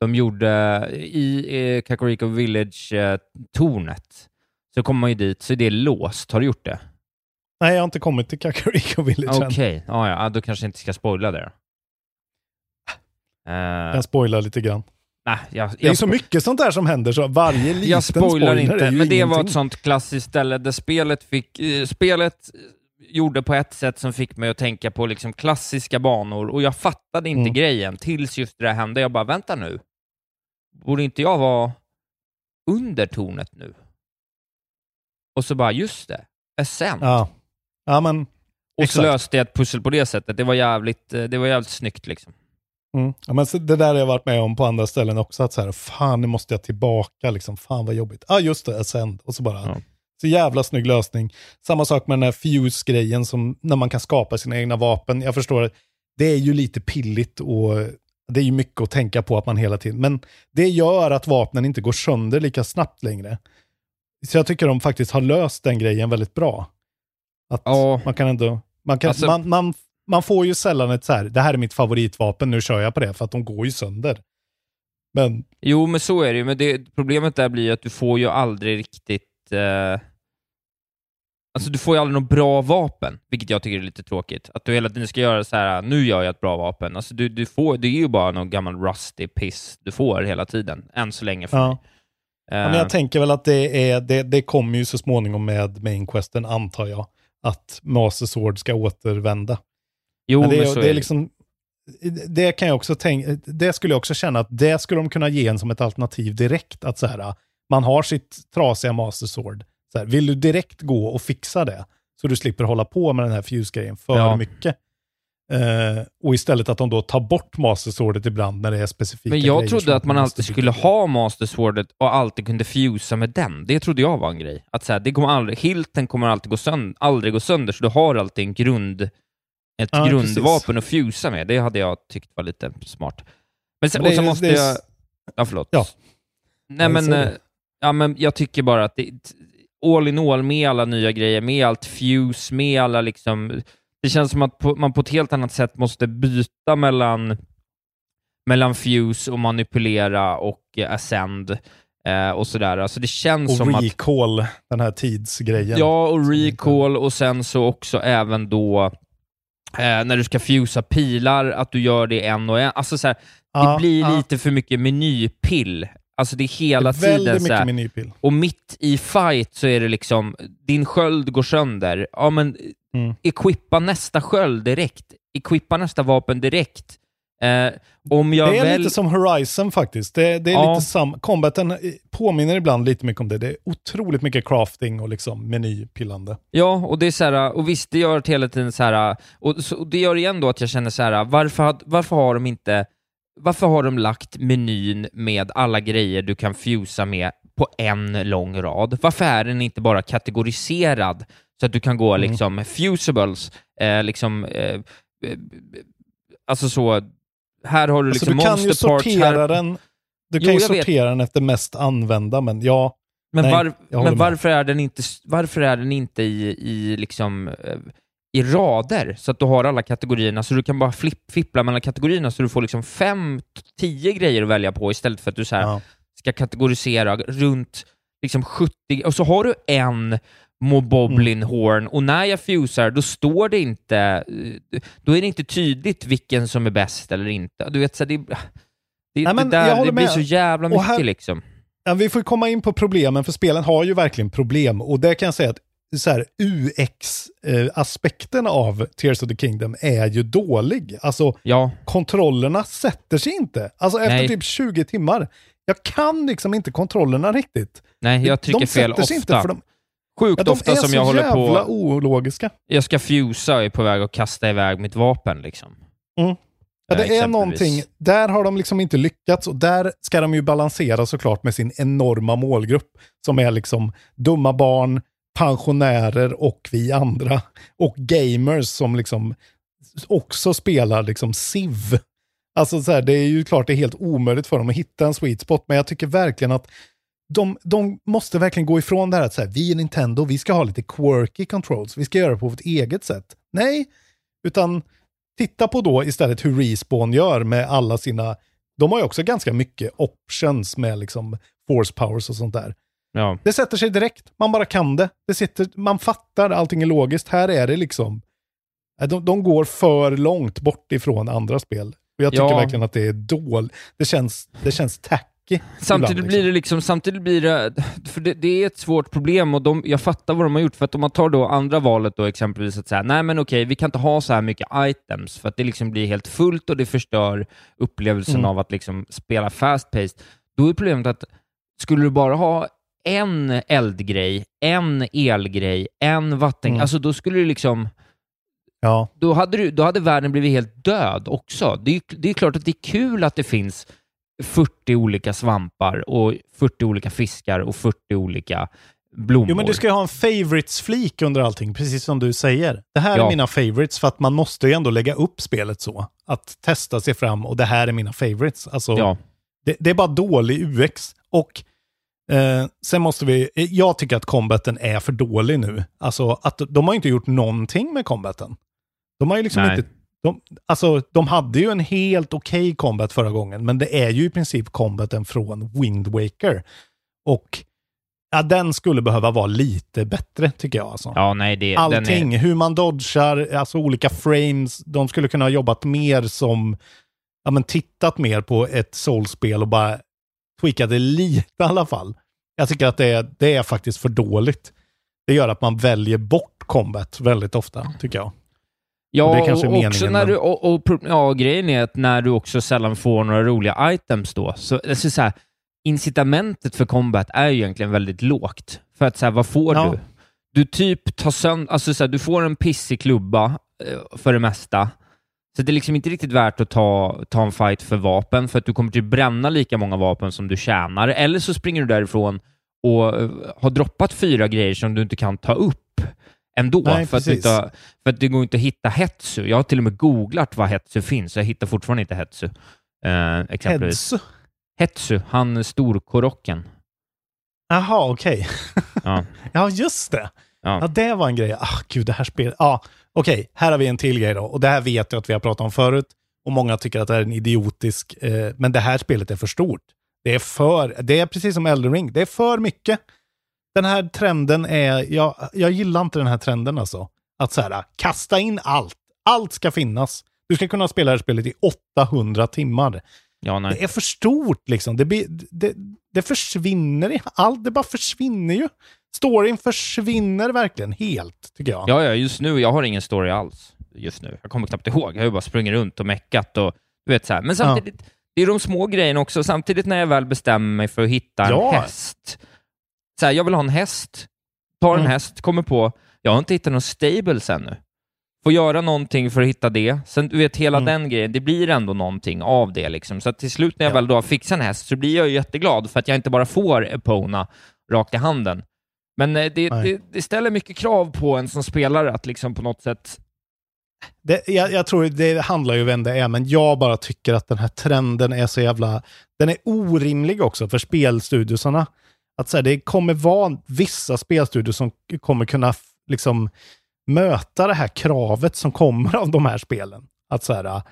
Speaker 6: de gjorde i eh, Kakariko Village-tornet. så kommer man ju dit, så är det låst. Har du gjort det?
Speaker 5: Nej, jag har inte kommit till Kakariko Village
Speaker 6: Okej,
Speaker 5: än.
Speaker 6: ja, ja, då kanske jag inte ska spoila det. Eh,
Speaker 5: Jag spoilar lite grann.
Speaker 6: nej, jag,
Speaker 5: Det är så mycket sånt där som händer så varje liten
Speaker 6: jag spoilar inte, men det var
Speaker 5: ingenting.
Speaker 6: ett sånt klassiskt ställe där spelet fick... Eh, spelet gjorde på ett sätt som fick mig att tänka på liksom klassiska banor och jag fattade inte
Speaker 5: Mm.
Speaker 6: grejen tills just det där hände. Jag bara, vänta nu. Borde inte jag vara under tornet nu? Och så bara, just det, Ascent.
Speaker 5: Ja. Ja, men
Speaker 6: och så
Speaker 5: exakt.
Speaker 6: löste jag ett pussel på det sättet. Det var jävligt, eh, det var jävligt snyggt liksom.
Speaker 5: Mm. Ja, men det där har jag varit med om på andra ställen också. Att så här, fan nu måste jag tillbaka, liksom. fan vad jobbigt. Ja ah, just det, Ascend. Och så bara,
Speaker 6: Ja.
Speaker 5: så jävla snygg lösning. Samma sak med den här Fuse-grejen som när man kan skapa sina egna vapen. Jag förstår, att det är ju lite pilligt och det är ju mycket att tänka på att man hela tiden, men det gör att vapnen inte går sönder lika snabbt längre. Så jag tycker de faktiskt har löst den grejen väldigt bra. Att
Speaker 6: Ja.
Speaker 5: man kan ändå, man, kan,
Speaker 6: Alltså-
Speaker 5: man, man, man får ju sällan ett så här, det här är mitt favoritvapen, nu kör jag på det, för att de går ju sönder. Men
Speaker 6: Jo, men så är det ju. Men det, problemet där blir ju att du får ju aldrig riktigt... Eh, alltså du får ju aldrig något bra vapen, vilket jag tycker är lite tråkigt. Att du hela tiden ska göra så här, nu gör jag ett bra vapen. Alltså du, du får, det är ju bara någon gammal rusty piss du får hela tiden, än så länge för
Speaker 5: Ja.
Speaker 6: mig.
Speaker 5: Ja, men
Speaker 6: Eh,
Speaker 5: jag tänker väl att det, är, det, det kommer ju så småningom med main questen, antar jag. Att Master Sword ska återvända.
Speaker 6: jo,
Speaker 5: men det,
Speaker 6: men så
Speaker 5: det
Speaker 6: är det.
Speaker 5: liksom, det kan jag också tänka, det skulle jag också känna att det skulle de kunna ge en som ett alternativ direkt. Att så här, man har sitt trasiga Master Sword. Så här, vill du direkt gå och fixa det, så du slipper hålla på med den här fuse-grejen för
Speaker 6: Ja.
Speaker 5: mycket. Eh, och istället att de då tar bort Master Swordet ibland när det är specifika
Speaker 6: Men jag trodde att man alltid skulle ha Master Swordet och alltid kunde fusa med den. Det trodde jag var en grej. Att så här, det kommer aldrig, hilten kommer alltid gå sönder, aldrig gå sönder, så du har alltid en grund, ett
Speaker 5: Ja,
Speaker 6: grundvapen att fusa med. Det hade jag tyckt var lite smart. Men sen,
Speaker 5: Men
Speaker 6: och så
Speaker 5: det
Speaker 6: måste
Speaker 5: det
Speaker 6: jag... Ja, förlåt.
Speaker 5: Ja.
Speaker 6: Nej, men,
Speaker 5: det.
Speaker 6: eh, ja, men jag tycker bara att det, all in all, med alla nya grejer, med allt fuse, med alla liksom... Det känns som att man på ett helt annat sätt måste byta mellan mellan fuse och manipulera och eh, ascend eh, och sådär. Alltså det känns
Speaker 5: Och
Speaker 6: som att...
Speaker 5: recall, den här tidsgrejen.
Speaker 6: Ja, och recall och sen så också även då eh, när du ska fusa pilar, att du gör det en och en. Alltså så här,
Speaker 5: Ja,
Speaker 6: det blir
Speaker 5: ja.
Speaker 6: lite för mycket menypill. Alltså det är hela
Speaker 5: Det är väldigt
Speaker 6: tiden
Speaker 5: mycket menypill.
Speaker 6: och mitt i fight så är det liksom, din sköld går sönder. Ja, men
Speaker 5: Mm.
Speaker 6: equippa nästa sköld direkt. Equippa nästa vapen direkt. Eh, om jag
Speaker 5: Det är
Speaker 6: väl...
Speaker 5: lite som Horizon faktiskt. Det, det är
Speaker 6: Ja.
Speaker 5: lite sam Combaten eh, påminner ibland lite mycket om det. Det är otroligt mycket crafting och liksom menypillande.
Speaker 6: Ja, och det är så här, och visst, det gör att hela tiden så här, och, så, och det gör igen då att jag känner så här, varför, varför har de inte, varför har de lagt menyn med alla grejer du kan fusa med på en lång rad? Varför är den inte bara kategoriserad så att du kan gå
Speaker 5: Mm.
Speaker 6: liksom fusables, eh, liksom, eh, eh, alltså så, här har du
Speaker 5: Alltså,
Speaker 6: liksom
Speaker 5: du kan ju
Speaker 6: monster parts,
Speaker 5: sortera
Speaker 6: här,
Speaker 5: den du
Speaker 6: Jo,
Speaker 5: kan ju
Speaker 6: jag vet.
Speaker 5: sortera den efter mest använda, men ja.
Speaker 6: Men,
Speaker 5: Nej,
Speaker 6: var, men varför, är den inte, varför är den inte i, i, liksom, eh, i rader, så att du har alla kategorierna, så du kan bara flipp, fippla mellan kategorierna, så du får liksom fem, tio grejer att välja på, istället för att du så här,
Speaker 5: Ja.
Speaker 6: ska kategorisera runt liksom 70, och så har du en Moboblin horn, och när jag fusar, då står det inte, eh, då är det inte tydligt vilken som är bäst eller inte. Du vet, så det, det,
Speaker 5: Nej,
Speaker 6: det, där, det blir
Speaker 5: med.
Speaker 6: så jävla mycket
Speaker 5: här-
Speaker 6: liksom.
Speaker 5: Ja, vi får komma in på problemen, för spelen har ju verkligen problem. Och det kan jag säga att UX-aspekten av Tears of the Kingdom är ju dålig. Alltså,
Speaker 6: Ja.
Speaker 5: kontrollerna sätter sig inte. Alltså efter
Speaker 6: Nej.
Speaker 5: typ 20 timmar. Jag kan liksom inte kontrollerna riktigt.
Speaker 6: Nej, jag trycker
Speaker 5: de
Speaker 6: fel ofta.
Speaker 5: Inte för de,
Speaker 6: Sjukt
Speaker 5: ja, de
Speaker 6: ofta
Speaker 5: är
Speaker 6: som
Speaker 5: så
Speaker 6: jag håller
Speaker 5: jävla
Speaker 6: på...
Speaker 5: ologiska.
Speaker 6: Jag ska fusa och är på väg att kasta iväg mitt vapen liksom.
Speaker 5: Mm. Ja, det är någonting, där har de liksom inte lyckats och där ska de ju balansera såklart med sin enorma målgrupp som är liksom dumma barn, pensionärer och vi andra och gamers som liksom också spelar liksom SIV. Alltså så här, det är ju klart det är helt omöjligt för dem att hitta en sweet spot, men jag tycker verkligen att de, de måste verkligen gå ifrån det här att så här, vi är Nintendo, vi ska ha lite quirky controls, vi ska göra det på vårt eget sätt. Nej, utan titta på då istället hur Respawn gör med alla sina, de har ju också ganska mycket options med liksom force powers och sånt där.
Speaker 6: Ja.
Speaker 5: Det sätter sig direkt, man bara kan det. det sitter, man fattar, allting är logiskt. Här är det liksom, äh, de, de går för långt bort ifrån andra spel. Och jag tycker
Speaker 6: Ja.
Speaker 5: verkligen att det är dåligt. Det känns, det känns tacky.
Speaker 6: Samtidigt
Speaker 5: ibland,
Speaker 6: blir det liksom, samtidigt blir det, för det, det är ett svårt problem och de, jag fattar vad de har gjort, för att om man tar då andra valet då exempelvis att säga, nej men okej, vi kan inte ha så här mycket items, för att det liksom blir helt fullt och det förstör upplevelsen
Speaker 5: Mm.
Speaker 6: av att liksom spela fast-paced. Då är problemet att, skulle du bara ha en eldgrej, en elgrej, en vatten,
Speaker 5: Mm.
Speaker 6: alltså då skulle det liksom,
Speaker 5: Ja.
Speaker 6: då hade, du, då hade världen blivit helt död också. Det är, det är klart att det är kul att det finns 40 olika svampar och 40 olika fiskar och 40 olika blommor.
Speaker 5: Jo, men du ska ju ha en favorites-flik under allting, precis som du säger. Det här
Speaker 6: Ja.
Speaker 5: är mina favorites, för att man måste ju ändå lägga upp spelet så. Att testa sig fram och det här är mina favorites. Alltså,
Speaker 6: Ja.
Speaker 5: det, det är bara dålig UX. Och eh, sen måste vi, jag tycker att combaten är för dålig nu. Alltså att de har inte gjort någonting med combaten. De har ju liksom
Speaker 6: Nej.
Speaker 5: inte, de, alltså de hade ju en helt okej combat förra gången, men det är ju i princip combaten från Wind Waker. Och ja, den skulle behöva vara lite bättre tycker jag. Alltså.
Speaker 6: Ja, nej, det,
Speaker 5: Allting,
Speaker 6: är,
Speaker 5: hur man dodgar, alltså olika frames. De skulle kunna ha jobbat mer som, ja men tittat mer på ett soulspel och bara tweakat det lite i alla fall. Jag tycker att det är, det är faktiskt för dåligt. Det gör att man väljer bort combat väldigt ofta, tycker jag.
Speaker 6: Ja, och också när du, och, och, ja, grejen är att när du också sällan får några roliga items då, så, alltså, så här, incitamentet för combat är ju egentligen väldigt lågt. För att så här, vad får
Speaker 5: Ja.
Speaker 6: du? Du typ tar sönder, alltså så här, du får en pissig klubba eh, för det mesta. Så det är liksom inte riktigt värt att ta, ta en fight för vapen, för att du kommer typ bränna lika många vapen som du tjänar. Eller så springer du därifrån och eh, har droppat fyra grejer som du inte kan ta upp ändå.
Speaker 5: Nej,
Speaker 6: för, att inte, för att det går inte att hitta Hetsu. Jag har till och med googlat vad Hetsu finns, jag hittar fortfarande inte Hetsu. Eh, exempelvis.
Speaker 5: Heads.
Speaker 6: Hetsu, han storkorocken.
Speaker 5: Jaha, okej.
Speaker 6: Ja.
Speaker 5: Ja, just det.
Speaker 6: Ja.
Speaker 5: Ja, det var en grej. Ah, gud, det här spelet. Ja, okej, här har vi en till grej då. Och det här vet jag att vi har pratat om förut. Och många tycker att det är en idiotisk, eh, men det här spelet är för stort. Det är för, det är precis som Elden Ring, det är för mycket. Den här trenden är, jag, jag gillar inte den här trenden alltså. Att så här, kasta in allt. Allt ska finnas. Du ska kunna spela det här spelet i 800 timmar.
Speaker 6: Ja.
Speaker 5: Det är för stort liksom. Det, blir, det, det försvinner. i- Allt, det bara försvinner ju. Storyn försvinner verkligen helt, tycker jag.
Speaker 6: Ja, ja, just nu, jag har ingen story alls just nu. Jag kommer knappt ihåg. Jag har ju bara sprungit runt och meckat och du vet så här. Men samtidigt, det är de små grejerna också. Samtidigt när jag väl bestämmer mig för att hitta en
Speaker 5: Ja.
Speaker 6: häst. Så här, jag vill ha en häst. Tar en
Speaker 5: Mm.
Speaker 6: häst, kommer på, jag har inte hittat någon stables ännu. Får göra någonting för att hitta det. Sen, du vet, hela
Speaker 5: Mm.
Speaker 6: den grejen, det blir ändå någonting av det liksom. Så till slut när jag
Speaker 5: Ja.
Speaker 6: väl då har fixat en häst så blir jag ju jätteglad för att jag inte bara får Epona rakt i handen. Men eh, det, det, det ställer mycket krav på en som spelare att liksom på något sätt...
Speaker 5: Det, jag, jag tror det handlar ju vem det är, men jag bara tycker att den här trenden är så jävla... Den är orimlig också för spelstudiosarna. Att så här, det kommer vara vissa spelstudior som kommer kunna liksom möta det här kravet som kommer av de här spelen. Att så här, äh,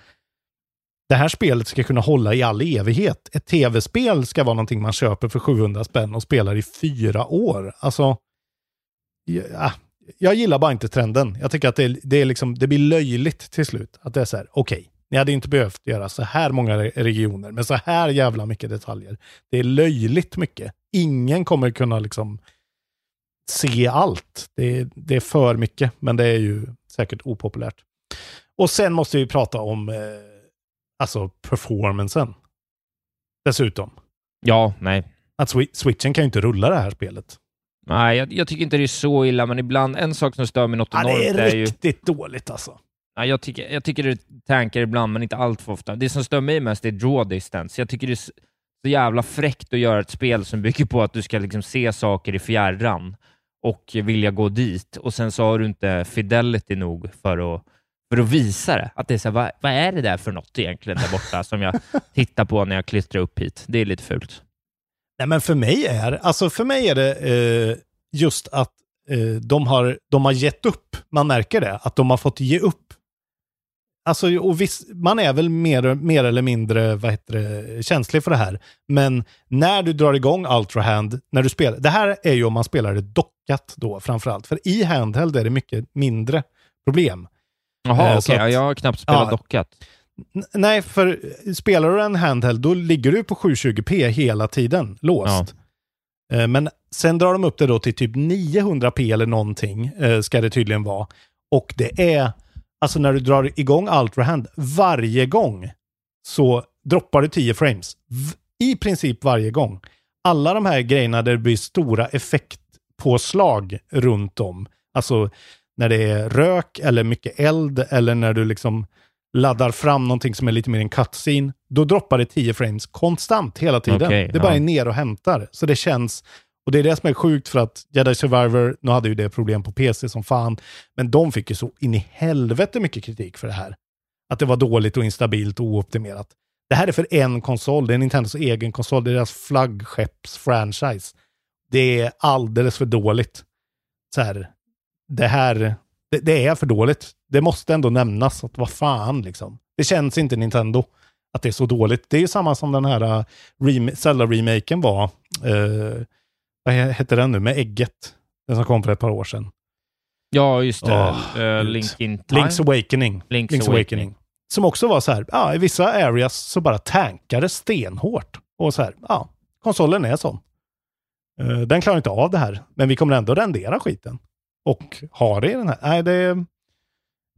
Speaker 5: det här spelet ska kunna hålla i all evighet. Ett tv-spel ska vara någonting man köper för 700 spänn och spelar i fyra år. Alltså, ja, äh, jag gillar bara inte trenden. Jag tycker att det, det, är liksom, det blir löjligt till slut. Att det är så här, okej, ni hade inte behövt göra så här många regioner med så här jävla mycket detaljer. Det är löjligt mycket. Ingen kommer kunna liksom se allt. Det är, det är för mycket, men det är ju säkert opopulärt. Och sen måste vi prata om eh, alltså performancen. Dessutom.
Speaker 6: Ja, nej.
Speaker 5: Att swi- switchen kan ju inte rulla det här spelet.
Speaker 6: Nej, jag, jag tycker inte det är så illa, men ibland, en sak som stör mig något
Speaker 5: Ja,
Speaker 6: enormt
Speaker 5: det är
Speaker 6: är ju...
Speaker 5: riktigt dåligt alltså.
Speaker 6: Ja, jag, tycker, jag tycker det tankar ibland, men inte allt för ofta. Det som stör mig mest är draw distance. Jag tycker det så jävla fräckt att göra ett spel som bygger på att du ska liksom se saker i fjärran och vilja gå dit och sen så har du inte fidelity nog för att, för att visa det. Att det är så här, vad, vad är det där för något egentligen där borta som jag tittar på när jag klistrar upp hit? Det är lite fult.
Speaker 5: Nej, men för mig är, alltså för mig är det eh, just att eh, de, har, de har gett upp. Man märker det, att de har fått ge upp. Alltså, och viss, man är väl mer, mer eller mindre vad heter det, känslig för det här. Men när du drar igång Ultrahand, när du spelar, det här är ju om man spelar det dockat då framförallt. För i handheld är det mycket mindre problem.
Speaker 6: Jaha,
Speaker 5: Eh,
Speaker 6: okej.
Speaker 5: att-
Speaker 6: Jag har knappt spelat
Speaker 5: ja.
Speaker 6: dockat.
Speaker 5: Nej, för spelar du en handheld, då ligger du på 720p hela tiden, låst. Eh, Men sen drar de upp det då till typ 900p eller någonting, eh, ska det tydligen vara. Och det är, alltså när du drar igång Ultrahand, varje gång så droppar du 10 frames. I princip varje gång. Alla de här grejerna där det blir stora effektpåslag runt om, alltså när det är rök eller mycket eld eller när du liksom laddar fram någonting som är lite mer en cutscene, då droppar det 10 frames konstant hela tiden.
Speaker 6: Okej,
Speaker 5: det bara
Speaker 6: ja.
Speaker 5: är ner och hämtar. Så det känns, och det är det som är sjukt för att Jedi Survivor, nu hade ju det problem på PC som fan, men de fick ju så in i helvete mycket kritik för det här. Att det var dåligt och instabilt och ooptimerat. Det här är för en konsol, det är Nintendos egen konsol, det är deras flaggskeppsfranchise. Det är alldeles för dåligt. Så här, det här, det, det är för dåligt. Det måste ändå nämnas att vad fan liksom. Det känns inte Nintendo att det är så dåligt. Det är ju samma som den här eh, uh, rem- Zelda-remaken var. Uh, vad he- hette den nu? Med ägget. Den som kom för ett par år sedan.
Speaker 6: Ja, just det. Eh,
Speaker 5: gud.
Speaker 6: Link in time.
Speaker 5: Link's Awakening.
Speaker 6: Link's
Speaker 5: Link's Awakening. Som också var så här, ja, i vissa areas så bara tankade stenhårt. Och så här, ja, konsolen är sån. Eh, den klarar inte av det här, men vi kommer ändå rendera skiten. Och ha det i den här. Nej, det...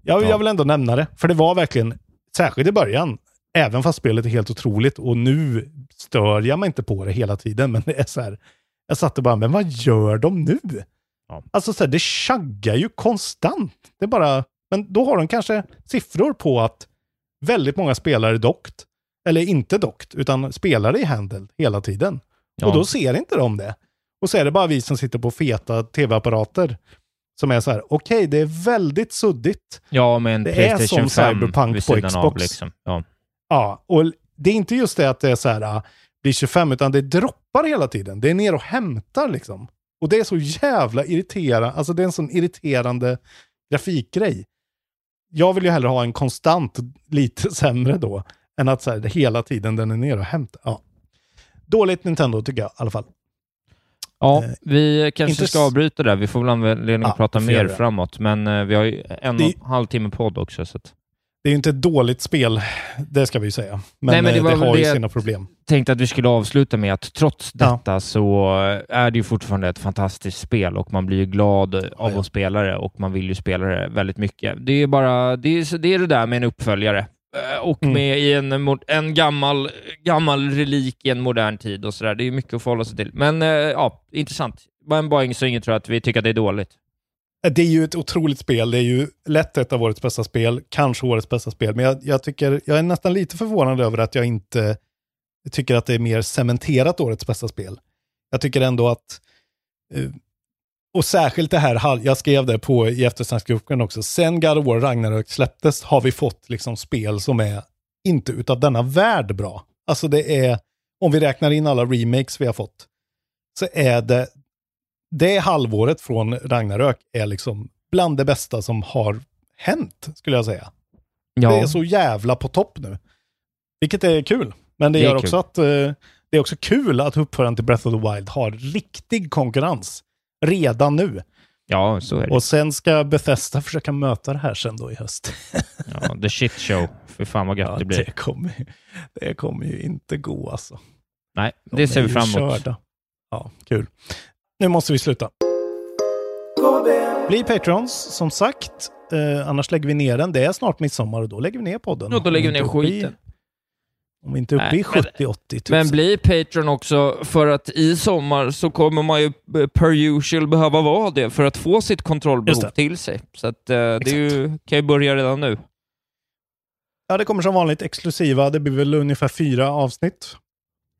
Speaker 5: Jag,
Speaker 6: Ja.
Speaker 5: jag vill ändå nämna det, för det var verkligen, särskilt i början, även fast spelet är helt otroligt och nu stör jag mig inte på det hela tiden, men det är så här, jag satt och bara, men vad gör de nu?
Speaker 6: Ja.
Speaker 5: Alltså så här, det chaggar ju konstant. Det är bara, men då har de kanske siffror på att väldigt många spelare dockt, eller inte dockt, utan spelar i handel hela tiden.
Speaker 6: Ja.
Speaker 5: Och då ser inte de det. Och så är det bara vi som sitter på feta tv-apparater som är så här, okej, det är väldigt suddigt.
Speaker 6: Ja, med en
Speaker 5: Det är som
Speaker 6: 5
Speaker 5: Cyberpunk på
Speaker 6: sidan av.
Speaker 5: Xbox.
Speaker 6: Liksom. Ja.
Speaker 5: Ja, och det är inte just det att det är så här, blir 25, utan det droppar hela tiden. Det är ner och hämtar liksom. Och det är så jävla irriterande, alltså det är en sån irriterande grafikgrej. Jag vill ju hellre ha en konstant lite sämre då, än att så här, hela tiden den är ner och hämtar. Ja. Dåligt Nintendo tycker jag i alla fall.
Speaker 6: Ja,
Speaker 5: Eh,
Speaker 6: vi kanske
Speaker 5: inte
Speaker 6: ska avbryta där. Vi får väl anledning
Speaker 5: Ja,
Speaker 6: att prata
Speaker 5: vi får
Speaker 6: mer framåt, men eh, vi har ju en
Speaker 5: Det-
Speaker 6: och en halv timme podd också. Så att...
Speaker 5: Det är ju inte ett dåligt spel, det ska vi ju säga. Men,
Speaker 6: Nej, men det
Speaker 5: eh,
Speaker 6: var
Speaker 5: det, har ju sina problem.
Speaker 6: tänkte att vi skulle avsluta med att trots
Speaker 5: Ja.
Speaker 6: detta så är det ju fortfarande ett fantastiskt spel och man blir ju glad av
Speaker 5: ja.
Speaker 6: att spela det och man vill ju spela det väldigt mycket. Det är bara det, är, det, är det där med en uppföljare Eh, och
Speaker 5: Mm.
Speaker 6: med i en, en gammal, gammal relik i en modern tid och sådär. Det är mycket att förhålla sig till. Men eh, ja, intressant. Bara en Boeing så ingen tror att vi tycker att det är dåligt.
Speaker 5: Det är ju ett otroligt spel. Det är ju lätt ett av årets bästa spel, kanske årets bästa spel. Men jag, jag, tycker, jag är nästan lite förvånad över att jag inte tycker att det är mer cementerat årets bästa spel. Jag tycker ändå att, eh, och särskilt det här, jag skrev det på i eftersnacksgruppen också, sen God of War Ragnarök släpptes har vi fått liksom spel som är inte utav denna värld bra. Alltså det är, om vi räknar in alla remakes vi har fått, så är det det halvåret från Ragnarök är liksom bland det bästa som har hänt, skulle jag säga.
Speaker 6: Ja,
Speaker 5: Det är så jävla på topp nu. Vilket är kul. Men det,
Speaker 6: Det
Speaker 5: gör
Speaker 6: kul.
Speaker 5: också att eh, det är också kul att uppförandet till Breath of the Wild har riktig konkurrens redan nu.
Speaker 6: ja så är det.
Speaker 5: Och sen ska Bethesda försöka möta det här sen då i höst.
Speaker 6: Ja, the shit show. Fy fan vad gött
Speaker 5: Ja,
Speaker 6: det blir.
Speaker 5: det, kommer, det kommer ju inte gå alltså.
Speaker 6: Nej,
Speaker 5: De
Speaker 6: det ser
Speaker 5: är
Speaker 6: vi fram emot.
Speaker 5: körda. Ja, kul. Nu måste vi sluta. Bli Patrons, som sagt. Eh, annars lägger vi ner den. Det är snart midsommar och då lägger vi ner podden.
Speaker 6: Ja, då lägger vi ner
Speaker 5: uppe i-
Speaker 6: skiten.
Speaker 5: Om vi inte är uppe
Speaker 6: Nej,
Speaker 5: i
Speaker 6: men-
Speaker 5: 70-80 tusen.
Speaker 6: Men bli Patreon också, för att i sommar så kommer man ju eh, per usual behöva vara det för att få sitt kontrollbehov till sig. Så att, eh, det är ju, kan ju börja redan nu.
Speaker 5: Ja, det kommer som vanligt exklusiva. Det blir väl ungefär fyra avsnitt.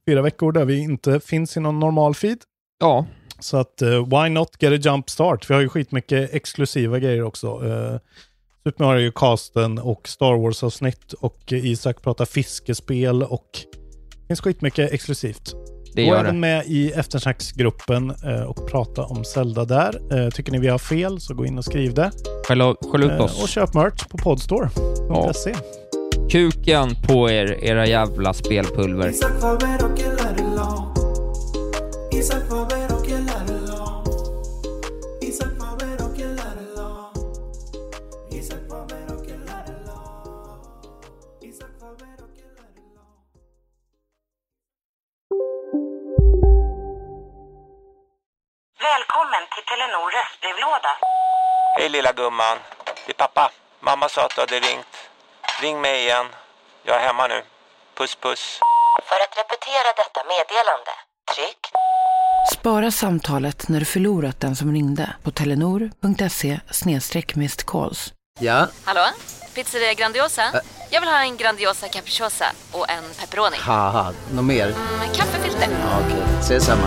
Speaker 5: Fyra veckor där vi inte finns i någon normal feed.
Speaker 6: Ja,
Speaker 5: Så att eh, why not get a jump start? Vi har ju skitmycket exklusiva grejer också. Uh, Super Mario Casten och Star Wars-avsnitt och Isak pratar fiskespel och det finns skitmycket exklusivt.
Speaker 6: Det
Speaker 5: Gå
Speaker 6: gör
Speaker 5: även
Speaker 6: det.
Speaker 5: med i eftersnacksgruppen eh, och prata om Zelda där. Eh, tycker ni vi har fel så gå in och skriv det.
Speaker 6: Skäll, skäll ut
Speaker 5: Eh, och
Speaker 6: oss.
Speaker 5: köp merch på podstore.se.
Speaker 6: Kuken på er, era jävla spelpulver.
Speaker 11: Välkommen till Telenor röstbrevlåda.
Speaker 12: Hej lilla gumman. Det är pappa. Mamma sa att du hade ringt. Ring mig igen. Jag är hemma nu. Puss puss.
Speaker 11: För att repetera detta meddelande, tryck
Speaker 13: Spara samtalet när du förlorat den som ringde på telenor.se calls.
Speaker 14: Ja,
Speaker 15: Hallå? Pizzeria Grandiosa? Jag vill ha en Grandiosa capriciosa och en pepperoni.
Speaker 14: haha, något mer?
Speaker 15: Med kaffefilter.
Speaker 14: Ja, Okej, ses samma.